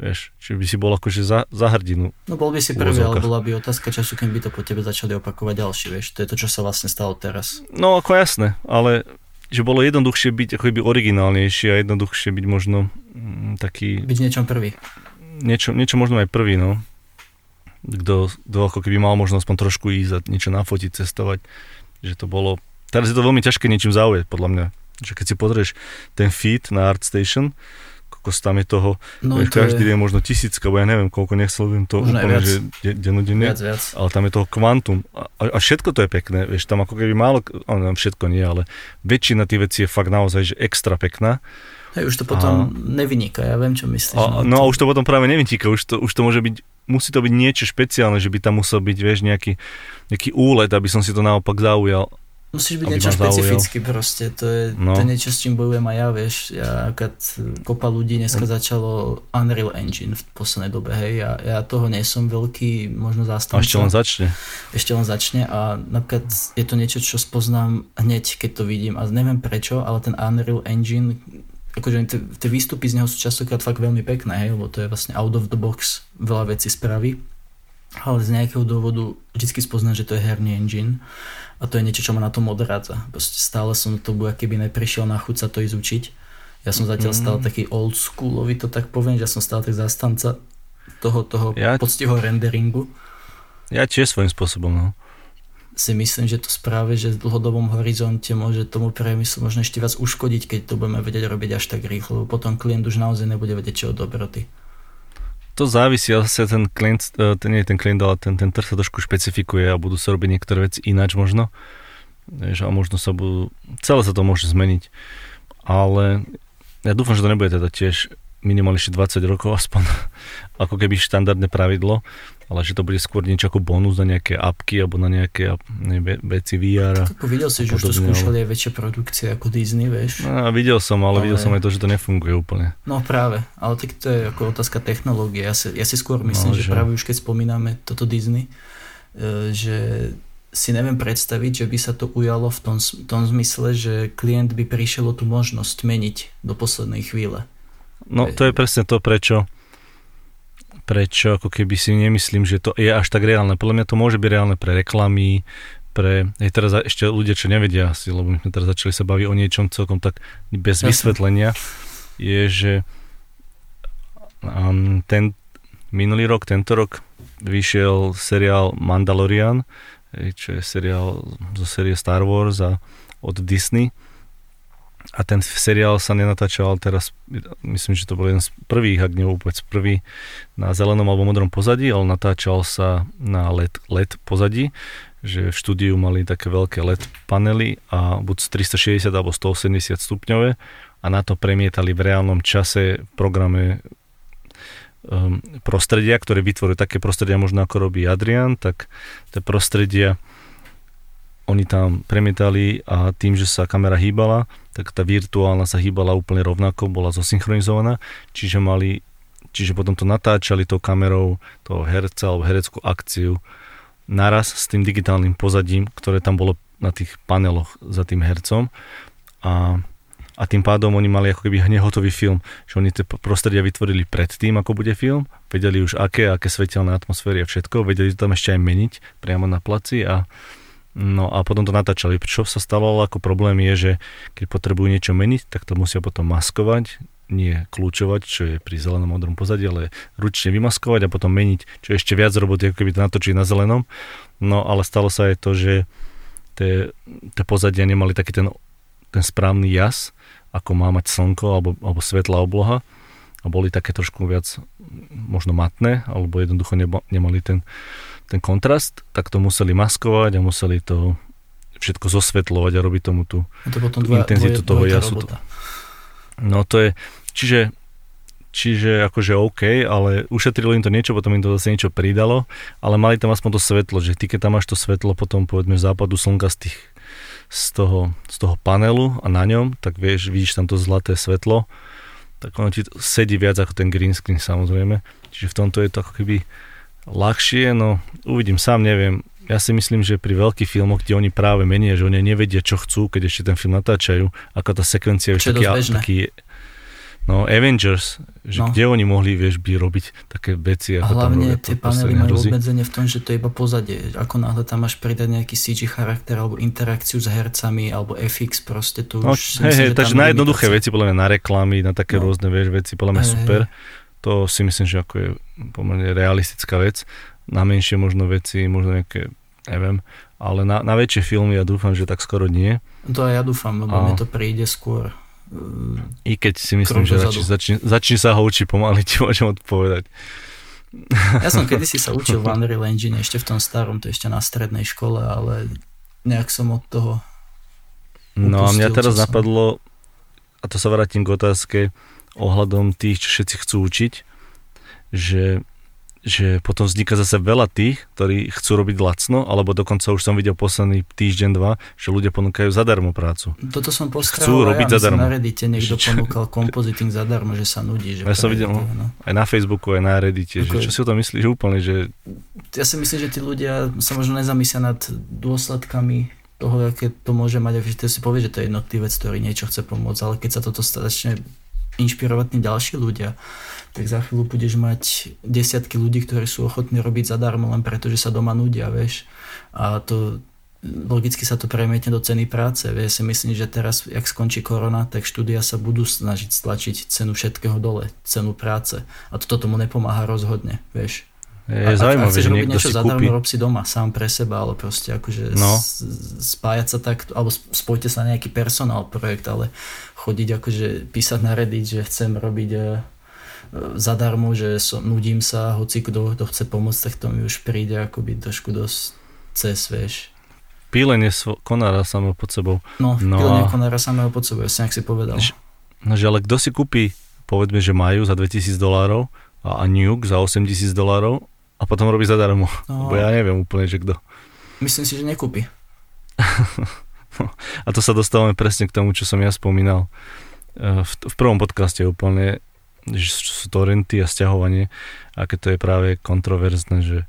S1: Vieš, či by si bol akože za, za hrdinu.
S2: No bol by si prvý, ale bola by otázka času, keď by to po tebe začali opakovať ďalší, vieš. To je to, čo sa vlastne stalo teraz.
S1: No ako jasné, ale že bolo jednoduchšie byť ako by originálnejší a jednoduchšie byť možno mm, taký...
S2: Byť niečom prvý.
S1: Niečo, niečo možno aj prvý, no. Kto, kto ako keby mal možnosť aspoň trošku ísť a niečo nafotiť, cestovať. Že to bolo... Teraz je to veľmi ťažké niečím zaujať, podľa mňa. Že keď si pozrieš ten feed na ArtStation, kokos tam je toho, no, vieš, to každý je... deň možno tisícka, bo ja neviem, koľko viem to
S2: možno úplne,
S1: že dennodenne,
S2: viac, viac.
S1: ale tam je toho kvantum a, a, všetko to je pekné, vieš, tam ako keby málo, ale všetko nie, ale väčšina tých vecí je fakt naozaj, že extra pekná.
S2: Hej, už to potom a... nevyniká, ja viem, čo myslíš.
S1: A, no, no a už to potom práve nevyniká, už to, už to môže byť, musí to byť niečo špeciálne, že by tam musel byť, vieš, nejaký, nejaký úlet, aby som si to naopak zaujal
S2: Musíš byť niečo špecificky proste, to je, no. to je niečo, s čím bojujem aj ja, vieš, ja keď kopa ľudí dneska začalo Unreal Engine v poslednej dobe, hej, ja, ja toho nie som veľký, možno zástanca.
S1: A ešte len začne.
S2: Ešte len začne a napríklad je to niečo, čo spoznám hneď, keď to vidím a neviem prečo, ale ten Unreal Engine akože tie výstupy z neho sú častokrát fakt veľmi pekné, hej, lebo to je vlastne out of the box, veľa vecí spraví, ale z nejakého dôvodu vždy spoznám, že to je herný engine a to je niečo, čo ma na tom odrádza. Proste stále som to buď keby neprišiel na chuť sa to ísť učiť. Ja som zatiaľ stále mm. taký old schoolový, to tak poviem, že ja som stále tak zastanca toho, toho ja, poctivého renderingu.
S1: Ja tiež svojím spôsobom, no.
S2: Si myslím, že to správe, že v dlhodobom horizonte môže tomu priemyslu možno ešte viac uškodiť, keď to budeme vedieť robiť až tak rýchlo, lebo potom klient už naozaj nebude vedieť, čo od dobroty
S1: to závisí, zase ten klient, e, ten, nie ten klient, ale ten, ten trh sa trošku špecifikuje a budú sa robiť niektoré veci ináč možno. Že, a možno sa budú, celé sa to môže zmeniť. Ale ja dúfam, že to nebude teda tiež minimálne 20 rokov aspoň, ako keby štandardné pravidlo, ale že to bude skôr niečo ako bonus na nejaké apky alebo na nejaké ne, veci VR.
S2: Tak videl si, že už to skúšali aj väčšie produkcie ako Disney, vieš?
S1: No, videl som, ale, ale videl som aj to, že to nefunguje úplne.
S2: No práve, ale tak to je ako otázka technológie. Ja si, ja si skôr myslím, no, že, že práve už keď spomíname toto Disney, e, že si neviem predstaviť, že by sa to ujalo v tom, tom zmysle, že klient by prišiel o tú možnosť meniť do poslednej chvíle.
S1: No to je presne to, prečo prečo ako keby si nemyslím, že to je až tak reálne. Podľa mňa to môže byť reálne pre reklamy, pre, aj teraz ešte ľudia, čo nevedia asi, lebo my sme teraz začali sa baviť o niečom celkom tak bez Jasne. vysvetlenia, je, že um, ten minulý rok, tento rok vyšiel seriál Mandalorian, čo je seriál zo série Star Wars a od Disney a ten seriál sa nenatáčal teraz, myslím, že to bol jeden z prvých, ak nie vôbec prvý, na zelenom alebo modrom pozadí, ale natáčal sa na LED, LED pozadí, že v štúdiu mali také veľké LED panely a buď 360 alebo 180 stupňové a na to premietali v reálnom čase v programe um, prostredia, ktoré vytvorili také prostredia možno ako robí Adrian, tak tie prostredia oni tam premietali a tým, že sa kamera hýbala, tak tá virtuálna sa hýbala úplne rovnako, bola zosynchronizovaná, čiže mali, čiže potom to natáčali tou kamerou toho herca alebo hereckú akciu naraz s tým digitálnym pozadím, ktoré tam bolo na tých paneloch za tým hercom. A, a tým pádom oni mali ako keby hneď hotový film, že oni tie prostredia vytvorili pred tým, ako bude film, vedeli už aké, aké svetelné atmosféry a všetko, vedeli to tam ešte aj meniť priamo na placi a No a potom to natáčali. Čo sa stalo, ako problém je, že keď potrebujú niečo meniť, tak to musia potom maskovať, nie kľúčovať, čo je pri zelenom modrom pozadí, ale ručne vymaskovať a potom meniť, čo je ešte viac roboty, ako keby to natočili na zelenom. No ale stalo sa aj to, že tie, pozadia nemali taký ten, ten správny jas, ako má mať slnko alebo, alebo svetlá obloha a boli také trošku viac možno matné, alebo jednoducho nemali ten ten kontrast, tak to museli maskovať a museli to všetko zosvetľovať a robiť tomu tú,
S2: to potom tú intenzitu toho jasu. Robota.
S1: No to je, čiže Čiže akože OK, ale ušetrilo im to niečo, potom im to zase niečo pridalo, ale mali tam aspoň to svetlo, že ty keď tam máš to svetlo potom povedzme západu slnka z, tých, z, toho, z toho panelu a na ňom, tak vieš, vidíš tam to zlaté svetlo, tak ono ti sedí viac ako ten green screen samozrejme. Čiže v tomto je to ako keby ľahšie, no uvidím, sám neviem. Ja si myslím, že pri veľkých filmoch, kde oni práve menia, že oni nevedia, čo chcú, keď ešte ten film natáčajú, ako tá sekvencia je taký, taký No, Avengers, že no. kde oni mohli, vieš, by robiť také veci.
S2: Ako a hlavne tam tie panely majú obmedzenie v tom, že to je iba pozadie. Ako náhle tam máš pridať nejaký CG charakter alebo interakciu s hercami alebo FX, proste to no, už...
S1: Hej, hej, takže na jednoduché veci, podľa mňa na reklamy, na také no. rôzne vieš, veci, podľa mňa hej, super. Hej. To si myslím, že ako je pomerne realistická vec. Na menšie možno veci, možno nejaké, neviem, ale na, na väčšie filmy ja dúfam, že tak skoro nie.
S2: To ja dúfam, lebo a... mne to príde skôr
S1: i keď si myslím, že radši začni, začni sa ho učiť pomaly, ti môžem odpovedať.
S2: Ja som kedysi sa učil v Unreal Engine ešte v tom starom, to ešte na strednej škole, ale nejak som od toho
S1: No a mňa teraz napadlo, a to sa vrátim k otázke ohľadom tých, čo všetci chcú učiť, že že potom vzniká zase veľa tých, ktorí chcú robiť lacno, alebo dokonca už som videl posledný týždeň, dva, že ľudia ponúkajú zadarmo prácu.
S2: Toto som postrel, chcú robiť ja zadarmo. na Reddite niekto ponúkal compositing zadarmo, že sa nudí. Že
S1: ja som videl no, no. aj na Facebooku, aj na Reddite, okay. že čo si o tom myslíš úplne, že...
S2: Ja si myslím, že tí ľudia sa možno nezamyslia nad dôsledkami toho, aké to môže mať, že si povie, že to je jednotlivý vec, ktorý niečo chce pomôcť, ale keď sa toto začne inšpirovať ďalší ľudia, tak za chvíľu budeš mať desiatky ľudí, ktorí sú ochotní robiť zadarmo len preto, že sa doma nudia, vieš. A to logicky sa to premietne do ceny práce. Vieš, si myslím, že teraz, jak skončí korona, tak štúdia sa budú snažiť stlačiť cenu všetkého dole, cenu práce. A toto tomu nepomáha rozhodne, vieš.
S1: Je a, zaujímavé,
S2: že niekto niečo si zadarmo, kúpi... rob si doma, sám pre seba, ale proste akože no. spájať sa tak, alebo spojte sa na nejaký personál projekt, ale chodiť akože písať na Reddit, že chcem robiť e, zadarmo, že som, nudím sa, hoci kto, kto chce pomôcť, tak to mi už príde akoby trošku dosť cez, vieš.
S1: Pílenie svo- konára samého pod sebou.
S2: No, no pílenie konára samého pod sebou, jasne, ak si povedal.
S1: No, že ale kto si kúpi, povedzme, že majú za 2000 dolárov a, a Nuke za 8000 dolárov a potom robí zadarmo. No. Bo ja neviem úplne, že kto.
S2: Myslím si, že nekúpi.
S1: a to sa dostávame presne k tomu, čo som ja spomínal e, v, v prvom podcaste úplne, že sú torrenty a stiahovanie, aké to je práve kontroverzné, že,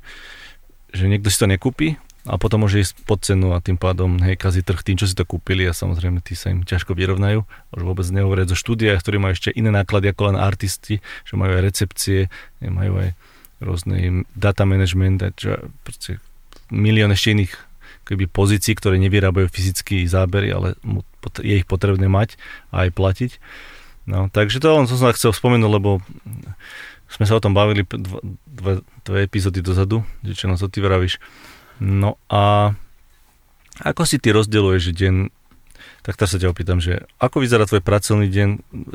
S1: že niekto si to nekúpi a potom môže ísť pod cenu a tým pádom hej, kazí trh tým, čo si to kúpili a samozrejme tí sa im ťažko vyrovnajú. Už vôbec nehovoriť o štúdiách, ktorí majú ešte iné náklady ako len artisti, že majú aj recepcie, majú aj rôzny data management, čo proste milión ešte iných keby pozícií, ktoré nevyrábajú fyzický zábery, ale je ich potrebné mať a aj platiť. No, takže to len som sa chcel spomenúť, lebo sme sa o tom bavili dve, dve, dve epizódy dozadu, že čo nás to ty vravíš. No a ako si ty rozdeľuješ deň, tak teraz sa ťa opýtam, že ako vyzerá tvoj pracovný deň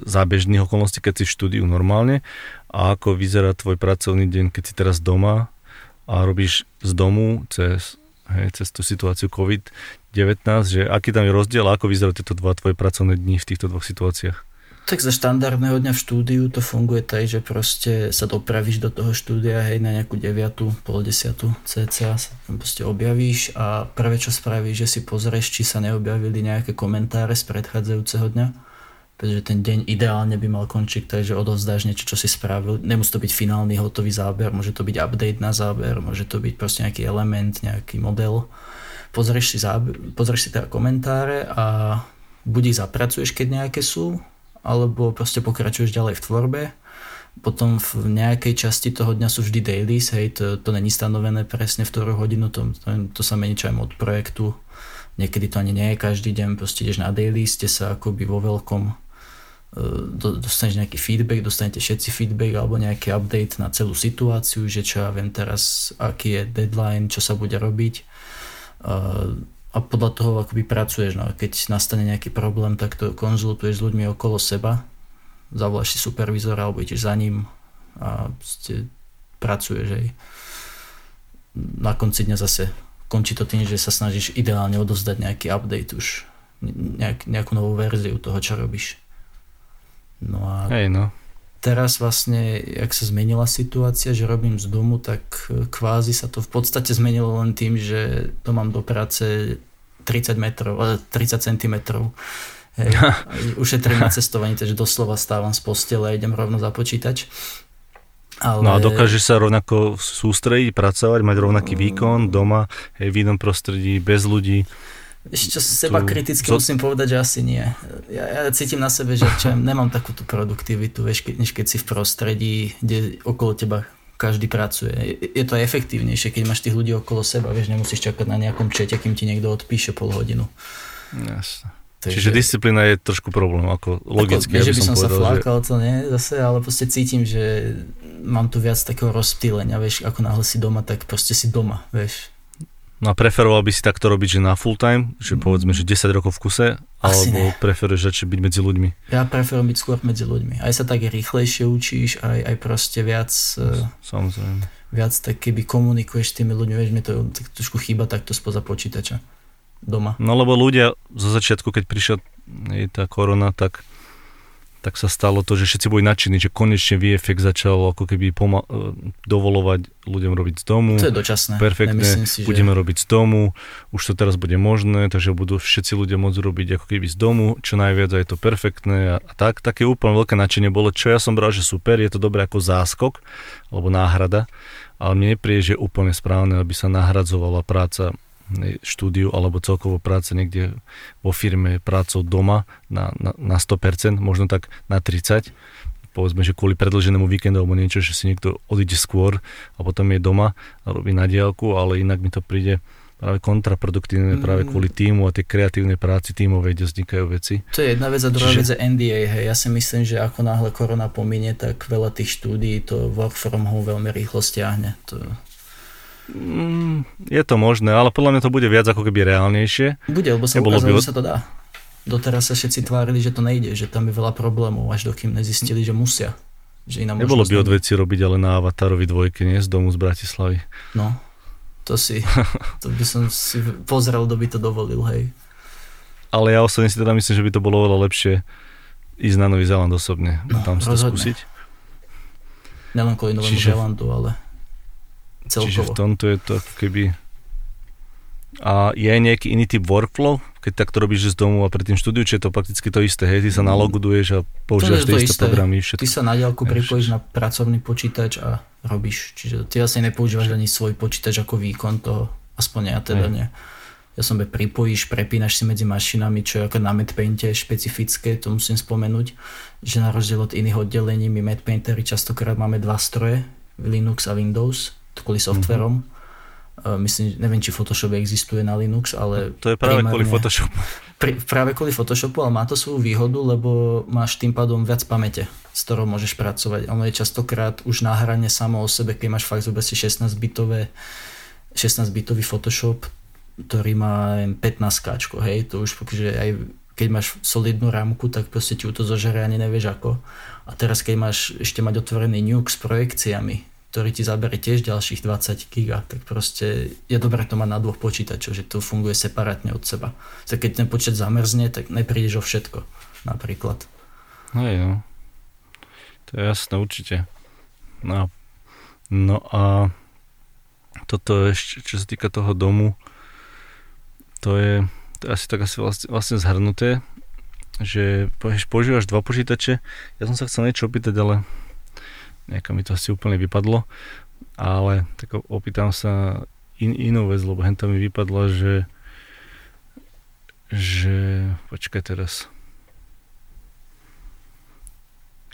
S1: za bežných okolností, keď si v štúdiu normálne a ako vyzerá tvoj pracovný deň, keď si teraz doma a robíš z domu cez, hej, cez tú situáciu COVID-19, že aký tam je rozdiel a ako vyzerajú tieto dva tvoje pracovné dni v týchto dvoch situáciách?
S2: Tak za štandardného dňa v štúdiu to funguje tak, že proste sa dopravíš do toho štúdia, hej, na nejakú deviatu, pol desiatu cca sa tam proste objavíš a prvé čo spravíš, že si pozrieš, či sa neobjavili nejaké komentáre z predchádzajúceho dňa pretože ten deň ideálne by mal končiť, takže odovzdáš niečo, čo si spravil. Nemusí to byť finálny hotový záber, môže to byť update na záber, môže to byť proste nejaký element, nejaký model. Pozrieš si, záber, pozrieš si teda komentáre a buď ich zapracuješ, keď nejaké sú, alebo proste pokračuješ ďalej v tvorbe. Potom v nejakej časti toho dňa sú vždy dailies, hej, to, to není stanovené presne v ktorú hodinu, to, to, to sa mení aj od projektu. Niekedy to ani nie je každý deň, proste ideš na daily, ste sa akoby vo veľkom dostaneš nejaký feedback, dostanete všetci feedback alebo nejaký update na celú situáciu, že čo ja viem teraz, aký je deadline, čo sa bude robiť a podľa toho akoby pracuješ. No. Keď nastane nejaký problém, tak to konzultuješ s ľuďmi okolo seba, zavoláš si supervizora alebo ideš za ním a pracuješ aj. Na konci dňa zase končí to tým, že sa snažíš ideálne odozdať nejaký update už, nejak, nejakú novú verziu toho, čo robíš. No a
S1: Hej, no.
S2: Teraz vlastne, jak sa zmenila situácia, že robím z domu, tak kvázi sa to v podstate zmenilo len tým, že to mám do práce 30 metrov, 30 cm. Hej, ušetrím na cestovaní, takže doslova stávam z postele a idem rovno za počítač.
S1: Ale... No a dokáže sa rovnako sústrediť, pracovať, mať rovnaký výkon doma, hej, v inom prostredí, bez ľudí.
S2: Ešte seba kriticky to... musím povedať, že asi nie. Ja, ja cítim na sebe, že čo, nemám takúto produktivitu, vieš, ke, než keď si v prostredí, kde okolo teba každý pracuje. Je, je to aj efektívnejšie, keď máš tých ľudí okolo seba, vieš, nemusíš čakať na nejakom čete, kým ti niekto odpíše pol hodinu.
S1: Jasne. Takže, Čiže disciplína je trošku problém, ako logicky.
S2: Ako, ja by som, som povedal, sa flákal, že... to nie, zase, ale proste cítim, že mám tu viac takého rozptýlenia, vieš, ako náhle si doma, tak proste si doma, vieš.
S1: No a preferoval by si takto robiť, že na full time, že povedzme, že 10 rokov v kuse, Asi alebo ne. preferuješ radšej byť medzi ľuďmi?
S2: Ja preferujem byť skôr medzi ľuďmi. Aj sa tak rýchlejšie učíš, aj, aj proste viac... E,
S1: Samozrejme.
S2: Viac tak keby komunikuješ s tými ľuďmi, vieš, mi to tak trošku chýba takto spoza počítača doma.
S1: No lebo ľudia zo začiatku, keď prišla tá korona, tak tak sa stalo to, že všetci boli nadšení, že konečne VFX začal ako keby poma- e, dovolovať ľuďom robiť z domu.
S2: To je dočasné.
S1: Perfektne, si, budeme že... robiť z domu, už to teraz bude možné, takže budú všetci ľudia môcť robiť ako keby z domu, čo najviac a je to perfektné a, a tak. Také úplne veľké nadšenie bolo, čo ja som bral, že super, je to dobré ako záskok alebo náhrada, ale mne nepríde, že je úplne správne, aby sa nahradzovala práca štúdiu alebo celkovo práce niekde vo firme prácou doma na, na, na 100%, možno tak na 30%. Povedzme, že kvôli predlženému víkendu alebo niečo, že si niekto odíde skôr a potom je doma a robí na diálku, ale inak mi to príde práve kontraproduktívne mm. práve kvôli týmu a tej kreatívnej práci tímovej, kde vznikajú veci.
S2: To je jedna vec a druhá Čiže... vec je NDA. Hej. Ja si myslím, že ako náhle korona pominie, tak veľa tých štúdií to work from home veľmi rýchlo stiahne. To,
S1: Mm, je to možné, ale podľa mňa to bude viac ako keby reálnejšie.
S2: Bude, lebo sa ukázalo, by... že sa to dá. Doteraz sa všetci tvárili, že to nejde, že tam je veľa problémov, až dokým nezistili, že musia. Že iná
S1: Nebolo by od veci robiť ale na Avatarovi dvojke, nie? Z domu z Bratislavy.
S2: No, to si, to by som si pozrel, kto by to dovolil, hej.
S1: Ale ja osobne si teda myslím, že by to bolo veľa lepšie ísť na Nový Zeland osobne. No, tam to skúsiť.
S2: Nelen kvôli Novému Čiže... Zelandu, ale celkovo.
S1: Čiže v tomto je to ako keby... A je nejaký iný typ workflow, keď takto robíš z domu a pred tým štúdiu, či je to prakticky to isté, hej, ty sa mm. naloguduješ a používaš tie isté programy. Všetko.
S2: Ty sa na diálku pripojíš na pracovný počítač a robíš. Čiže ty asi nepoužívaš ani svoj počítač ako výkon toho, aspoň ja teda nie. Ja som pripojíš, prepínaš si medzi mašinami, čo je ako na MedPainte špecifické, to musím spomenúť, že na rozdiel od iných oddelení my MedPaintery častokrát máme dva stroje, Linux a Windows kvôli softverom. Mm-hmm. Myslím, neviem, či Photoshop existuje na Linux, ale...
S1: To je práve kvôli Photoshopu.
S2: Pri, práve kvôli Photoshopu, ale má to svoju výhodu, lebo máš tým pádom viac pamäte, s ktorou môžeš pracovať. Ono je častokrát už na hrane samo o sebe, keď máš fakt si 16-bitové 16-bitový Photoshop, ktorý má 15 káčko, hej, to už že aj keď máš solidnú rámku, tak proste ti to zožere ani nevieš ako. A teraz keď máš ešte mať otvorený Nuke s projekciami, ktorý ti zabere tiež ďalších 20 giga, tak proste je dobré to mať na dvoch počítačoch, že to funguje separátne od seba. Tak keď ten počet zamrzne, tak neprídeš o všetko, napríklad.
S1: Hej, no. To je jasné, určite. No, no a toto ešte, čo sa týka toho domu, to je, to je asi tak asi vlastne, vlastne zhrnuté, že používaš dva počítače. Ja som sa chcel niečo opýtať, ale nejaká mi to asi úplne vypadlo, ale tak opýtam sa in, inú vec, lebo henta mi vypadla, že že, počkaj teraz,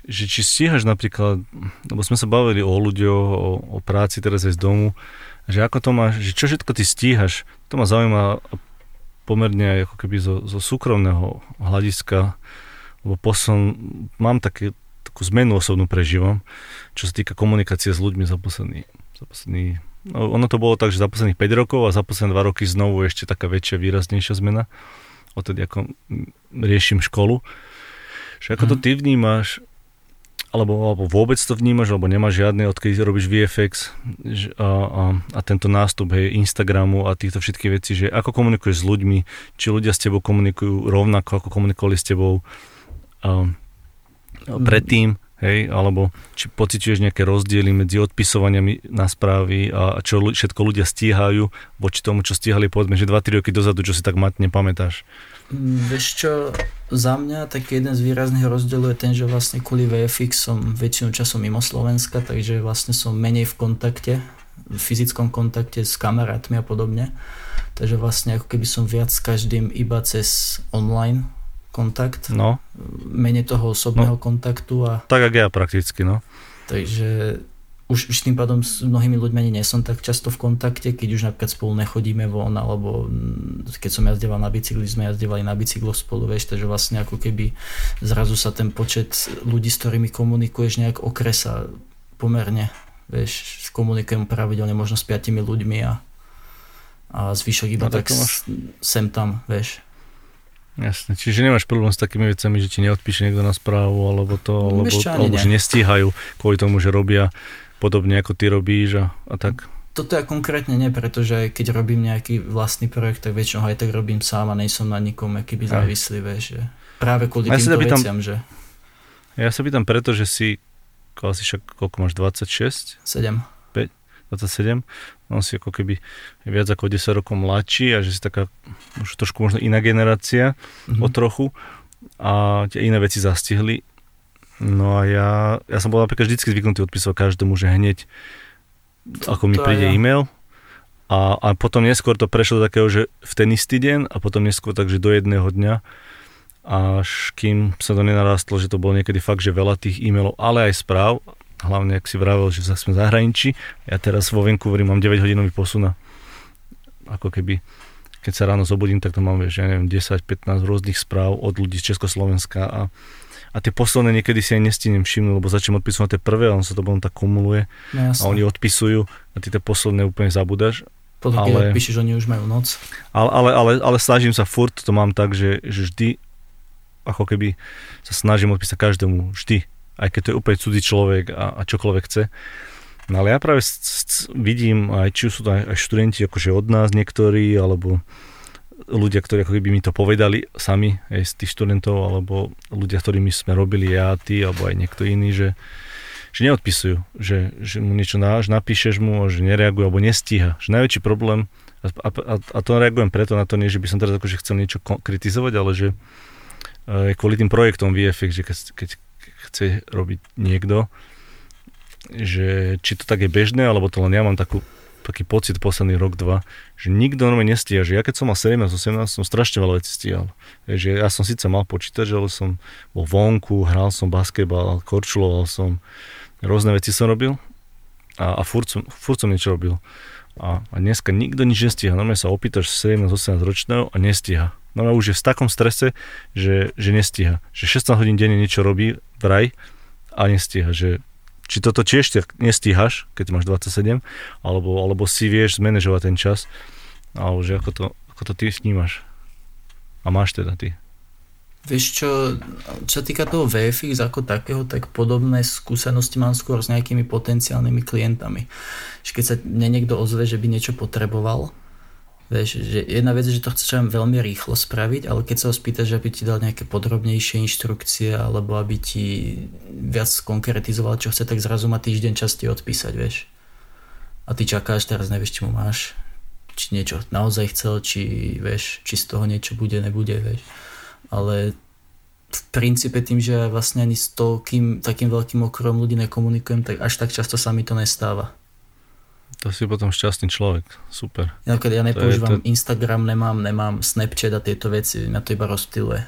S1: že či stíhaš napríklad, lebo sme sa bavili o ľuďoch, o, o práci teraz aj z domu, že ako to máš, že čo všetko ty stíhaš, to ma zaujíma pomerne aj ako keby zo, zo súkromného hľadiska, lebo posom, mám také, takú zmenu osobnú prežívam, čo sa týka komunikácie s ľuďmi za posledný, za posledný no, ono to bolo tak, že za posledných 5 rokov a za posledné 2 roky znovu ešte taká väčšia, výraznejšia zmena. Odtedy ako riešim školu. Že ako mm. to mhm. ty vnímaš, alebo, alebo vôbec to vnímaš, alebo nemáš žiadne, odkedy robíš VFX a, a, a tento nástup hej, Instagramu a týchto všetkých vecí, že ako komunikuješ s ľuďmi, či ľudia s tebou komunikujú rovnako, ako komunikovali s tebou. A, predtým, hej, alebo či pociťuješ nejaké rozdiely medzi odpisovaniami na správy a, čo všetko ľudia stíhajú voči tomu, čo stíhali povedzme, že 2-3 roky dozadu, čo si tak matne pamätáš?
S2: Mm, vieš čo, za mňa taký jeden z výrazných rozdielov je ten, že vlastne kvôli VFX som väčšinu času mimo Slovenska, takže vlastne som menej v kontakte, v fyzickom kontakte s kamarátmi a podobne. Takže vlastne ako keby som viac s každým iba cez online kontakt.
S1: No.
S2: Menej toho osobného no. kontaktu. A...
S1: Tak, jak ja prakticky, no.
S2: Takže už, už tým pádom s mnohými ľuďmi ani nie som tak často v kontakte, keď už napríklad spolu nechodíme von, alebo keď som jazdeval na bicykli, sme jazdevali na bicyklo spolu, vieš, takže vlastne ako keby zrazu sa ten počet ľudí, s ktorými komunikuješ nejak okresa pomerne, vieš, komunikujem pravidelne možno s piatimi ľuďmi a, a zvyšok iba no, tak, tak máš... sem tam, vieš.
S1: Jasne, čiže nemáš problém s takými vecami, že ti neodpíše niekto na správu, alebo to, alebo, alebo že nestíhajú kvôli tomu, že robia podobne ako ty robíš a, a tak.
S2: Toto ja konkrétne nie, pretože keď robím nejaký vlastný projekt, tak väčšinou aj tak robím sám a nejsom na nikom akýby závislý, vieš, že práve kvôli ja týmto pýtam, veciam, že...
S1: Ja sa pýtam preto, že si, asi však, koľko máš, 26?
S2: 7.
S1: 5, 27? On si ako keby viac ako 10 rokov mladší a že si taká už trošku možno iná generácia mm-hmm. o trochu a tie iné veci zastihli. No a ja, ja som bol napríklad vždy zvyknutý odpísať každému, že hneď ako mi príde ja. e-mail a, a potom neskôr to prešlo do takého, že v ten istý deň a potom neskôr takže do jedného dňa až kým sa to nenarastlo, že to bolo niekedy fakt, že veľa tých e-mailov, ale aj správ hlavne ak si vravel, že sme v zahraničí. Ja teraz vo Vancouveri mám 9 hodinový posun ako keby keď sa ráno zobudím, tak to mám, vieš, ja neviem, 10-15 rôznych správ od ľudí z Československa a, a tie posledné niekedy si aj nestihnem všimnúť, lebo začnem odpisovať tie prvé a on sa to potom tak kumuluje no, a oni odpisujú a ty tie posledné úplne zabudáš.
S2: Potom, ale, keď odpíšeš, oni už majú noc.
S1: Ale, ale, ale, ale snažím sa furt, to mám tak, že, že vždy ako keby sa snažím odpísať každému, vždy aj keď to je úplne cudzí človek a, a čokoľvek chce. No ale ja práve c- c- vidím, aj či sú to aj, aj študenti akože od nás niektorí, alebo ľudia, ktorí ako keby mi to povedali sami, aj z tých študentov, alebo ľudia, ktorými sme robili ja, ty, alebo aj niekto iný, že, že neodpisujú, že, že mu niečo náš, napíšeš mu, že nereaguje, alebo nestíha. Že najväčší problém, a, a, a to reagujem preto na to, nie, že by som teraz akože chcel niečo kritizovať, ale že e, kvôli tým projektom VFX, že keď, keď, chce robiť niekto, že či to tak je bežné, alebo to len ja mám takú, taký pocit posledný rok, dva, že nikto normálne nestíha, že ja keď som mal 17-18, som strašne veľa vecí stíhal. Že ja som síce mal počítač, ale som bol vonku, hral som basketbal, korčuloval som, rôzne veci som robil a, a furt, som, furt som niečo robil. A, a dneska nikto nič nestíha. Normálne sa opýtaš 17-18 ročného a nestíha. No už je v takom strese, že, že nestíha. Že 16 hodín denne niečo robí vraj a nestíha. Že, či toto tiež nestíhaš, keď máš 27, alebo, alebo si vieš zmanéžovať ten čas, alebo že ako to, ako to ty snímaš. A máš teda ty.
S2: Vieš čo, čo týka toho VFX ako takého, tak podobné skúsenosti mám skôr s nejakými potenciálnymi klientami. Keď sa mne niekto ozve, že by niečo potreboval, Vieš, že jedna vec je, že to chceš veľmi rýchlo spraviť, ale keď sa ho spýtaš, aby ti dal nejaké podrobnejšie inštrukcie alebo aby ti viac konkretizoval, čo chce, tak zrazu má týždeň čas ti odpísať, vieš. A ty čakáš, teraz nevieš, či mu máš, či niečo naozaj chcel, či vieš, či z toho niečo bude, nebude, vieš. Ale v princípe tým, že vlastne ani s toľkým, takým veľkým okrom ľudí nekomunikujem, tak až tak často sa mi to nestáva.
S1: To si potom šťastný človek, super.
S2: Ja, ja nepoužívam to... Instagram, nemám, nemám Snapchat a tieto veci, mňa to iba rozptiluje.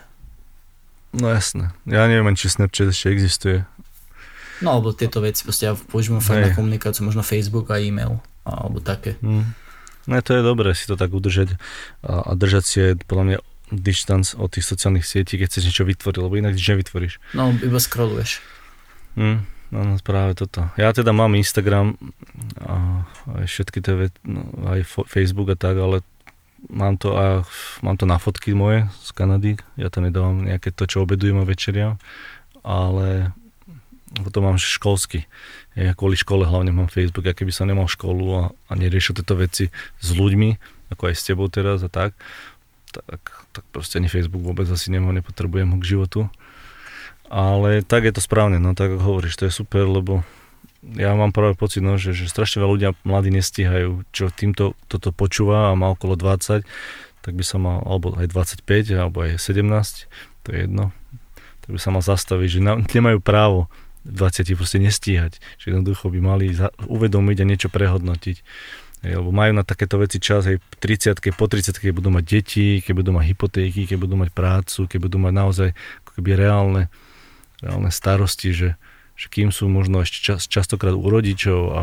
S1: No jasné, ja neviem, či Snapchat ešte existuje.
S2: No alebo tieto veci, proste ja používam fakt na komunikáciu, možno Facebook a e-mail, alebo také.
S1: Mm. No to je dobré si to tak udržať a, a držať si podľa mňa distance od tých sociálnych sietí, keď chceš niečo vytvoriť, lebo inak nič nevytvoríš.
S2: No, iba scrolluješ.
S1: Mm. No, no práve toto. Ja teda mám Instagram a aj všetky tie, no, aj Facebook a tak, ale mám to, a, mám to na fotky moje z Kanady. Ja tam nedávam nejaké to, čo obedujem a večeriam, ale potom mám školský. Ja kvôli škole hlavne mám Facebook, a keby som nemal školu a, a neriešil tieto veci s ľuďmi, ako aj s tebou teraz a tak, tak, tak proste ani Facebook vôbec asi nemám, nepotrebujem ho k životu. Ale tak je to správne, no tak hovoríš, to je super, lebo ja mám práve pocit, no, že, že strašne veľa ľudia mladí nestíhajú, čo týmto toto počúva a má okolo 20, tak by sa mal, alebo aj 25, alebo aj 17, to je jedno, tak by sa mal zastaviť, že na, nemajú právo 20 proste nestíhať, že jednoducho by mali za, uvedomiť a niečo prehodnotiť. lebo majú na takéto veci čas aj 30 po 30 keď budú mať deti, keď budú mať hypotéky, keď budú mať prácu, keď budú mať naozaj ako keby reálne, reálne starosti, že, že kým sú možno ešte čas, častokrát u rodičov a,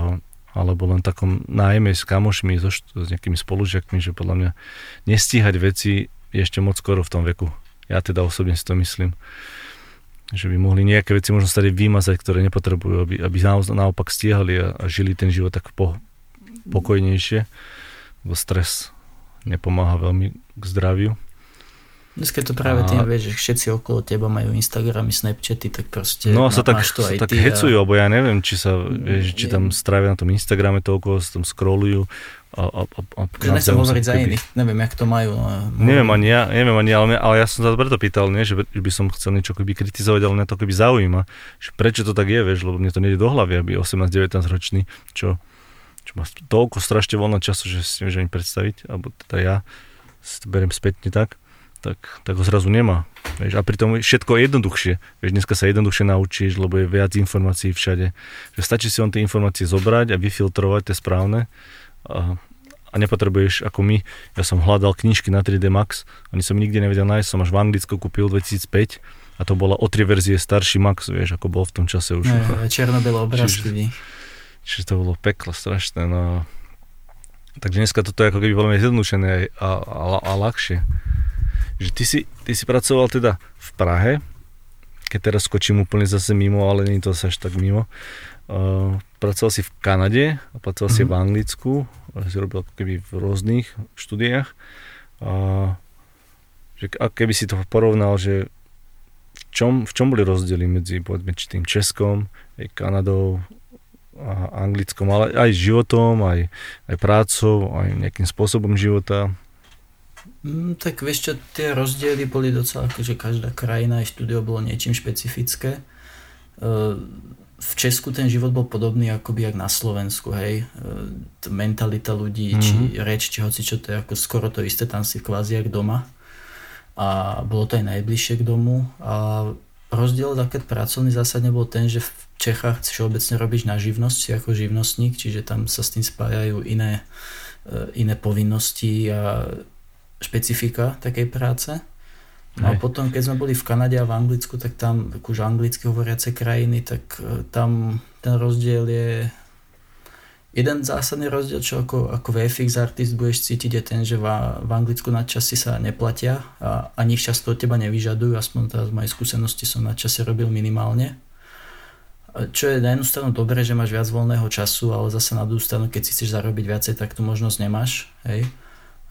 S1: alebo len takom nájme s kamošmi, so, s nejakými spolužiakmi, že podľa mňa nestíhať veci je ešte moc skoro v tom veku. Ja teda osobne si to myslím. Že by mohli nejaké veci možno stade vymazať, ktoré nepotrebujú, aby, aby naopak stiehali a, a žili ten život tak po, pokojnejšie. Lebo stres nepomáha veľmi k zdraviu.
S2: Dneska to práve a... tým, vieš, že všetci okolo teba majú Instagramy, Snapchaty, tak proste
S1: No sa tak, to aj tak ty hecujú, a... alebo ja neviem, či sa, vieš, či tam strávia na tom Instagrame toľko, sa tam scrollujú. A, a, a, a
S2: nechcem hovoriť za iných, neviem, jak to majú. No,
S1: neviem ani ja, neviem ani, ale, ale ja som sa preto pýtal, nie, že, že by som chcel niečo keby kritizovať, ale mňa to keby zaujíma, že prečo to tak je, vieš, lebo mne to nejde do hlavy, aby 18-19 ročný, čo, čo má toľko strašne voľno času, že si neviem predstaviť, alebo teda ja si to beriem spätne tak, tak, tak ho zrazu nemá. Vieš, a pritom všetko je jednoduchšie. Vieš, dneska sa jednoduchšie naučíš, lebo je viac informácií všade. Že stačí si on tie informácie zobrať a vyfiltrovať tie správne. A, a nepotrebuješ ako my. Ja som hľadal knižky na 3D Max, ani som nikde nevedel nájsť, som až v Anglicku kúpil 2005 a to bola o tri verzie starší Max, vieš, ako bol v tom čase už.
S2: Ne, černo-biele obrázky.
S1: Čiže, čiže to bolo peklo strašné. No. Takže dneska toto je ako keby veľmi zjednodušené a, a, a ľahšie že ty si, ty si pracoval teda v Prahe, keď teraz skočím úplne zase mimo, ale nie to až tak mimo. Uh, pracoval si v Kanade a pracoval mm-hmm. si v mhm. Anglicku, si robil ako keby v rôznych štúdiách. Uh, že, a keby si to porovnal, že v čom, v čom boli rozdiely medzi povedzme, či tým Českom, aj Kanadou, a Anglickom, ale aj životom, aj, aj prácou, aj nejakým spôsobom života.
S2: Mm, tak vieš čo, tie rozdiely boli docela, akože každá krajina aj štúdio bolo niečím špecifické. E, v Česku ten život bol podobný akoby jak na Slovensku, hej. E, mentalita ľudí, mm-hmm. či mhm. reč, či hoci čo, to je ako skoro to isté, tam si kvázi jak doma. A bolo to aj najbližšie k domu. A rozdiel taký pracovný zásadne bol ten, že v Čechách všeobecne robíš na živnosť, si ako živnostník, čiže tam sa s tým spájajú iné, e, iné povinnosti a špecifika takej práce. No a potom, keď sme boli v Kanade a v Anglicku, tak tam, už anglicky hovoriace krajiny, tak e, tam ten rozdiel je jeden zásadný rozdiel, čo ako, ako VFX artist budeš cítiť je ten, že v, v Anglicku nadčasy sa neplatia a ani ich často od teba nevyžadujú, aspoň teraz z mojej skúsenosti som nadčasy robil minimálne. Čo je na jednu stranu dobré, že máš viac voľného času, ale zase na druhú stranu, keď si chceš zarobiť viacej, tak tú možnosť nemáš. Hej?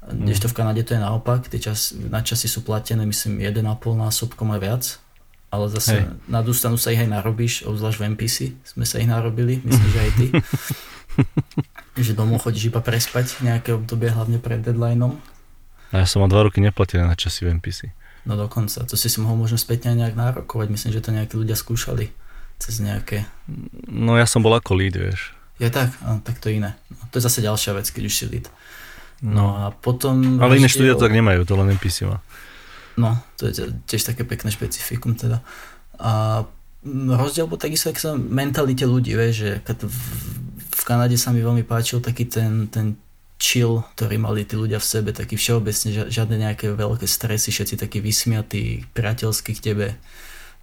S2: Kdežto v Kanade to je naopak, tie čas, nadčasy sú platené myslím 1,5 násobkom aj viac, ale zase Hej. na stranu sa ich aj narobíš, obzvlášť v MPC sme sa ich narobili, myslím, že aj ty. že domov chodíš iba prespať nejaké obdobie, hlavne pred deadlineom.
S1: A ja som mal dva roky neplatené na časy v MPC.
S2: No dokonca, to si si mohol možno späť nejak nárokovať, myslím, že to nejakí ľudia skúšali cez nejaké...
S1: No ja som bol ako lead, vieš.
S2: Ja tak, no, tak to iné. No, to je zase ďalšia vec, keď už si lead. No a potom...
S1: Ale iné štúdia to tak nemajú, to len NPC má.
S2: No, to je tiež také pekné špecifikum teda. A rozdiel bol takisto ak sa mentalite ľudí, vieš, že v, v Kanade sa mi veľmi páčil taký ten, ten chill, ktorý mali tí ľudia v sebe, taký všeobecne, žiadne nejaké veľké stresy, všetci takí vysmiatí, priateľskí k tebe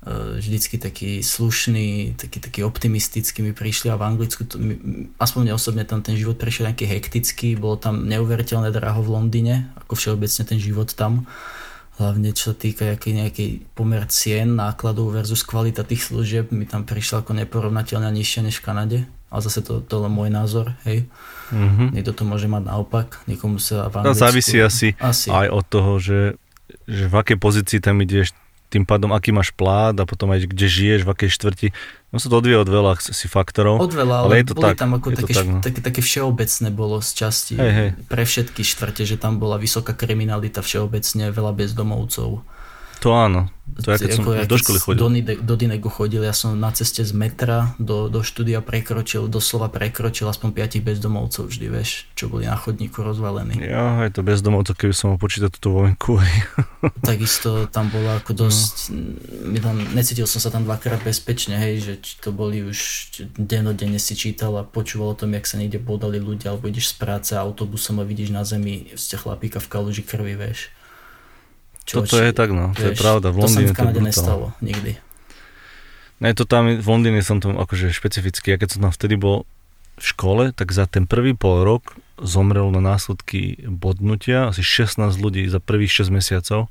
S2: vždycky taký slušný, taký, taký optimistický mi prišli a v Anglicku, to, aspoň mne osobne tam ten život prešiel nejaký hektický, bolo tam neuveriteľné draho v Londýne, ako všeobecne ten život tam, hlavne čo sa týka nejaký, nejaký pomer cien, nákladov versus kvalita tých služieb, mi tam prišla ako neporovnateľne nižšia než v Kanade, ale zase to, to len môj názor, hej. Mm-hmm. Niekto to môže mať naopak, niekomu sa v
S1: Anglicku... To závisí asi, asi aj od toho, že, že v akej pozícii tam ideš, tým pádom, aký máš plát a potom aj kde žiješ, v akej štvrti. No sa to odvie od veľa si faktorov.
S2: Od veľa, ale, ale je to boli tak, tam ako také, tak, no. také, také všeobecné bolo z časti hej, hej. pre všetky štvrte, že tam bola vysoká kriminalita všeobecne, veľa bezdomovcov.
S1: To áno. To je, keď som ja, do školy chodil.
S2: Do, do Dinego chodil, ja som na ceste z metra do, do štúdia prekročil, doslova prekročil aspoň piatich bezdomovcov vždy, vieš, čo boli na chodníku rozvalení.
S1: Ja, aj to bezdomovcov, keby som mohol počítať túto vojenku.
S2: Takisto tam bolo ako dosť, no. tam, necítil som sa tam dvakrát bezpečne, hej, že to boli už denodenne si čítal a počúval o tom, jak sa niekde podali ľudia, alebo ideš z práce autobusom a vidíš na zemi ste chlapíka v kaluži krvi, vieš.
S1: Čo, Toto je tak, no, to je pravda.
S2: V Londýne to sa v Kanade nestalo, nikdy.
S1: Ne, to tam, v Londýne som tam akože špecificky, ja keď som tam vtedy bol v škole, tak za ten prvý pol rok zomrelo na následky bodnutia asi 16 ľudí za prvých 6 mesiacov.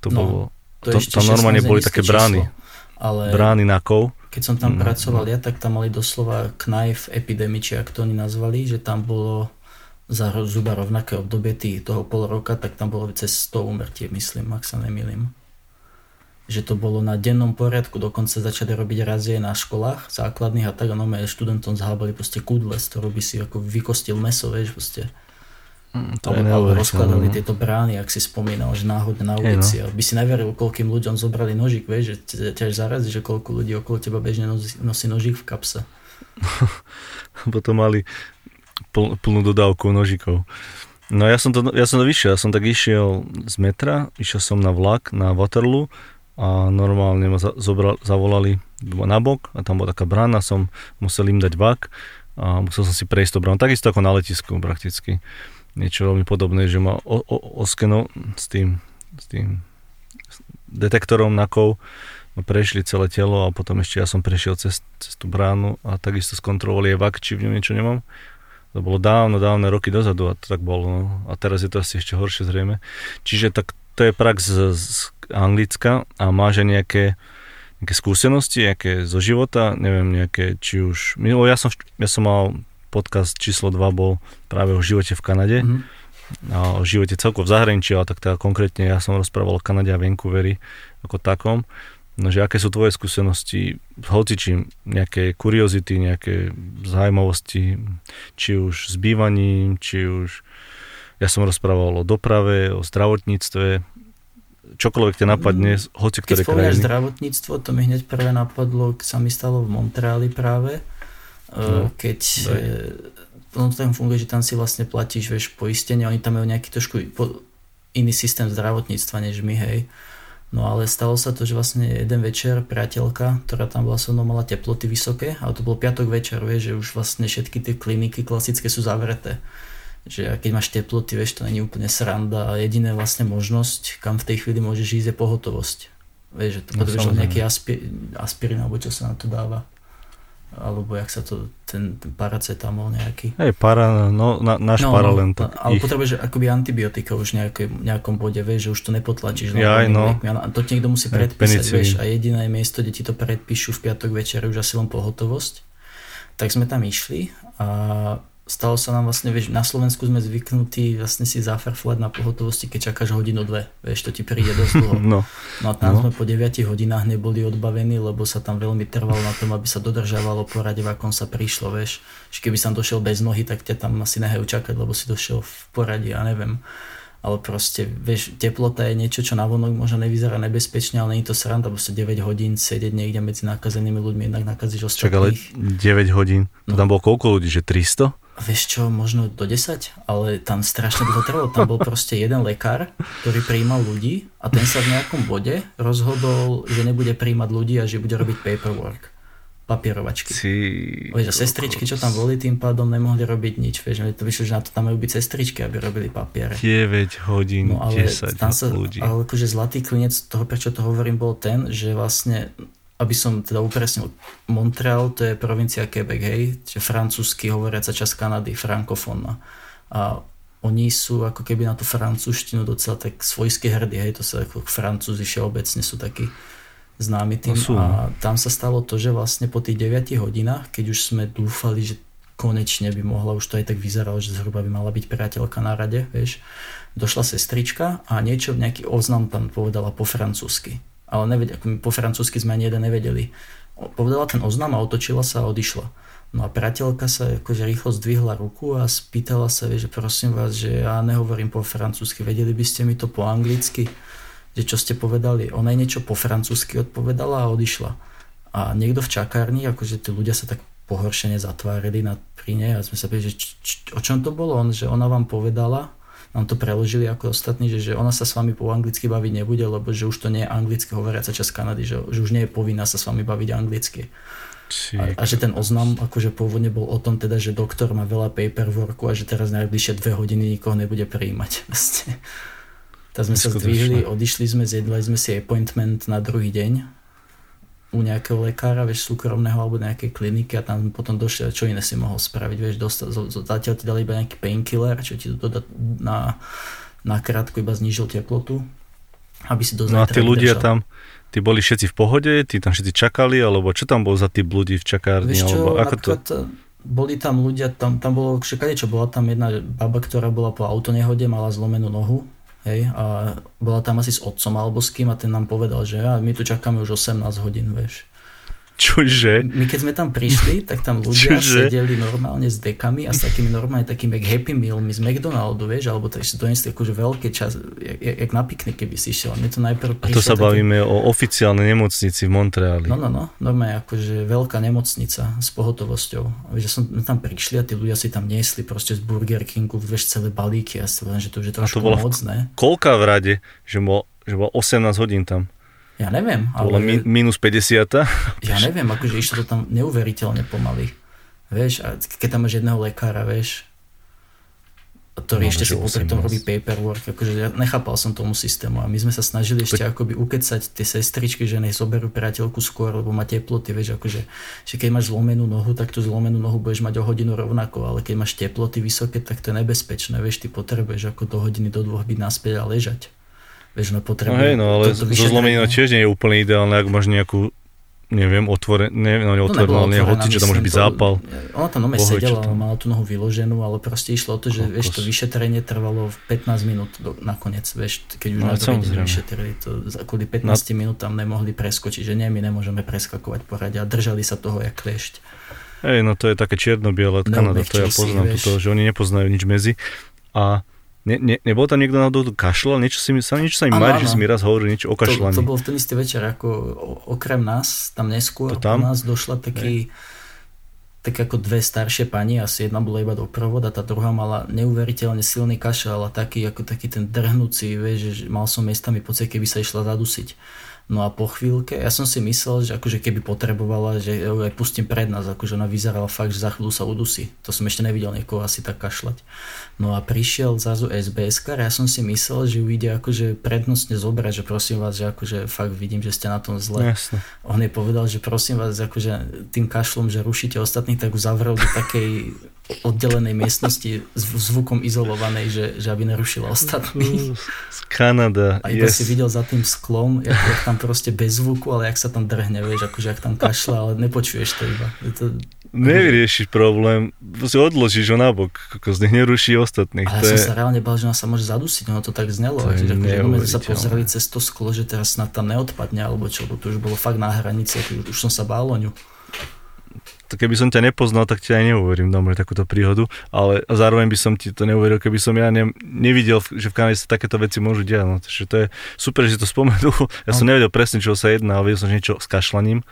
S1: To no, bolo, to, to tam normálne boli také brány. Číslo, ale brány na kov.
S2: Keď som tam mm, pracoval no. ja, tak tam mali doslova knife epidemic, či ak to oni nazvali, že tam bolo za zhruba rovnaké obdobie tých, toho pol roka, tak tam bolo cez 100 umrtie, myslím, ak sa nemýlim. Že to bolo na dennom poriadku, dokonca začali robiť razie na školách základných a tak, no študentom zhábali proste kudle, z ktorého by si ako vykostil meso, vieš, proste. Mm, to alebo, rozkladali no. tieto brány, ak si spomínal, že náhodne na ulici. no. By si neveril, koľkým ľuďom zobrali nožík, vieš, že ťa zarazí, že koľko ľudí okolo teba bežne nosí nožík v kapse.
S1: Potom mali pl, plnú dodávku nožikov. No ja som, to, ja som to vyšiel, ja som tak išiel z metra, išiel som na vlak na Waterloo a normálne ma zobral, zavolali na bok a tam bola taká brána, som musel im dať vak a musel som si prejsť to bránu, takisto ako na letisku prakticky. Niečo veľmi podobné, že ma o, o, oskeno s tým, s tým detektorom nakov ma prešli celé telo a potom ešte ja som prešiel cez, cez tú bránu a takisto skontrolovali aj vak, či v ňom niečo nemám. To bolo dávno, dávne roky dozadu a to tak bolo. No. A teraz je to asi ešte horšie zrejme. Čiže tak to je prax z, z Anglicka a máš aj nejaké, nejaké skúsenosti, nejaké zo života, neviem, nejaké, či už... Ja som, ja som mal podcast číslo 2 bol práve o živote v Kanade. Mm-hmm a o živote celkovo v zahraničí, ale tak teda konkrétne ja som rozprával o Kanade a Vancouveri ako takom. No, že aké sú tvoje skúsenosti, hoci či nejaké kuriozity, nejaké zaujímavosti, či už s bývaním, či už, ja som rozprával o doprave, o zdravotníctve, čokoľvek ťa napadne, mm, hoci ktoré krajiny.
S2: Keď zdravotníctvo, to mi hneď prvé napadlo, sa mi stalo v Montreali práve, e, no, keď no, tam funguje, že tam si vlastne platíš, vieš, poistenie, oni tam majú nejaký trošku iný systém zdravotníctva než my, hej. No ale stalo sa to, že vlastne jeden večer priateľka, ktorá tam bola so mnou, mala teploty vysoké, ale to bol piatok večer, vieš, že už vlastne všetky tie kliniky klasické sú zavreté. Že keď máš teploty, vieš, to není úplne sranda a jediná vlastne možnosť, kam v tej chvíli môžeš ísť, je pohotovosť. Vieš, že to no, potrebuješ nejaký aspi- aspirín, alebo čo sa na to dáva alebo jak sa to, ten, ten paracetamol nejaký.
S1: Hej, para, no, na, náš no, para len tak.
S2: Ale ich... potrebuješ akoby antibiotika už nejaké, nejakom bode, vieš, že už to nepotlačíš.
S1: Ja, aj, no.
S2: A to ti niekto musí predpísať, vieš, a jediné miesto, kde ti to predpíšu v piatok večer už asi len pohotovosť. Tak sme tam išli a stalo sa nám vlastne, vieš, na Slovensku sme zvyknutí vlastne si zafarflať na pohotovosti, keď čakáš hodinu, dve. Vieš, to ti príde dosť dlho.
S1: No.
S2: no a tam no. sme po 9 hodinách neboli odbavení, lebo sa tam veľmi trvalo na tom, aby sa dodržavalo porade, v akom sa prišlo, vieš. Že keby som došiel bez nohy, tak ťa tam asi nehajú čakať, lebo si došiel v poradí, ja neviem ale proste, vieš, teplota je niečo, čo navonok možno nevyzerá nebezpečne, ale nie je to sranda, proste 9 hodín sedieť niekde medzi nakazenými ľuďmi, jednak nakazíš ostatných. Čak, ale
S1: 9 hodín, to no. tam bolo koľko ľudí, že 300?
S2: Vieš čo, možno do 10, ale tam strašne dlho trvalo. Tam bol proste jeden lekár, ktorý prijímal ľudí a ten sa v nejakom bode rozhodol, že nebude prijímať ľudí a že bude robiť paperwork papierovačky.
S1: Si...
S2: Vieš, a sestričky, čo tam boli, tým pádom nemohli robiť nič. Vieš, to vyšlo, že na to tam majú byť sestričky, aby robili papiere.
S1: 9 hodín, no, ale 10 tam sa, ľudí.
S2: Ale akože zlatý klinec toho, prečo to hovorím, bol ten, že vlastne aby som teda upresnil, Montreal to je provincia Quebec, hej, čiže francúzsky hovoriaca časť Kanady, frankofónna. A oni sú ako keby na tú francúzštinu docela tak svojsky hrdí, hej, to sa ako francúzi všeobecne sú takí známi tým. No sú. A tam sa stalo to, že vlastne po tých 9 hodinách, keď už sme dúfali, že konečne by mohla, už to aj tak vyzeralo, že zhruba by mala byť priateľka na rade, vieš, došla sestrička a niečo, nejaký oznam tam povedala po francúzsky ale nevedel, po francúzsky sme ani jeden nevedeli. Povedala ten oznam a otočila sa a odišla. No a priateľka sa akože rýchlo zdvihla ruku a spýtala sa, že prosím vás, že ja nehovorím po francúzsky, vedeli by ste mi to po anglicky? že čo ste povedali, ona jej niečo po francúzsky odpovedala a odišla. A niekto v čakárni, akože tí ľudia sa tak pohoršene zatvárili na, pri nej a sme sa pýtali, že č, č, o čom to bolo, on, že ona vám povedala, nám to preložili ako ostatní, že, že ona sa s vami po anglicky baviť nebude, lebo že už to nie je anglicky hovoriaca časť Kanady, že, že už nie je povinná sa s vami baviť anglicky. A, a že ten oznam akože pôvodne bol o tom teda, že doktor má veľa paperworku a že teraz najbližšie dve hodiny nikoho nebude prijímať. tak sme sa zdvihli, odišli sme, zjedli sme si appointment na druhý deň u nejakého lekára, vieš, súkromného alebo nejakej kliniky a tam potom došli, čo iné si mohol spraviť, vieš, zatiaľ ti dali iba nejaký painkiller, čo ti to na, na krátko iba znížil teplotu, aby si do
S1: No a tí ľudia tam, tí boli všetci v pohode, tí tam všetci čakali, alebo čo tam bol za tí ľudí v čakárni?
S2: Vieš čo,
S1: alebo ako to...
S2: boli tam ľudia, tam, tam bolo všetkade, čo bola tam jedna baba, ktorá bola po autonehode, mala zlomenú nohu, hej, a bola tam asi s otcom alebo s kým a ten nám povedal, že ja, my tu čakáme už 18 hodín, vieš.
S1: Čože?
S2: My keď sme tam prišli, tak tam ľudia Čože? sedeli normálne s dekami a s takými normálne takými jak Happy Mealmi z McDonaldu, vieš, alebo tak si donesli akože veľké čas, jak, jak na piknik, keby si išiel. Mne to najprv
S1: prišlo, a to sa bavíme taký... o oficiálnej nemocnici v Montreali.
S2: No, no, no, normálne akože veľká nemocnica s pohotovosťou. Vieš, že som tam prišli a tí ľudia si tam niesli proste z Burger Kingu, vieš, celé balíky a si že to už je trošku moc, ne?
S1: Koľká v rade, že bol, že bol 18 hodín tam?
S2: Ja neviem.
S1: To ale... mi, minus 50.
S2: Ja neviem, akože išlo to tam neuveriteľne pomaly. Vieš, a keď tam máš jedného lekára, vieš, ktorý no, ešte si popri tom robí paperwork, akože ja nechápal som tomu systému a my sme sa snažili ešte Pe- akoby ukecať tie sestričky, že nech zoberú priateľku skôr, lebo má teploty, vieš, akože, že keď máš zlomenú nohu, tak tú zlomenú nohu budeš mať o hodinu rovnako, ale keď máš teploty vysoké, tak to je nebezpečné, vieš, ty potrebuješ ako do hodiny, do dvoch byť naspäť a ležať vieš, no potrebuje. No hej,
S1: no ale zo zlomenina tiež nie je úplne ideálne, ak máš nejakú neviem, otvore, ne, no, otvorenú, ale hoci, čo tam môže byť zápal.
S2: Ona tam nome sedela, tam. mala tú nohu vyloženú, ale proste išlo o to, že Kokos. vieš, to vyšetrenie trvalo v 15 minút do, nakoniec, vieš, keď už no, na vyšetrili, to kvôli 15 no. minút tam nemohli preskočiť, že nie, my nemôžeme preskakovať porade a držali sa toho jak kliešť.
S1: Hej, no to je také čierno-biele Kanada, to ja poznám, si, toto, že oni nepoznajú nič medzi. A Ne, ne, nebol tam niekto na to kašľal? Niečo, si, sa, niečo sa mi mári, že si mi raz hovoril niečo o kašľaní.
S2: To, to bol v ten istý večer, ako okrem nás, tam neskôr to tam? nás došla taký, tak ako dve staršie pani, asi jedna bola iba doprovod a tá druhá mala neuveriteľne silný kašľal a taký, ako taký ten drhnúci, vieš, že mal som miestami pocit, keby sa išla zadusiť. No a po chvíľke, ja som si myslel, že akože keby potrebovala, že ju aj pustím pred nás, akože ona vyzerala fakt, že za chvíľu sa udusí. To som ešte nevidel niekoho asi tak kašľať. No a prišiel zrazu SBS a ja som si myslel, že ju ide akože prednostne zobrať, že prosím vás, že akože fakt vidím, že ste na tom zle.
S1: Jasne.
S2: On jej povedal, že prosím vás, akože tým kašlom, že rušíte ostatných, tak ju zavrel do takej oddelenej miestnosti zvukom izolovanej, že, že aby nerušila ostatní.
S1: Z Kanada,
S2: A iba yes. si videl za tým sklom, jak, jak tam proste bez zvuku, ale jak sa tam drhne, vieš, akože jak tam kašľa, ale nepočuješ to iba. Je to,
S1: Nevyriešiš problém, si odložíš ho nabok, ako z nich neruší ostatných.
S2: Ale ja som je... sa reálne bal, že ona sa môže zadusiť, ono to tak znelo. To že, akože, sa pozreli cez to sklo, že teraz snad tam neodpadne, alebo čo, lebo to už bolo fakt na hranici, už som sa bál o ňu
S1: to keby som ťa nepoznal, tak ti aj neuverím dobre takúto príhodu, ale zároveň by som ti to neuveril, keby som ja ne, nevidel, že v Kanade sa takéto veci môžu diať. No, takže to je super, že si to spomenul. Ja som no. nevedel presne, čo sa jedná, ale vedel som niečo s kašlaním.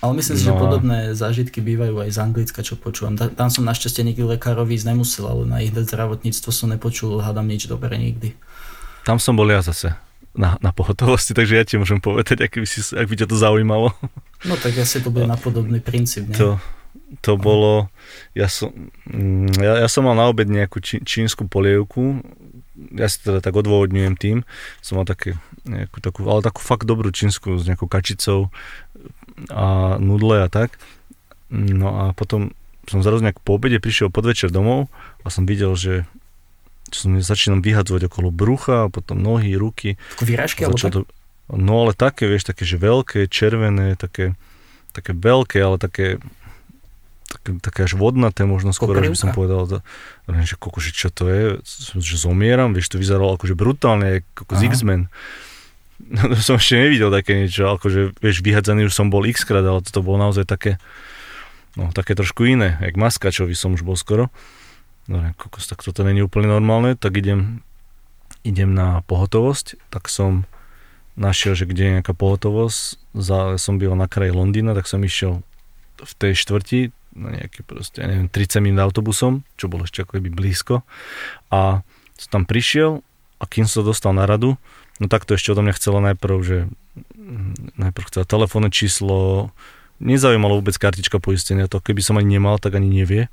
S2: Ale myslím si, no. že podobné zážitky bývajú aj z Anglicka, čo počúvam. Tam som našťastie nikdy lekárovi ísť nemusel, ale na ich zdravotníctvo som nepočul, hádam nič dobre nikdy.
S1: Tam som bol ja zase na, na pohotovosti, takže ja ti môžem povedať, ak by, si, ak by ťa to zaujímalo.
S2: No tak asi to bude na podobný princíp, nie?
S1: To, to bolo, ja som, mm, ja, ja som mal na obed nejakú či, čínsku polievku, ja si teda tak odôvodňujem tým, som mal také, nejakú, takú, ale takú fakt dobrú čínsku s nejakou kačicou a nudle a tak. No a potom som zrazu nejak po obede prišiel podvečer domov a som videl, že čo som začínam vyhadzovať okolo brucha, potom nohy, ruky.
S2: Vyrážky alebo tak? To,
S1: no ale také, vieš, také, že veľké, červené, také, také veľké, ale také, také, také až vodnaté, možno skôr, že by som povedal, to, že, koko, že čo to je, že zomieram, vieš, to vyzeralo akože brutálne, ako z X-Men. No, to som ešte nevidel také niečo, akože, vieš, vyhadzaný už som bol x krát, ale toto bolo naozaj také, no, také trošku iné, jak maskačový som už bol skoro. No, kokos, tak toto není úplne normálne, tak idem, idem na pohotovosť, tak som našiel, že kde je nejaká pohotovosť, za, som býval na kraji Londýna, tak som išiel v tej štvrti, na nejaký proste, ja neviem, 30 minút autobusom, čo bolo ešte ako blízko. A som tam prišiel a kým som sa dostal na radu, no tak to ešte odo mňa chcelo najprv, že mm, najprv chcela telefónne číslo, nezaujímalo vôbec kartička poistenia, to keby som ani nemal, tak ani nevie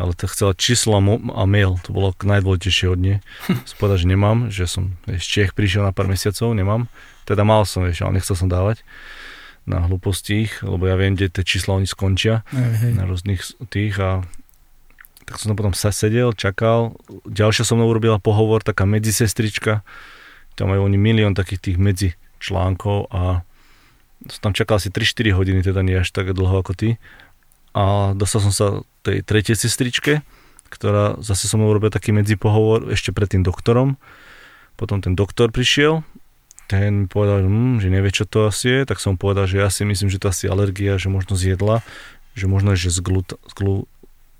S1: ale to chcela číslo a mail, to bolo najdôležitejšie od nej. Som že nemám, že som z Čech prišiel na pár mesiacov, nemám. Teda mal som, vieš, ale nechcel som dávať na hlúposti ich, lebo ja viem, kde tie čísla oni skončia hej, hej. na rôznych tých a tak som potom sa sedel, čakal. Ďalšia so mnou urobila pohovor, taká medzisestrička, tam majú oni milión takých tých medzi článkov a som tam čakal asi 3-4 hodiny, teda nie až tak dlho ako ty a dostal som sa tej tretej sestričke, ktorá zase som urobil taký medzipohovor ešte pred tým doktorom. Potom ten doktor prišiel, ten mi povedal, hm, že nevie, čo to asi je, tak som povedal, že ja si myslím, že to asi alergia, že možno zjedla, že možno, že z, glut, z glu,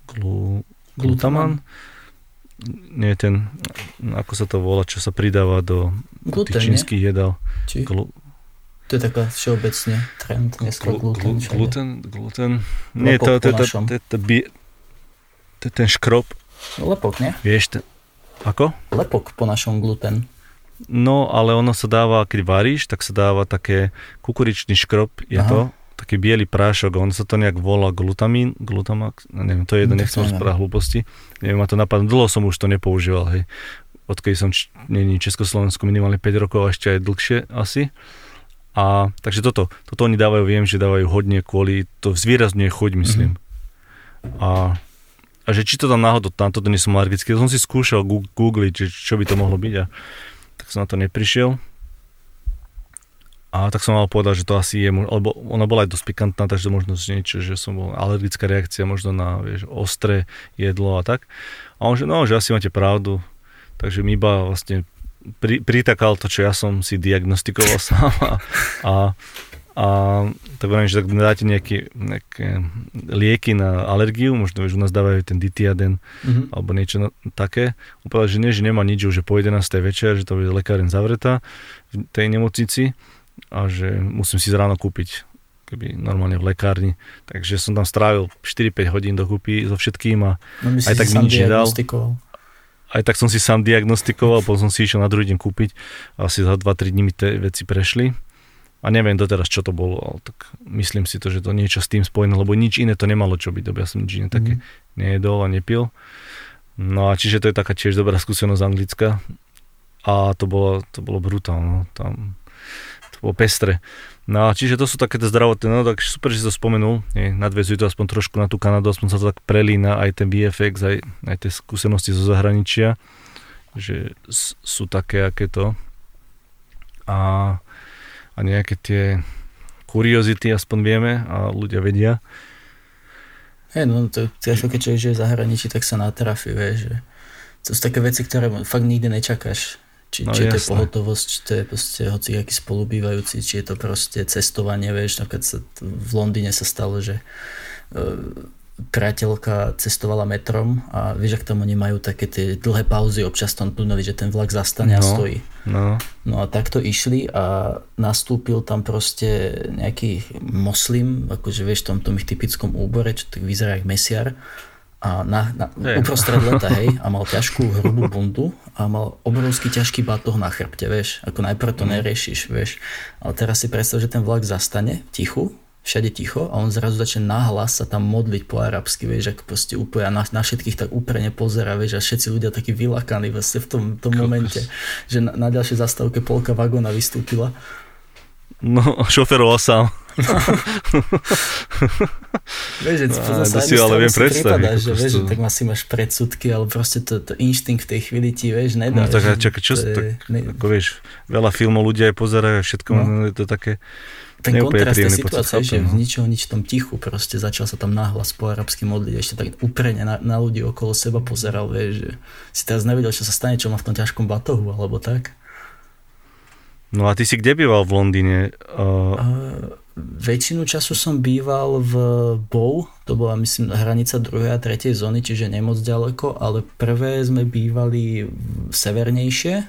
S1: glu, glutaman, nie ten, ako sa to volá, čo sa pridáva do
S2: Gluten,
S1: tých čínskych jedál.
S2: Či? Glu, to je taká všeobecne trend dneska gluten.
S1: Gluten, gluten. Nie, to, to, to, to, to, to, ten škrob.
S2: Lepok, nie?
S1: Vieš, ten, ako?
S2: Lepok po našom gluten.
S1: No, ale ono sa dáva, keď varíš, tak sa dáva také kukuričný škrob, je Aha. to, taký biely prášok, on sa to nejak volá glutamín, glutamax, no, neviem, to je jedno, nechcem rozprávať hlúposti, neviem, ma to napadlo, dlho som už to nepoužíval, hej, odkedy som č- není Československu minimálne 5 rokov, a ešte aj dlhšie asi, a takže toto, toto oni dávajú, viem, že dávajú hodne kvôli, to zvýrazňuje chuť, myslím. Mm-hmm. A, a že či to tam náhodou, tam toto nie som alergický, som si skúšal googliť, že čo by to mohlo byť a tak som na to neprišiel. A tak som mal povedať, že to asi je, lebo ona bola aj dosť pikantná, takže možno niečo, že som bol alergická reakcia možno na vieš, ostré jedlo a tak. A on že no, že asi máte pravdu, takže mi iba vlastne pri, pritakal to, čo ja som si diagnostikoval sám a, a, a tak hovorím, že tak dáte nejaké, nejaké lieky na alergiu, možno že u nás dávajú ten ditiaden mm-hmm. alebo niečo na, také. Úplne, že nie, že nemá nič, že po 11. večer, že to bude lekáren zavretá v tej nemocnici a že musím si ráno kúpiť keby normálne v lekárni. Takže som tam strávil 4-5 hodín dokúpy so všetkým a
S2: no, aj tak mi nič nedal
S1: aj tak som si sám diagnostikoval, potom som si išiel na druhý deň kúpiť. Asi za 2-3 dní mi tie veci prešli. A neviem doteraz, čo to bolo, ale tak myslím si to, že to niečo s tým spojené, lebo nič iné to nemalo čo byť, ja som nič iné také mm. nejedol a nepil. No a čiže to je taká tiež dobrá skúsenosť anglická. A to bolo, to bolo brutálne. No. Tam, to bolo pestre. No čiže to sú takéto zdravotné, no tak super, že si to spomenul, nie, nadvezuje to aspoň trošku na tú Kanadu, aspoň sa to tak prelína aj ten VFX, aj, aj tie skúsenosti zo zahraničia, že sú také, aké to. A, a nejaké tie kuriozity aspoň vieme a ľudia vedia.
S2: Hej, no to keď človek žije v zahraničí, tak sa natrafi, vieš, že to sú také veci, ktoré fakt nikdy nečakáš. Či, no, či je to pohotovosť, či to je proste hoci aký spolubývajúci, či je to proste cestovanie, vieš, napríklad sa, v Londýne sa stalo, že e, priateľka cestovala metrom a vieš, ak tam oni majú také tie dlhé pauzy, občas tam tunovi, že ten vlak zastane no, a stojí.
S1: No.
S2: no a takto išli a nastúpil tam proste nejaký moslim, akože vieš, v tom, tom ich typickom úbore, čo tak vyzerá ako mesiar a na, na, uprostred leta, hej, a mal ťažkú hrubú bundu a mal obrovský ťažký batoh na chrbte, vieš, ako najprv to mhm. neriešiš, vieš, ale teraz si predstav, že ten vlak zastane tichu, všade ticho a on zrazu začne nahlas sa tam modliť po arabsky, vieš, ako proste úplne na, na všetkých tak úprene pozera, vieš, a všetci ľudia takí vylakaní vlastne v tom, tom momente, že na, na ďalšej zastávke polka vagóna vystúpila.
S1: No, šoferoval sám.
S2: vieš, že
S1: no, to si ale viem predstaviť.
S2: že, vieš, že tak asi máš predsudky, ale proste to, to inštinkt v tej chvíli ti, vieš, nedá.
S1: No tak čakaj, čo, to tak, ne... ako vieš, veľa filmov ľudia aj pozerajú, všetko, no. je to také
S2: ten kontrast tej situácie, že no. z ničoho nič v tom tichu proste začal sa tam nahlas po arabsky modliť, ešte tak úprene na, na ľudí okolo seba pozeral, vieš, že si teraz nevedel, čo sa stane, čo má v tom ťažkom batohu, alebo tak.
S1: No a ty si kde býval v Londýne? Uh...
S2: Uh, väčšinu času som býval v Bow, to bola myslím hranica 2. a 3. zóny, čiže nemoc ďaleko, ale prvé sme bývali severnejšie,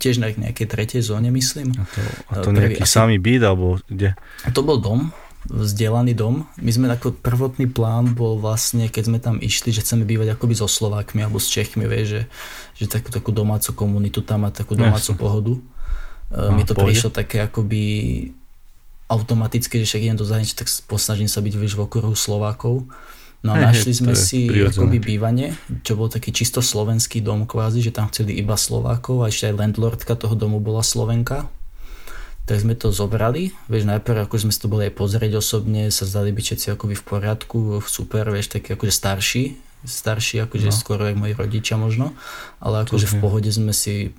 S2: tiež na nejakej tretej zóne, myslím.
S1: A to, a to nejaký asi, samý byt, alebo kde?
S2: To bol dom, vzdielaný dom. My sme ako prvotný plán bol vlastne, keď sme tam išli, že chceme bývať akoby so Slovákmi alebo s Čechmi, vie, že, že takú, takú domácu komunitu tam a takú domácu Jasne. pohodu. No, Mi to pohode. prišlo také akoby automaticky, že však idem do zahraničia, tak posnažím sa byť vieš, v okruhu Slovákov. No a našli sme si akoby bývanie, čo bol taký čisto slovenský dom kvázi, že tam chceli iba Slovákov a ešte aj landlordka toho domu bola Slovenka tak sme to zobrali, vieš, najprv ako sme si to boli aj pozrieť osobne, sa zdali byť všetci akoby v poriadku, super, vieš, taký akože starší, starší, akože no. skoro aj moji rodičia možno, ale akože v pohode sme si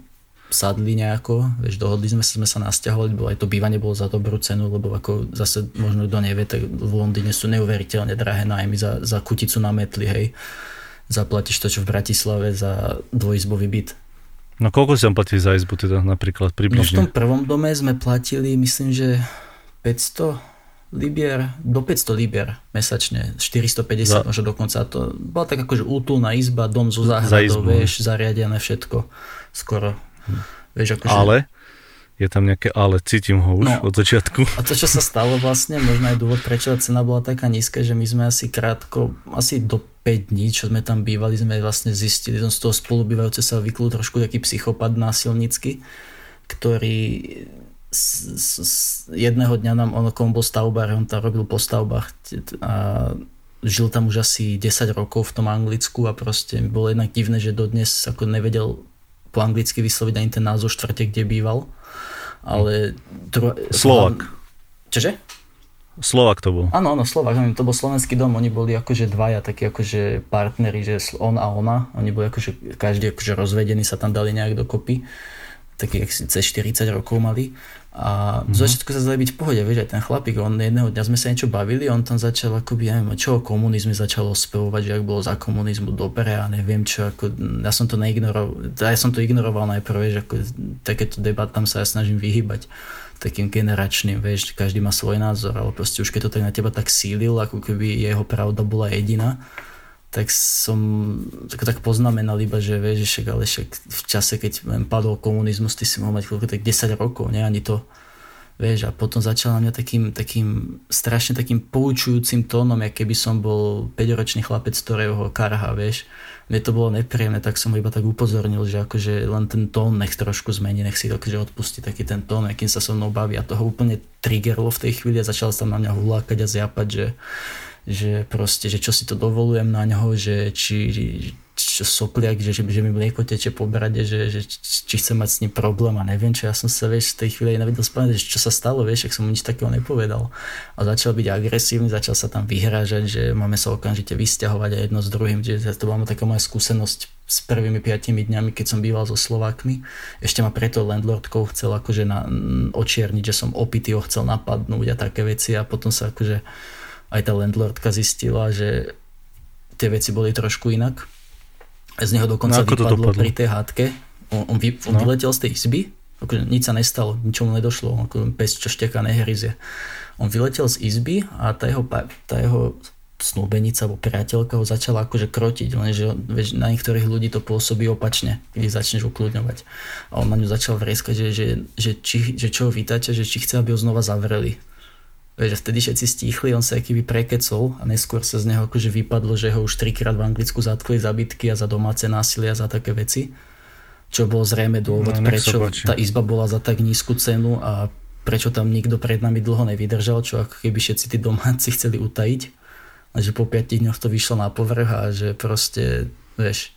S2: sadli nejako, vieš, dohodli sme sa, sme sa nasťahovali, bolo aj to bývanie bolo za dobrú cenu, lebo ako zase možno kto nevie, tak v Londýne sú neuveriteľne drahé nájmy za, za kuticu na metli, hej. Zaplatíš to, čo v Bratislave za dvojizbový byt
S1: No koľko si tam platili za izbu teda napríklad približne?
S2: No v tom prvom dome sme platili myslím, že 500 libier, do 500 libier mesačne, 450 za... možno dokonca. To bola tak akože útulná izba, dom zo záhradou, za vieš, zariadené všetko skoro. Vieš, akože...
S1: Ale? Je tam nejaké ale, cítim ho už no, od začiatku.
S2: A to, čo sa stalo vlastne, možno aj dôvod, prečo cena bola taká nízka, že my sme asi krátko, asi do 5 dní, čo sme tam bývali, sme vlastne zistili, som z toho spolubývajúce sa vyklú trošku taký psychopat násilnícky, ktorý z, z, z jedného dňa nám, on, bol stavbár, on tam robil po stavbách a žil tam už asi 10 rokov v tom Anglicku a proste bolo jednak divné, že dodnes ako nevedel po anglicky vysloviť ani ten názov štvrte, kde býval ale...
S1: Dru- Slovak.
S2: Čože?
S1: Slovak to bol.
S2: Áno, áno, Slovak, to bol slovenský dom, oni boli akože dvaja takí akože partneri, že on a ona, oni boli akože každý akože rozvedení, sa tam dali nejak dokopy, takí cez 40 rokov mali a mm-hmm. zo začiatku sa zdali byť v pohode, vieš, aj ten chlapík, on jedného dňa sme sa niečo bavili, on tam začal akoby, neviem, čo o komunizme začal ospevovať, že ak bolo za komunizmu dobre a neviem čo, ako, ja som to neignoroval, ja som to ignoroval najprv, vieš, ako takéto debat tam sa ja snažím vyhybať takým generačným, vieš, každý má svoj názor, ale proste už keď to tak na teba tak sílil, ako keby jeho pravda bola jediná, tak som tak, tak poznamenal iba, že vieš, však, ale však v čase, keď padol komunizmus, ty si mohol mať koľko, tak 10 rokov, ne, ani to, vieš, a potom začal na mňa takým, takým strašne takým poučujúcim tónom, jak keby som bol 5-ročný chlapec, ktorého karha, vieš, mne to bolo nepríjemné, tak som ho iba tak upozornil, že akože len ten tón nech trošku zmení, nech si akože odpustí taký ten tón, akým sa so mnou baví. A toho úplne triggerlo v tej chvíli a začal sa na mňa hulákať a zjapať, že že proste, že čo si to dovolujem na ňoho, že či, čo sopliak, že, že, že mi mlieko teče po brade, že, že či chcem mať s ním problém a neviem čo, ja som sa vieš v tej chvíli nevedel spomenúť, že čo sa stalo, vieš, ak som mu nič takého nepovedal. A začal byť agresívny, začal sa tam vyhrážať, že máme sa okamžite vysťahovať a jedno s druhým, že to bola taká moja skúsenosť s prvými piatimi dňami, keď som býval so Slovákmi. Ešte ma preto landlordkou chcel akože na, očierniť, že som opitý, ho chcel napadnúť a také veci a potom sa akože aj tá landlordka zistila, že tie veci boli trošku inak. Z neho dokonca no, vypadlo pri tej hádke. On, on, vy, on no. vyletel z tej izby, akože nič sa nestalo, ničomu nedošlo, ako pes, čo šteka, nehryzie. On vyletel z izby a tá jeho, tá jeho snúbenica alebo priateľka ho začala akože krotiť, lenže vieš, na niektorých ľudí to pôsobí opačne, keď začneš ukludňovať. A on na ňu začal vrieskať, že, že, že, či, že čo ho vítate, že či chce, aby ho znova zavreli. Vieš, vtedy všetci stíchli, on sa akýby prekecol a neskôr sa z neho akože vypadlo, že ho už trikrát v Anglicku zatkli za bytky a za domáce násilie a za také veci. Čo bol zrejme dôvod, no, prečo tá izba bola za tak nízku cenu a prečo tam nikto pred nami dlho nevydržal, čo ako keby všetci tí domáci chceli utajiť. A že po 5 dňoch to vyšlo na povrch a že proste, vieš,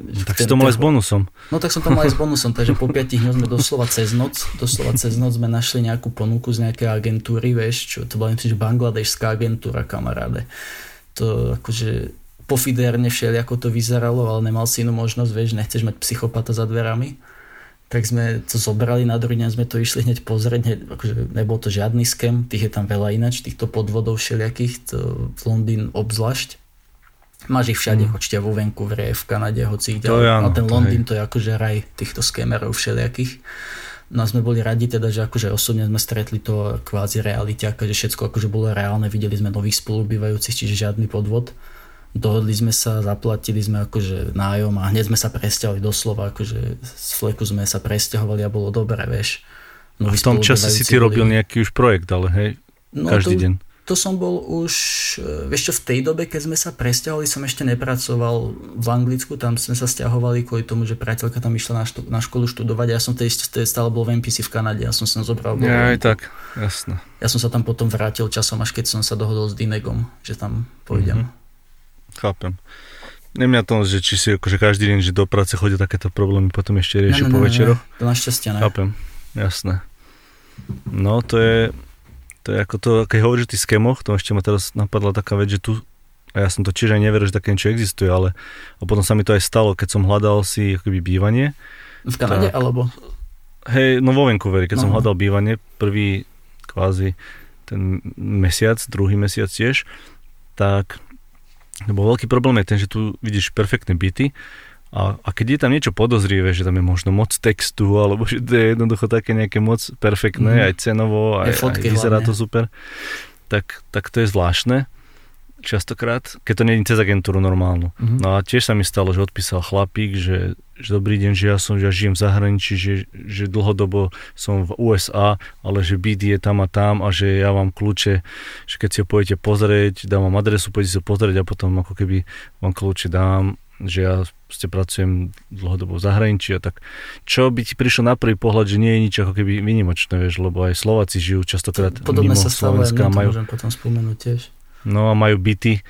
S1: tak si to mal aj s bonusom.
S2: No tak som to mal aj s bonusom, takže po 5 dňoch sme doslova cez noc, doslova cez noc sme našli nejakú ponuku z nejakej agentúry, vieš, čo to bola myslím, že bangladešská agentúra, kamaráde. To akože pofidérne ako to vyzeralo, ale nemal si inú možnosť, vieš, nechceš mať psychopata za dverami. Tak sme to zobrali, na druhý deň sme to išli hneď pozrieť, hneď, akože nebol to žiadny skem, tých je tam veľa ináč, týchto podvodov všelijakých, to Londýn obzvlášť Máš ich všade, mm. vo Vancouvere, v Kanade, hoci kde. A ten Londýn to je akože raj týchto skémerov všelijakých. No a sme boli radi teda, že akože osobne sme stretli to kvázi realitiaka, že všetko akože bolo reálne, videli sme nových spolubývajúcich, čiže žiadny podvod. dohodli sme sa, zaplatili sme akože nájom a hneď sme sa presťahovali doslova, akože z fleku sme sa presťahovali a bolo dobre, vieš.
S1: No, v tom čase si ty robil nejaký už projekt, ale hej, no, každý
S2: to,
S1: deň.
S2: To som bol už, e, vieš čo, v tej dobe, keď sme sa presťahovali, som ešte nepracoval v Anglicku, tam sme sa stiahovali kvôli tomu, že priateľka tam išla na, štú, na školu študovať a ja som tej, tej stále bol v MPC v Kanade, ja som sa zobral.
S1: Ja aj tak, jasné.
S2: Ja som sa tam potom vrátil časom, až keď som sa dohodol s Dinegom, že tam pôjdem. Mm-hmm.
S1: Chápem. Nemňa to, že či si akože každý deň, že do práce chodia takéto problémy, potom ešte rieši po večeroch.
S2: To našťastie ne.
S1: Chápem, jasné. No to je, to je ako to, keď hovoríš o tých skémoch, to ešte ma teraz napadla taká vec, že tu, a ja som to aj neveril, že také niečo existuje, ale a potom sa mi to aj stalo, keď som hľadal si akoby bývanie.
S2: V Kanade tak, alebo?
S1: Hej, no vo Vancouveri, keď no. som hľadal bývanie, prvý kvázi ten mesiac, druhý mesiac tiež, tak lebo veľký problém je ten, že tu vidíš perfektné byty a, a keď je tam niečo podozrivé, že tam je možno moc textu, alebo že to je jednoducho také nejaké moc perfektné, mm. aj cenovo, aj, aj, aj vyzerá hlavne. to super, tak, tak to je zvláštne častokrát, keď to je cez agentúru normálnu. Mm-hmm. No a tiež sa mi stalo, že odpísal chlapík, že, že dobrý deň, že ja som, že ja žijem v zahraničí, že, že dlhodobo som v USA, ale že byt je tam a tam a že ja vám kľúče, že keď si ho pôjdete pozrieť, dám vám adresu, pôjdete si ho pozrieť a potom ako keby vám kľúče dám, že ja ste pracujem dlhodobo v zahraničí a tak čo by ti prišlo na prvý pohľad, že nie je nič ako keby vynimočné, vieš, lebo aj Slováci žijú častokrát Podobne mimo sa Slovenska.
S2: Podobne majú... môžem potom spomenúť tiež
S1: No a majú byty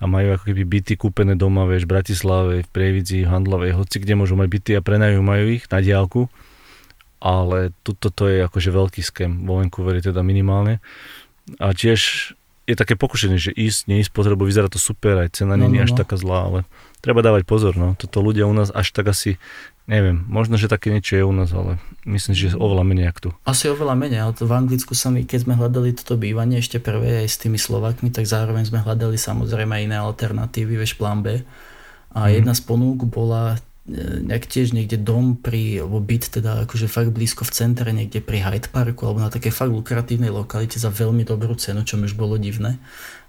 S1: a majú ako keby byty kúpené doma, vieš, v Bratislave, v Prievidzi, v Handlovej, hoci kde môžu mať byty a majú ich na diálku. Ale tuto to je akože veľký skem, vo Vancouveri teda minimálne. A tiež je také pokušenie, že ísť, neísť potrebu, vyzerá to super, aj cena no, nie je no, až no. taká zlá, ale treba dávať pozor, no. Toto ľudia u nás až tak asi Neviem, možno, že také niečo je u nás, ale myslím, že oveľa menej ako tu.
S2: Asi oveľa menej, ale to v Anglicku sa my, keď sme hľadali toto bývanie ešte prvé aj s tými Slovakmi, tak zároveň sme hľadali samozrejme iné alternatívy, vieš, plán B. A mm. jedna z ponúk bola e, nejak tiež niekde dom pri, alebo byt teda akože fakt blízko v centre, niekde pri Hyde Parku, alebo na takej fakt lukratívnej lokalite za veľmi dobrú cenu, čo mi už bolo divné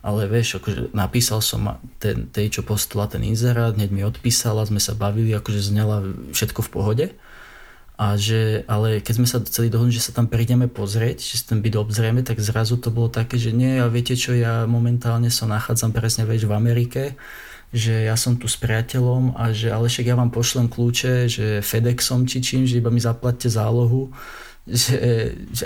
S2: ale vieš, akože napísal som ten, tej, čo postala ten inzerát, hneď mi odpísala, sme sa bavili, akože znela všetko v pohode. A že, ale keď sme sa chceli dohodnúť, že sa tam prídeme pozrieť, že sa ten byt obzrieme, tak zrazu to bolo také, že nie, a viete čo, ja momentálne sa nachádzam presne vieš, v Amerike, že ja som tu s priateľom a že ale však ja vám pošlem kľúče, že FedExom či čím, že iba mi zaplatte zálohu že,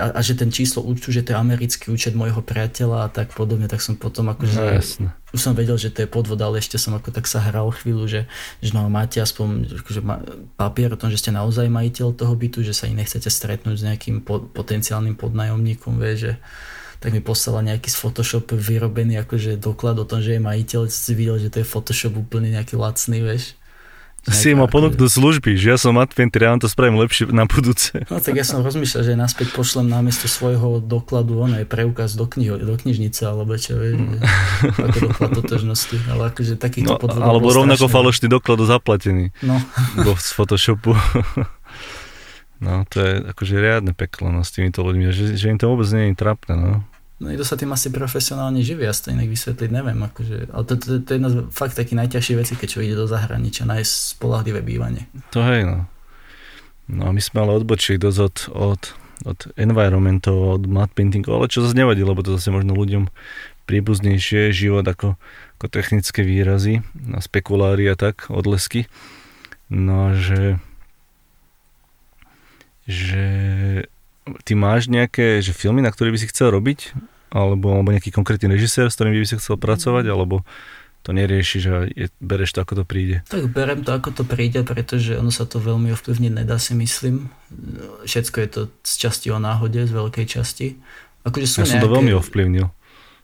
S2: a, a že ten číslo účtu, že to je americký účet môjho priateľa a tak podobne, tak som potom akože, no, jasne. už som vedel, že to je podvod, ale ešte som ako tak sa hral chvíľu, že, že no máte aspoň akože ma, papier o tom, že ste naozaj majiteľ toho bytu, že sa i nechcete stretnúť s nejakým po, potenciálnym podnajomníkom, vie, že tak mi poslala nejaký z Photoshop vyrobený akože doklad o tom, že je majiteľ, si videl, že to je Photoshop úplne nejaký lacný, vieš
S1: si ma ponúknuť služby, že ja som adventir, ja vám to spravím lepšie na budúce.
S2: No tak ja som rozmýšľal, že naspäť pošlem namiesto svojho dokladu, ono je preukaz do, kniho, do knižnice, alebo čo vie, mm. ako doklad totožnosti, ale akože takýchto no, podvodov
S1: Alebo rovnako strašný. falošný doklad do zaplatený.
S2: No.
S1: Do, z Photoshopu. No, to je akože riadne peklo no, s týmito ľuďmi, že, že im to vôbec nie je trápne, no.
S2: No niekto sa tým asi profesionálne živí, ja to inak vysvetliť neviem. Akože, ale to, to, to, je jedna z fakt takých najťažších vecí, keď človek ide do zahraničia, nájsť spolahlivé bývanie.
S1: To hej, no. No a my sme ale odbočili dosť od, od, od environmentov, od matte paintingov, ale čo zase nevadí, lebo to zase možno ľuďom príbuznejšie život ako, ako technické výrazy na spekulári a tak, odlesky. No a že že ty máš nejaké že filmy, na ktoré by si chcel robiť? Alebo, alebo nejaký konkrétny režisér, s ktorým by si chcel pracovať? Alebo to neriešiš a je, bereš to, ako to príde?
S2: Tak berem to, ako to príde, pretože ono sa to veľmi ovplyvniť nedá si myslím. Všetko je to z časti o náhode, z veľkej časti.
S1: Akože sú ja nejaké... som to veľmi ovplyvnil.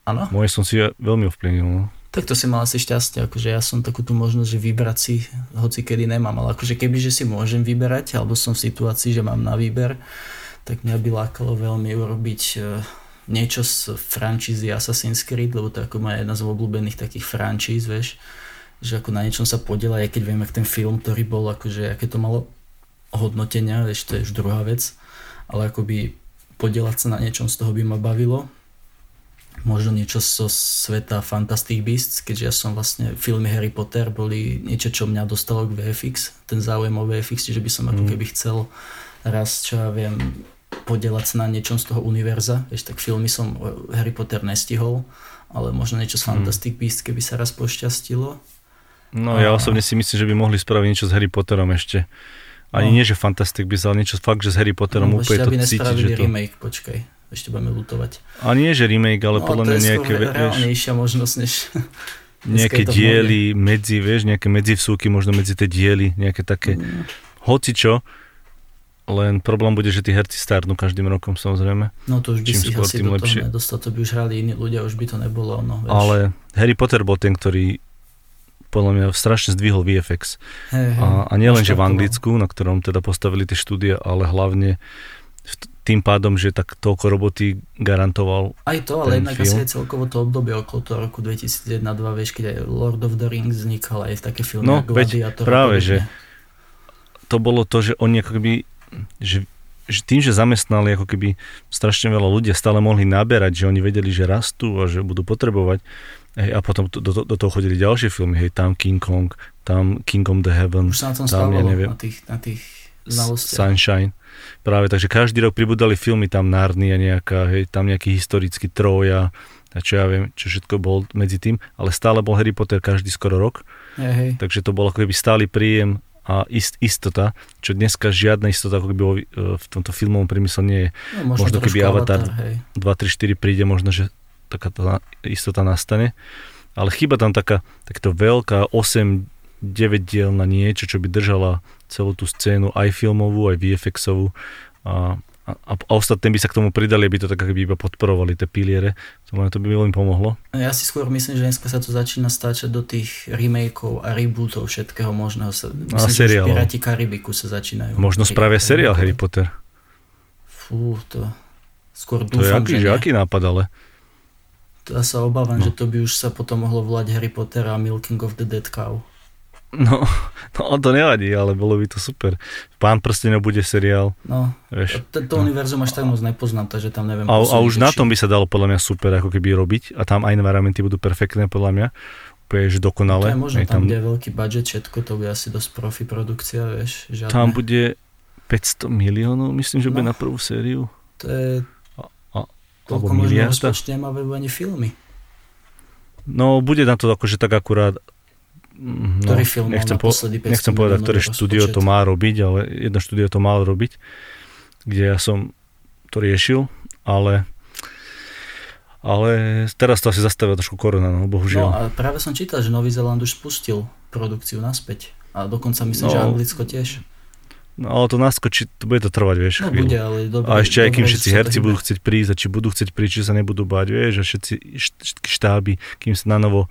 S2: Áno?
S1: Moje som si veľmi ovplyvnil. No.
S2: Tak to si mal asi šťastie, akože ja som takú tú možnosť, že vybrať si hoci kedy nemám, ale akože keby, že si môžem vyberať, alebo som v situácii, že mám na výber, tak mňa by lákalo veľmi urobiť e, niečo z frančízy Assassin's Creed, lebo to je ako moja jedna z obľúbených takých frančíz, vieš, že ako na niečom sa podiela, aj keď viem, ak ten film, ktorý bol, akože aké to malo hodnotenia, vieš, to je už druhá vec, ale akoby podielať sa na niečom z toho by ma bavilo. možno niečo zo sveta Fantastic Beasts, keďže ja som vlastne filmy Harry Potter boli niečo, čo mňa dostalo k VFX, ten záujem o VFX, čiže by som mm. ako keby chcel raz, čo ja viem, podielať sa na niečom z toho univerza. Vieš, tak filmy som Harry Potter nestihol, ale možno niečo z mhm. Fantastic mm. Beasts, keby sa raz pošťastilo.
S1: No a... ja osobne si myslím, že by mohli spraviť niečo s Harry Potterom ešte. Ani no. nie, že Fantastic Beasts, ale niečo fakt, že s Harry Potterom no, úplne to cítiť. Že to...
S2: remake, počkaj ešte budeme lutovať.
S1: A nie, že remake, ale no, podľa mňa nejaké...
S2: To je reálnejšia možnosť, než...
S1: nejaké diely medzi, vieš, nejaké medzivsúky, možno medzi tie diely, nejaké také mm. hoci čo, len problém bude, že tí herci starnú každým rokom, samozrejme.
S2: No to už by Čím si skôr, asi tým do lepšie. nedostal, to by už hrali iní ľudia, už by to nebolo. No,
S1: vieš. Ale Harry Potter bol ten, ktorý podľa mňa strašne zdvihol VFX.
S2: Hey, hey,
S1: a, a nielen, že v Anglicku, na ktorom teda postavili tie štúdia, ale hlavne tým pádom, že tak toľko roboty garantoval
S2: Aj to, ale jednak asi aj celkovo to obdobie okolo toho roku 2001-2002, vieš, keď aj Lord of the Rings vznikal aj v také filmy
S1: no, ako Gladiator. práve, že to bolo to, že oni ako keby, že, že tým, že zamestnali ako keby strašne veľa ľudí stále mohli naberať, že oni vedeli, že rastú a že budú potrebovať, hej, a potom do, do, do toho chodili ďalšie filmy, hej, tam King Kong, tam King of the Heaven.
S2: Už sa na tom tam, ja neviem, na tých, na tých
S1: Sunshine. Práve, takže každý rok pribudali filmy tam Narnia nejaká, hej, tam nejaký historický Troja, a čo ja viem, čo všetko bol medzi tým, ale stále bol Harry Potter každý skoro rok.
S2: Hej, hej.
S1: Takže to bol ako keby stály príjem a ist, istota, čo dneska žiadna istota ako keby e, v tomto filmovom priemysle nie je.
S2: No, možno, možno keby Avatar,
S1: Avatar 2, 3, 4 príde, možno, že taká istota nastane. Ale chyba tam taká, takáto veľká 8 9 diel na niečo, čo by držala celú tú scénu, aj filmovú, aj VFXovú. A, a, a ostatní by sa k tomu pridali, aby to tak by iba podporovali tie piliere. To, to by veľmi pomohlo.
S2: Ja si skôr myslím, že dneska sa to začína stáčať do tých remakeov a rebootov všetkého možného. Myslím, a seriál. že Piráti Karibiku sa začínajú.
S1: Možno spravia seriál Harry Potter.
S2: Fú, to skôr dúfam, to
S1: je aký, že, že aký nápad, ale...
S2: To ja sa obávam, no. že to by už sa potom mohlo volať Harry Potter a Milking of the Dead Cow.
S1: No, no to nevadí, ale bolo by to super. Pán prstenov bude seriál.
S2: No, vieš. no. univerzum až tak moc nepoznám, takže tam neviem.
S1: A, a už na tom by sa dalo podľa mňa super ako keby robiť a tam aj environmenty budú perfektné podľa mňa. Úplne, dokonale.
S2: To je možno, tam, tam bude veľký budget, všetko, to bude asi dosť profi produkcia, vieš. Žiadne.
S1: Tam bude 500 miliónov, myslím, že no, bude na prvú sériu.
S2: To je... A, a, Koľko možno rozpočte má ani filmy.
S1: No, bude na to akože tak akurát
S2: No, ktorý film
S1: nechcem, po, nechcem povedať, ktoré štúdio to má robiť, ale jedno štúdio to mal robiť, kde ja som to riešil, ale ale teraz to asi zastavia trošku korona, no bohužiaľ.
S2: No a práve som čítal, že Nový Zeland už spustil produkciu naspäť. A dokonca myslím, no, že Anglicko tiež.
S1: No ale to naskočí, to bude to trvať, vieš.
S2: No bude, ale dobre.
S1: A ešte aj kým všetci herci budú chcieť prísť a či budú chcieť prísť, či sa nebudú báť, vieš, a všetci štáby, kým sa na novo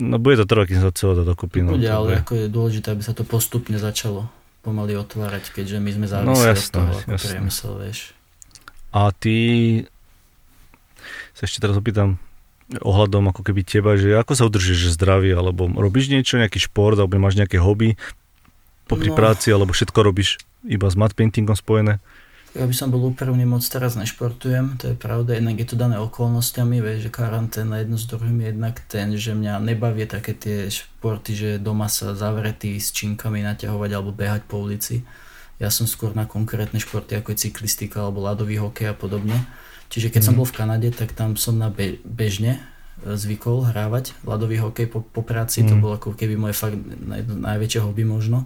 S1: No bude to trvať, kým sa celé to dokupí.
S2: No, bude, ale bude. ako je dôležité, aby sa to postupne začalo pomaly otvárať, keďže my sme závisli no, jasné, od toho ako jasné. priemysel, vieš.
S1: A ty sa ešte teraz opýtam ohľadom ako keby teba, že ako sa udržíš zdravý, alebo robíš niečo, nejaký šport, alebo máš nejaké hobby popri no. práci, alebo všetko robíš iba s mat paintingom spojené?
S2: Ja by som bol úprimný, moc teraz nešportujem, to je pravda, jednak je to dané okolnostiami, vieš, že karanténa jedno s druhým jednak ten, že mňa nebavie také tie športy, že doma sa zavretý s činkami naťahovať alebo behať po ulici. Ja som skôr na konkrétne športy ako je cyklistika alebo ľadový hokej a podobne. Čiže keď mm. som mhm. bol v Kanade, tak tam som na be- bežne e, zvykol hrávať ľadový hokej po, po práci, mm. to mhm. bolo ako keby moje fakt najväčšie hobby možno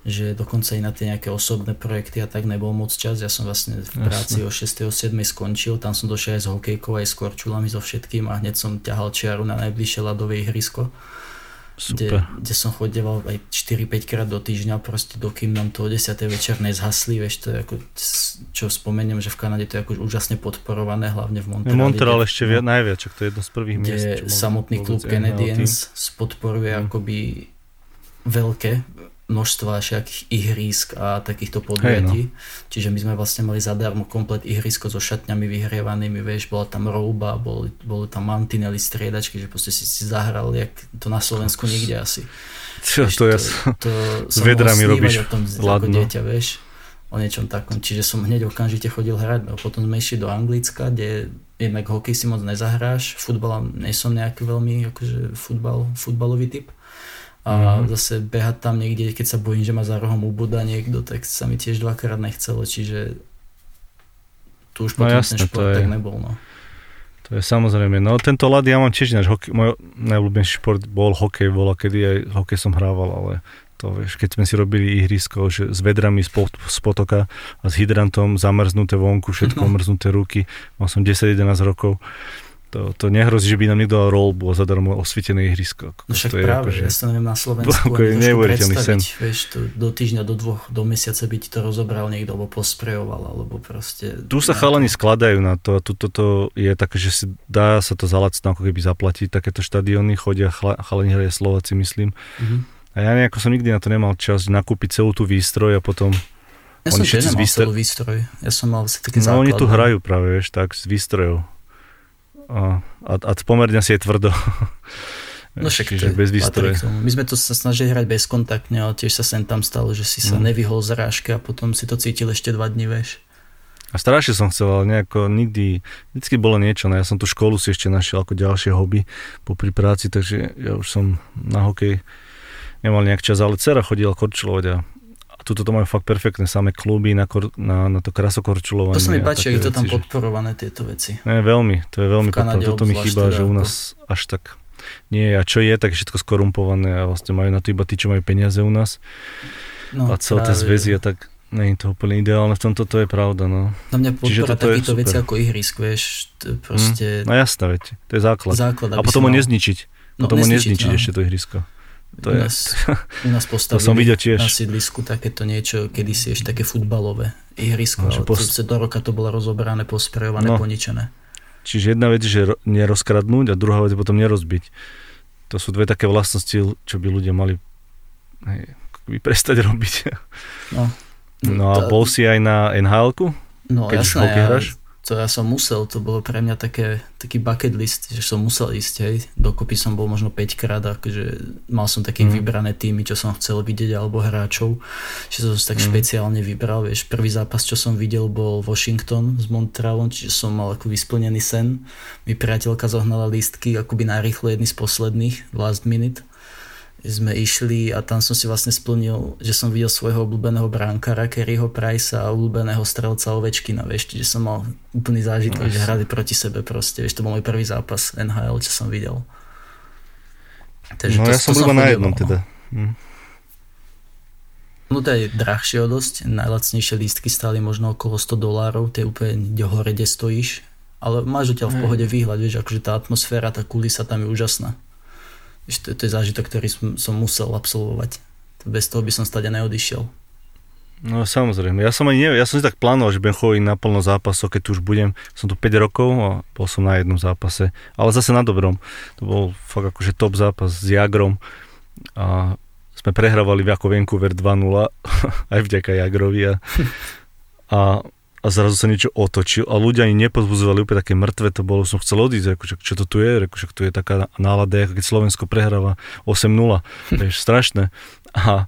S2: že dokonca i na tie nejaké osobné projekty a tak nebol moc čas. Ja som vlastne v práci Jasne. o 6. 7. skončil, tam som došiel aj s hokejkou, aj s korčulami, so všetkým a hneď som ťahal čiaru na najbližšie ľadové ihrisko. Kde, kde som chodeval aj 4-5 krát do týždňa, proste dokým nám to o 10. večer nezhasli, vieš, to je ako, čo spomeniem, že v Kanade to je ako úžasne podporované, hlavne v Montreali.
S1: Montreal ešte no, najviac, to je jedno z prvých miest.
S2: Samotný klub Canadiens podporuje hmm. akoby veľké množstva všakých ihrísk a takýchto podujatí. Hey, no. Čiže my sme vlastne mali zadarmo komplet ihrisko so šatňami vyhrievanými, vieš, bola tam rouba, boli, boli tam mantinely, striedačky, že proste si si zahral, jak to na Slovensku nikde asi.
S1: Čo, vieš, to, ja to, to s vedrami robíš
S2: o tom, ako dieťa, vieš. o niečom takom. Čiže som hneď okamžite chodil hrať. No potom sme išli do Anglicka, kde jednak hokej si moc nezahráš, futbal nie som nejaký veľmi akože futbal, futbalový typ. A mm-hmm. zase behať tam niekde, keď sa bojím, že ma za rohom ubúda niekto, tak sa mi tiež dvakrát nechcelo, čiže tu už no potom jasne, ten šport je... tak nebol. No.
S1: To je samozrejme. No tento lad, ja mám tiež hokej, môj najobľúbenejší šport bol hokej, bola kedy aj hokej som hrával, ale to vieš, keď sme si robili ihrisko že s vedrami z, z potoka a s hydrantom zamrznuté vonku, všetko no. mrznuté ruky, mal som 10-11 rokov, to, to nehrozí, že by nám niekto dal rolbu a zadarmo osvietené ihrisko.
S2: No však to je práve, akože, ja sa neviem na Slovensku
S1: trošku predstaviť,
S2: sen. vieš, to do týždňa, do dvoch, do mesiaca by ti to rozobral niekto, alebo posprejoval, alebo proste...
S1: Tu sa chalani skladajú na to a tu toto je také, že si dá sa to zalacno ako keby zaplatiť takéto štadióny, chodia chalani hraje Slováci, myslím. Mm-hmm. A ja nejako som nikdy na to nemal čas nakúpiť celú tú výstroj a potom
S2: ja som tiež nemal výstroj... celú výstroj. Ja som mal taký
S1: No základ, oni tu hrajú práve, vieš, tak, s výstrojou a, a, pomerne si je tvrdo.
S2: No však Čiže bez výstroje. My sme to sa snažili hrať bezkontaktne, ale tiež sa sem tam stalo, že si sa mm. nevyhol zrážke a potom si to cítil ešte dva dní, vieš.
S1: A strašne som chcel, ale nejako nikdy, vždycky bolo niečo, no ja som tú školu si ešte našiel ako ďalšie hobby pri práci, takže ja už som na hokej nemal nejak čas, ale dcera chodila korčulovať a tuto to majú fakt perfektné samé kluby na, kor, na, na to krasokorčulovanie.
S2: To sa mi páči, je to tam podporované, tieto veci.
S1: Ne, veľmi, to je veľmi podporované. Toto mi chýba, teda že u nás ako... až tak nie. A čo je, tak je všetko skorumpované a vlastne majú na to iba tí, čo majú peniaze u nás. No, a celé tie zväzy a tak nie je to úplne ideálne, v tomto to je pravda. No.
S2: Na mňa podpora takýchto veci ako ihrisk, vieš, to proste...
S1: Mm, no jasné, veď, to je základ. základ a potom ho nezničiť. No, potom ho nezničiť no. ešte to ihrisko.
S2: To u, nás, je, u nás postavili to som videl tiež. na sídlisku takéto niečo, kedy si ešte také futbalové ihrisko, no, ale post... do roka to bolo rozobrané, posprejované, no. poničené.
S1: Čiže jedna vec, že nerozkradnúť a druhá vec je potom nerozbiť. To sú dve také vlastnosti, čo by ľudia mali hej, prestať robiť. No, no a bol si aj na nhl
S2: No keď jasné, ja, to ja som musel, to bolo pre mňa také, taký bucket list, že som musel ísť, hej. Dokopy som bol možno 5 krát, akože mal som také mm. vybrané týmy, čo som chcel vidieť, alebo hráčov, že som tak mm. špeciálne vybral, vieš. Prvý zápas, čo som videl, bol Washington s Montrealom, čiže som mal ako vysplnený sen. Mi priateľka zohnala lístky, akoby narýchlo jedný z posledných, last minute sme išli a tam som si vlastne splnil, že som videl svojho obľúbeného bránkara Kerryho Price a obľúbeného strelca Ovečkina, vieš, čiže som mal úplný zážitok, no, že hrali proti sebe proste, vieš, to bol môj prvý zápas NHL, čo som videl.
S1: Takže no to, ja som iba na jednom teda. Hm.
S2: No to je drahšie dosť, najlacnejšie lístky stáli možno okolo 100 dolárov, to je úplne kde hore, kde stojíš, ale máš odtiaľ v pohode výhľad, vieš, akože tá atmosféra, tá kulisa tam je úžasná to, to je zážitok, ktorý som, som musel absolvovať. Bez toho by som stade neodišiel.
S1: No samozrejme, ja som ani neviem, ja som si tak plánoval, že budem chodiť naplno zápasov, keď tu už budem, som tu 5 rokov a bol som na jednom zápase, ale zase na dobrom. To bol fakt akože top zápas s Jagrom a sme prehrávali ako Vancouver 2-0, aj vďaka Jagrovi a, a a zrazu sa niečo otočil a ľudia ani nepozbudzovali úplne také mŕtve to bolo, som chcel odísť, akože, čo to tu je, akože, tu je taká nálada, ako keď Slovensko prehráva 8-0, je strašné. A,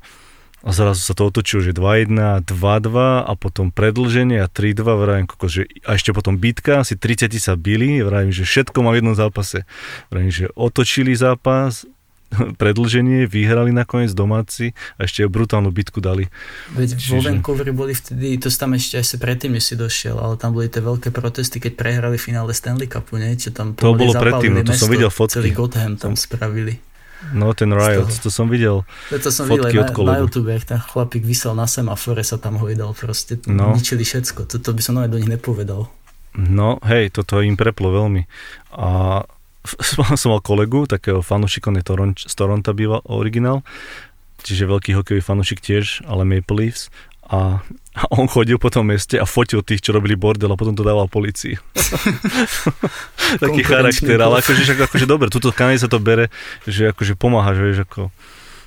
S1: a zrazu sa to otočilo, že 2-1, 2-2 a potom predlženie a 3-2, vravím, že, a ešte potom bitka, asi 30 sa bili, vravím, že všetko má v jednom zápase. Vravím, že otočili zápas, predlženie, vyhrali nakoniec domáci a ešte brutálnu bitku dali.
S2: Veď Čiže... vo Vancouveri boli vtedy, to tam ešte aj predtým, než si došiel, ale tam boli tie veľké protesty, keď prehrali finále Stanley Cupu, nie? Čo tam
S1: to bolo predtým, no to mesto, som videl fotky.
S2: Celý Gotham tam spravili.
S1: No ten Riot, to som videl
S2: to som fotky videl od na, na YouTube, jak ten chlapík vysel na semafore, sa tam hojdal proste, no. ničili všetko, toto by som do nich nepovedal.
S1: No hej, toto im preplo veľmi. A som mal kolegu, takého fanušika, on je Toron, z Toronto býva originál, čiže veľký hokejový fanušik tiež, ale Maple Leafs. A, a on chodil po tom meste a fotil tých, čo robili bordel a potom to dával policii. Taký charakter, ale akože, akože dobre, tuto v sa to bere, že akože pomáhaš, vieš, ako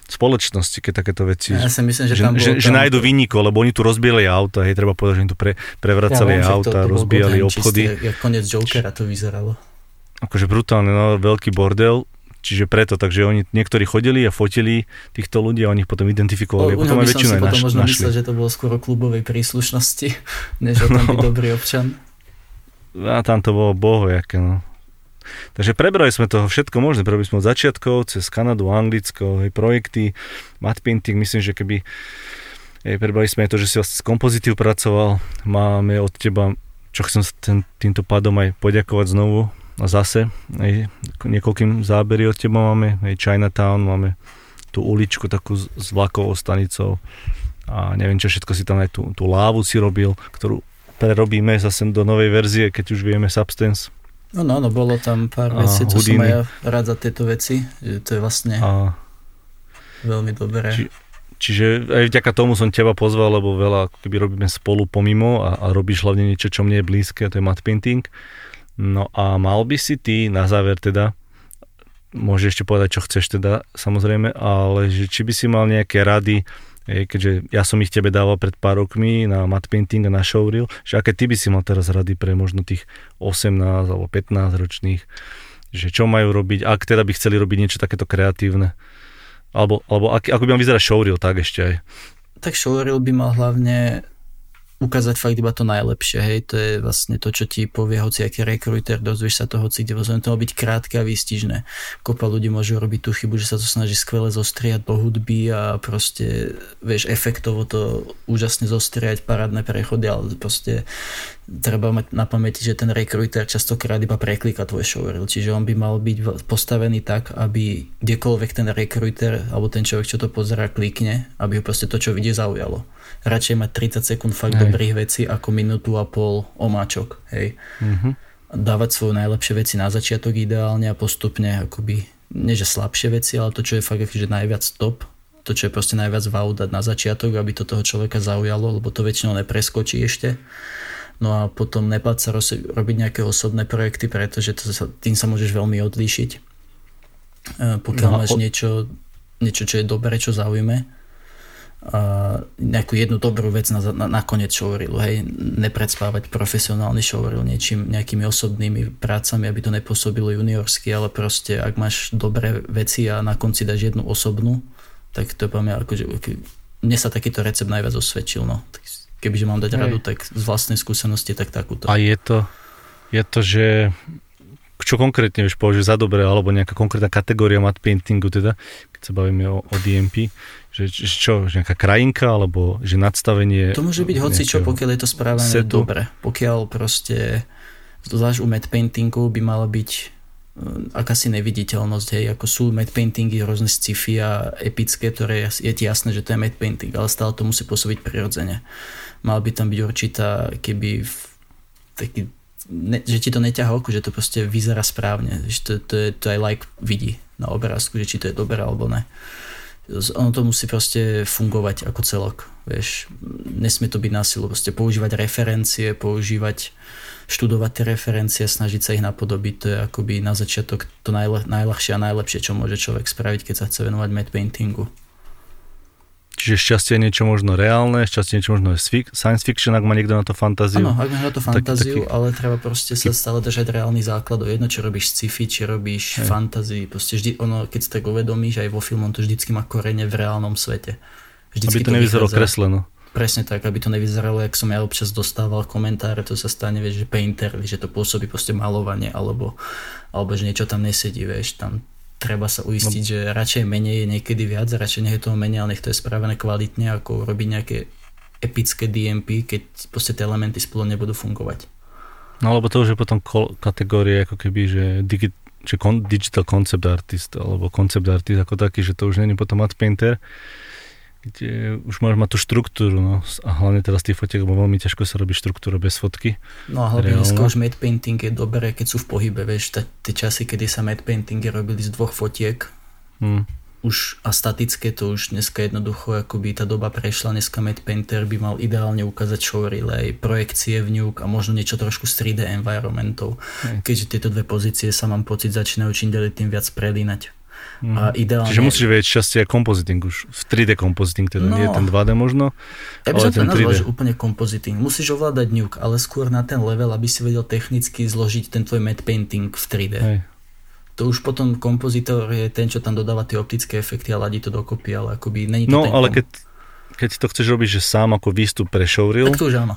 S1: spoločnosti, keď takéto veci...
S2: Ja si myslím, že,
S1: že,
S2: tam
S1: že, že nájdu vynikov, lebo oni tu rozbíjali auta, hej, treba povedať, že oni tu pre, prevracali ja, auta, to, to rozbíjali obchody.
S2: Čistý, jak koniec Jokera to vyzeralo
S1: akože brutálne, no, veľký bordel, čiže preto, takže oni niektorí chodili a fotili týchto ľudí a oni ich potom identifikovali.
S2: O,
S1: potom
S2: aj väčšinu
S1: aj
S2: potom možno myslel, že to bolo skôr o klubovej príslušnosti, než o tom byť dobrý občan.
S1: A tam to bolo bohojaké, no. Takže prebrali sme toho všetko možné, prebrali sme od začiatkov, cez Kanadu, Anglicko, aj projekty, matte painting, myslím, že keby aj prebrali sme aj to, že si vlastne s kompozitív pracoval, máme od teba, čo chcem ten, týmto pádom aj poďakovať znovu zase, aj niekoľkým zábery od teba máme, aj Chinatown, máme tú uličku takú s, vlakovou stanicou a neviem čo všetko si tam aj tú, tú lávu si robil, ktorú prerobíme zase do novej verzie, keď už vieme Substance.
S2: No, no, no, bolo tam pár vecí, čo som aj ja rád za tieto veci, že to je vlastne a, veľmi dobré. Či,
S1: čiže aj vďaka tomu som teba pozval, lebo veľa keby robíme spolu pomimo a, a robíš hlavne niečo, čo mne je blízke, a to je matte painting. No a mal by si ty na záver teda, môžeš ešte povedať, čo chceš teda, samozrejme, ale že či by si mal nejaké rady, keďže ja som ich tebe dával pred pár rokmi na matte painting a na showreel, že aké ty by si mal teraz rady pre možno tých 18 alebo 15 ročných, že čo majú robiť, ak teda by chceli robiť niečo takéto kreatívne. Alebo, alebo ak, ako by mal vyzerať showreel, tak ešte aj.
S2: Tak showreel by mal hlavne ukázať fakt iba to najlepšie, hej, to je vlastne to, čo ti povie hoci aký rekruter, dozvieš sa to hoci kde, to má byť krátke a výstižné. Kopa ľudí môže robiť tú chybu, že sa to snaží skvele zostriať do hudby a proste, vieš, efektovo to úžasne zostriať, parádne prechody, ale proste treba mať na pamäti, že ten rekruter častokrát iba preklika tvoj showreel, čiže on by mal byť postavený tak, aby kdekoľvek ten rekruter alebo ten človek, čo to pozera, klikne, aby ho proste to, čo vidie, zaujalo radšej mať 30 sekúnd fakt hej. dobrých vecí ako minútu a pol omáčok, hej. Mm-hmm. Dávať svoje najlepšie veci na začiatok ideálne a postupne akoby, nie že slabšie veci, ale to, čo je fakt že najviac top, to, čo je proste najviac wow dať na začiatok, aby to toho človeka zaujalo, lebo to väčšinou nepreskočí ešte. No a potom nepáť sa robiť nejaké osobné projekty, pretože to sa, tým sa môžeš veľmi odlíšiť. E, pokiaľ no, máš niečo, niečo, čo je dobré, čo zaujíme, nejakú jednu dobrú vec na, na, na koniec showreelu, hej, nepredspávať profesionálny showreel niečím, nejakými osobnými prácami, aby to nepôsobilo juniorsky, ale proste ak máš dobré veci a na konci dáš jednu osobnú, tak to je poviem, akože, mne sa takýto recept najviac osvedčil, no. Kebyže mám dať hej. radu, tak z vlastnej skúsenosti, tak takúto.
S1: A je to, je to, že čo konkrétne vieš považuje za dobré, alebo nejaká konkrétna kategória mat paintingu, teda, keď sa bavíme o, o DMP, že, čo, že nejaká krajinka, alebo že nadstavenie...
S2: To môže byť hoci čo, pokiaľ je to správané setu. dobre. Pokiaľ proste, zvlášť u matte paintingu by mala byť eh, akási neviditeľnosť, hej, ako sú matte paintingy rôzne sci-fi a epické, ktoré je ti jasné, že to je matte painting, ale stále to musí pôsobiť prirodzene. Mal by tam byť určitá, keby taký ne, že ti to neťahá oko, že to proste vyzerá správne, že to, to, je, to aj like vidí na obrázku, že či to je dobré alebo ne. Ono to musí proste fungovať ako celok, vieš, nesmie to byť násilu, proste používať referencie, používať, študovať tie referencie, snažiť sa ich napodobiť, to je akoby na začiatok to najle, najľahšie a najlepšie, čo môže človek spraviť, keď sa chce venovať matte paintingu.
S1: Čiže šťastie je niečo možno reálne, šťastie je niečo možno science fiction, ak má niekto na to fantáziu.
S2: Áno, ak má na to fantáziu, taký, ale treba proste sa stále držať reálny základ. Jedno, čo robíš sci-fi, či robíš hej. fantasy. Proste vždy, ono, keď si tak uvedomíš, aj vo filmom to vždycky má korene v reálnom svete.
S1: Vždycky aby to, to nevyzeralo kresleno.
S2: Presne tak, aby to nevyzeralo, jak som ja občas dostával komentáre, to sa stane, vieš, že painter, že to pôsobí proste malovanie, alebo, alebo že niečo tam nesedí, vieš, tam treba sa uistiť, no. že radšej menej je niekedy viac, radšej nech je toho menej, ale nech to je spravené kvalitne, ako robiť nejaké epické DMP, keď proste tie elementy spolu nebudú fungovať.
S1: No alebo to už je potom kategórie ako keby, že, digi, že kon, digital concept artist alebo concept artist ako taký, že to už není potom matte painter, kde už máš mať tú štruktúru, no. A hlavne teraz tých fotiek, lebo veľmi ťažko sa robí štruktúra bez fotky.
S2: No a hlavne dneska už matte painting je dobré, keď sú v pohybe, vieš, tie časy, kedy sa matte paintingy robili z dvoch fotiek, hmm. už a statické, to už dneska jednoducho, akoby tá doba prešla, dneska matte painter by mal ideálne ukázať showreel, aj projekcie v ňuk a možno niečo trošku z 3D environmentov, hmm. keďže tieto dve pozície sa mám pocit začínajú čím ďalej tým viac prelínať.
S1: Mm. A ideálne... Čiže musíš vedieť šťastie aj kompoziting už. V 3D kompoziting, teda no, nie ten 2D možno,
S2: ja by ale ten 3D. Nazval, úplne kompoziting. Musíš ovládať nuke, ale skôr na ten level, aby si vedel technicky zložiť ten tvoj matte painting v 3D. Hej. To už potom kompozitor je ten, čo tam dodáva tie optické efekty a ladí to dokopy, ale akoby není
S1: to No,
S2: ten
S1: ale keď, keď to chceš robiť, že sám ako výstup pre showreel,
S2: tak to už áno.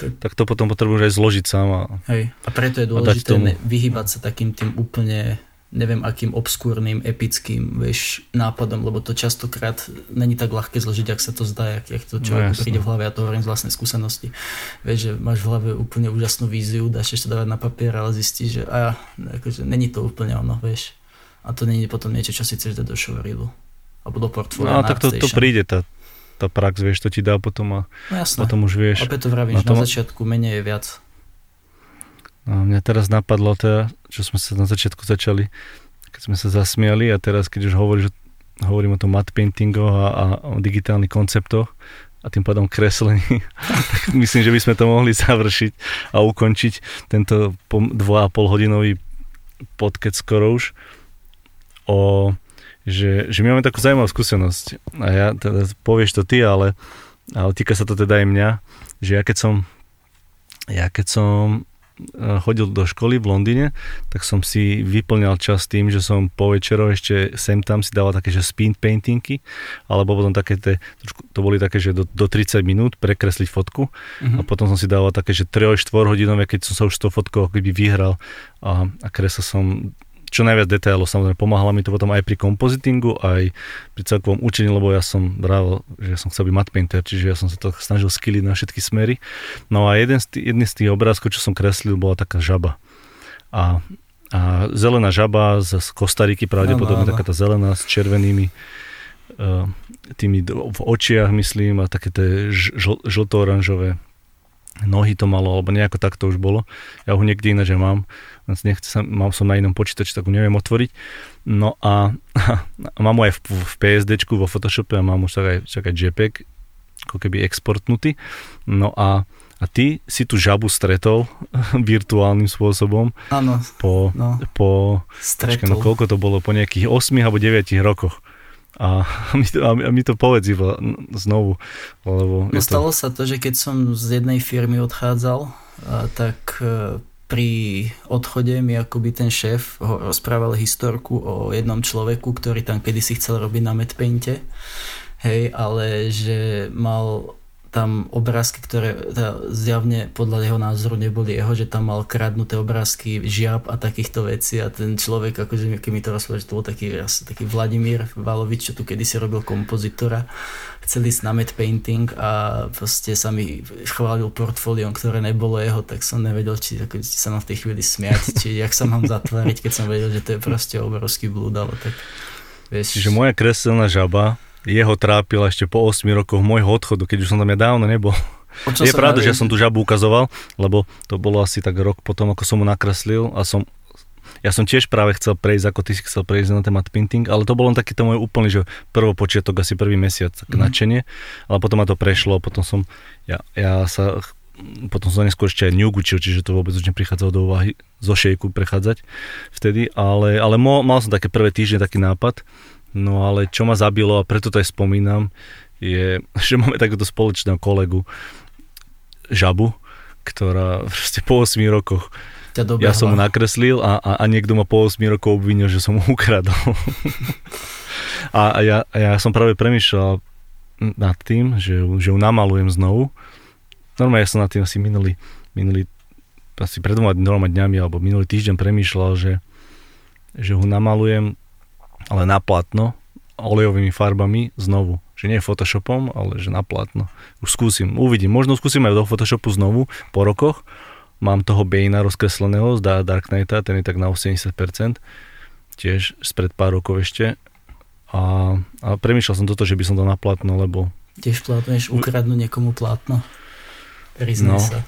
S1: Tak to potom potrebuješ aj zložiť sám. A,
S2: Hej, a preto je dôležité vyhybať sa takým tým úplne neviem akým obskúrnym, epickým vieš, nápadom, lebo to častokrát není tak ľahké zložiť, ak sa to zdá, ak, jak to človek no, príde v hlave, ja to hovorím z vlastnej skúsenosti. Vieš, že máš v hlave úplne úžasnú víziu, dáš ešte dávať na papier, ale zistíš, že a, akože, není to úplne ono, vieš. A to není potom niečo, čo si chceš dať do showreelu. Alebo do portfólia.
S1: No, tak to, to príde, tá, tá prax, vieš, to ti dá potom a no, jasné. potom už vieš.
S2: Opäť to vravíš, na, tom... na začiatku menej je viac.
S1: A mňa teraz napadlo teda, čo sme sa na začiatku začali, keď sme sa zasmiali a teraz, keď už hovoríš, hovorím o tom matte paintingoch a, a o digitálnych konceptoch a tým pádom kreslení, tak myslím, že by sme to mohli završiť a ukončiť tento 2,5 hodinový podcast skoro už o že, že my máme takú zaujímavú skúsenosť. A ja teda povieš to ty, ale, ale týka sa to teda aj mňa, že ja keď som ja keď som chodil do školy v Londýne, tak som si vyplňal čas tým, že som po večero ešte sem tam si dával také, že spin paintingy, alebo potom také, te, to boli také, že do, do 30 minút prekresliť fotku uh-huh. a potom som si dával také, že 3-4 hodinové, keď som sa už s tou fotkou vyhral a, a kreslil som čo najviac detailov, samozrejme pomáhalo mi to potom aj pri kompozitingu, aj pri celkovom učení, lebo ja som bral, že som chcel byť matte painter, čiže ja som sa to snažil skilliť na všetky smery. No a jeden z tých, jedný z tých obrázkov, čo som kreslil, bola taká žaba. A, a zelená žaba z Kostariky, pravdepodobne no, no, no. taká tá zelená s červenými uh, tými v očiach, myslím, a také tie žlto-oranžové nohy to malo, alebo nejako tak to už bolo. Ja ho niekde ináč mám, nechce sa, mal som na inom počítači, tak ho neviem otvoriť. No a, a mám ho aj v, v PSD, vo Photoshope a mám už tak aj, tak aj JPEG, ako keby exportnutý. No a, a ty si tu žabu stretol virtuálnym spôsobom.
S2: Áno.
S1: Po, no. po počkej, no koľko to bolo, po nejakých 8 alebo 9 rokoch. A mi to, a mi to povedz iba znovu. Lebo
S2: no stalo to... sa to, že keď som z jednej firmy odchádzal, tak e, pri odchode mi akoby ten šéf rozprával historku o jednom človeku, ktorý tam kedysi chcel robiť na medpainte. Hej, ale že mal tam obrázky, ktoré teda zjavne podľa jeho názoru neboli jeho, že tam mal kradnuté obrázky žiab a takýchto vecí a ten človek, akože keď mi to rozprával, že to bol taký, taký Vladimír Valovič, čo tu kedysi robil kompozitora, chcel ísť na matte painting a proste sa mi chválil portfóliom, ktoré nebolo jeho, tak som nevedel, či, ako, či sa mám v tej chvíli smiať, či jak sa mám zatváriť, keď som vedel, že to je proste obrovský blúd, ale tak
S1: vieš. Čiže moja kreselná žaba jeho trápila ešte po 8 rokoch môjho odchodu, keď už som tam ja dávno nebol. Je pravda, že ja som tu žabu ukazoval, lebo to bolo asi tak rok potom, ako som mu nakreslil a som ja som tiež práve chcel prejsť, ako ty si chcel prejsť na témat painting, ale to bolo len taký to môj úplný, že prvopočiatok, asi prvý mesiac, tak mm. nadšenie, ale potom ma to prešlo, potom som, ja, ja sa, potom som neskôr ešte aj učil, čiže to vôbec už neprichádzalo do úvahy zo šejku prechádzať vtedy, ale, ale mo, mal som také prvé týždne taký nápad, No ale čo ma zabilo, a preto to aj spomínam, je, že máme takúto spoločného kolegu, Žabu, ktorá proste po 8 rokoch ja som mu nakreslil a, a, a niekto ma po 8 rokov obvinil, že som mu ukradol. a, a, ja, a ja som práve premyšľal nad tým, že, že ju namalujem znovu. Normálne ja som nad tým asi minulý, minulý asi pred dvoma dňami alebo minulý týždeň premýšľal, že, že ho namalujem ale na platno, olejovými farbami znovu. Že nie Photoshopom, ale že na platno. Už skúsim, uvidím. Možno skúsim aj do Photoshopu znovu po rokoch. Mám toho Bane'a rozkresleného z Dark Knighta, ten je tak na 80%. Tiež spred pár rokov ešte. A, a premýšľal som toto, že by som to na platno, lebo...
S2: Tiež plátneš ukradnúť niekomu plátno. Priznaj no. sa.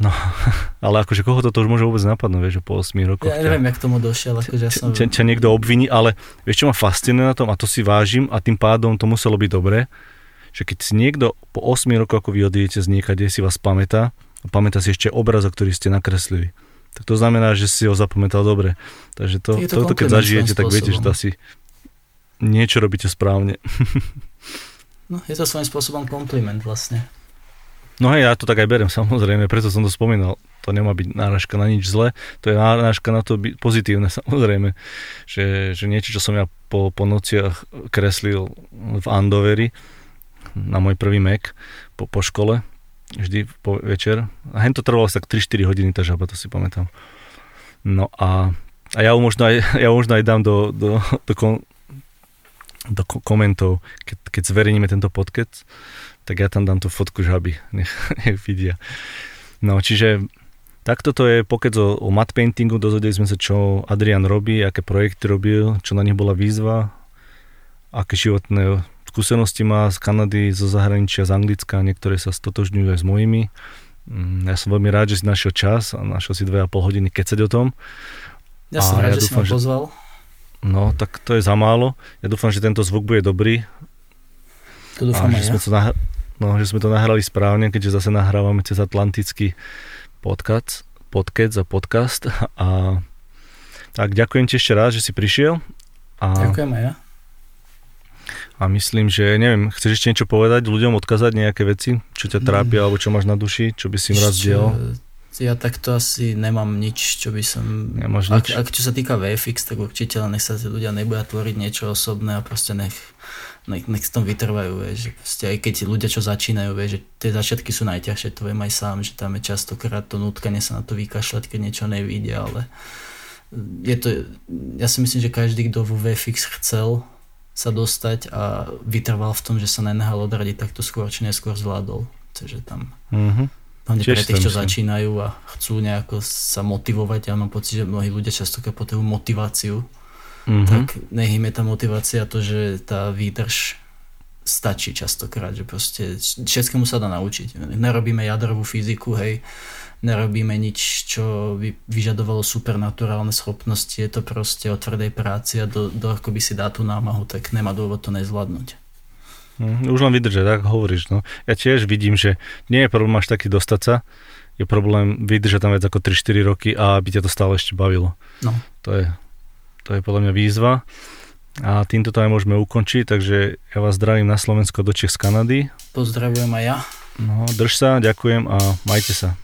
S1: No, ale akože koho toto už môže vôbec napadnúť, vieš, po 8 rokoch.
S2: Ja neviem, jak tomu došiel, akože ja som...
S1: Ťa, niekto obviní, ale vieš, čo ma fascinuje na tom, a to si vážim, a tým pádom to muselo byť dobré, že keď si niekto po 8 rokoch, ako vy odídete z niekade, si vás pamätá, a pamätá si ešte obrazok, ktorý ste nakreslili, tak to znamená, že si ho zapamätal dobre. Takže to, to toto keď zažijete, tak viete, že to asi niečo robíte správne.
S2: no, je to svojím spôsobom kompliment vlastne.
S1: No hej, ja to tak aj berem, samozrejme, preto som to spomínal. To nemá byť náražka na nič zle, to je náražka na to byť pozitívne, samozrejme. Že, že niečo, čo som ja po, po nociach kreslil v Andoveri na môj prvý Mac po, po škole, vždy po večer. A hen to trvalo tak 3-4 hodiny, tá žaba, to si pamätám. No a, a ja ho možno aj, ja možno aj dám do, do, do, kom, do komentov, keď, keď zverejníme tento podcast, tak ja tam dám tú fotku žaby, nech, nech vidia. No, čiže takto to je pokec o, o matte paintingu, dozvedeli sme sa, čo Adrian robí, aké projekty robil, čo na nich bola výzva, aké životné skúsenosti má z Kanady, zo zahraničia, z Anglicka, niektoré sa stotožňujú aj s mojimi. Mm, ja som veľmi rád, že si našiel čas a našiel si 2,5 hodiny kecať o tom.
S2: Ja som rád, ja že dúfam, si ma pozval.
S1: Že... No, tak to je za málo. Ja dúfam, že tento zvuk bude dobrý.
S2: To dúfam a, aj že ja. sme to nah-
S1: No, že sme to nahrali správne, keďže zase nahrávame cez Atlantický podcast, podcast a podcast. A tak ďakujem ti ešte raz, že si prišiel.
S2: A, ďakujem aj ja.
S1: A myslím, že neviem, chceš ešte niečo povedať, ľuďom odkázať nejaké veci, čo ťa trápia, mm. alebo čo máš na duši, čo by si im raz diel?
S2: Ja takto asi nemám nič, čo by som... Nemáš nič? Ak, ak čo sa týka VFX, tak určite len nech sa ľudia nebudia tvoriť niečo osobné a proste nech nech, nech tom vytrvajú, vieš, že proste aj keď ľudia, čo začínajú, vieš, že tie začiatky sú najťažšie, to viem aj sám, že tam je častokrát to nutkanie sa na to vykašľať, keď niečo nevíde, ale je to, ja si myslím, že každý, kto vo VFX chcel sa dostať a vytrval v tom, že sa nenehal odradiť, tak to skôr či neskôr zvládol. Takže tam mm-hmm. hlavne pre tých, čo začínajú a chcú nejako sa motivovať, ja mám pocit, že mnohí ľudia častokrát potrebujú motiváciu, mm-hmm. tak nech im je tá motivácia to, že tá výdrž stačí častokrát, že proste všetkému sa dá naučiť. Nerobíme jadrovú fyziku, hej, nerobíme nič, čo by vyžadovalo supernaturálne schopnosti, je to proste o tvrdej práci a do, do ako by si dá tú námahu, tak nemá dôvod to nezvládnuť.
S1: Mm, už len vydržať, tak hovoríš. No. Ja tiež vidím, že nie je problém až taký dostať sa, je problém vydržať tam viac ako 3-4 roky a aby ťa to stále ešte bavilo.
S2: No.
S1: To je to je podľa mňa výzva. A týmto to aj môžeme ukončiť, takže ja vás zdravím na Slovensko do Čech z Kanady.
S2: Pozdravujem aj ja.
S1: No, drž sa, ďakujem a majte sa.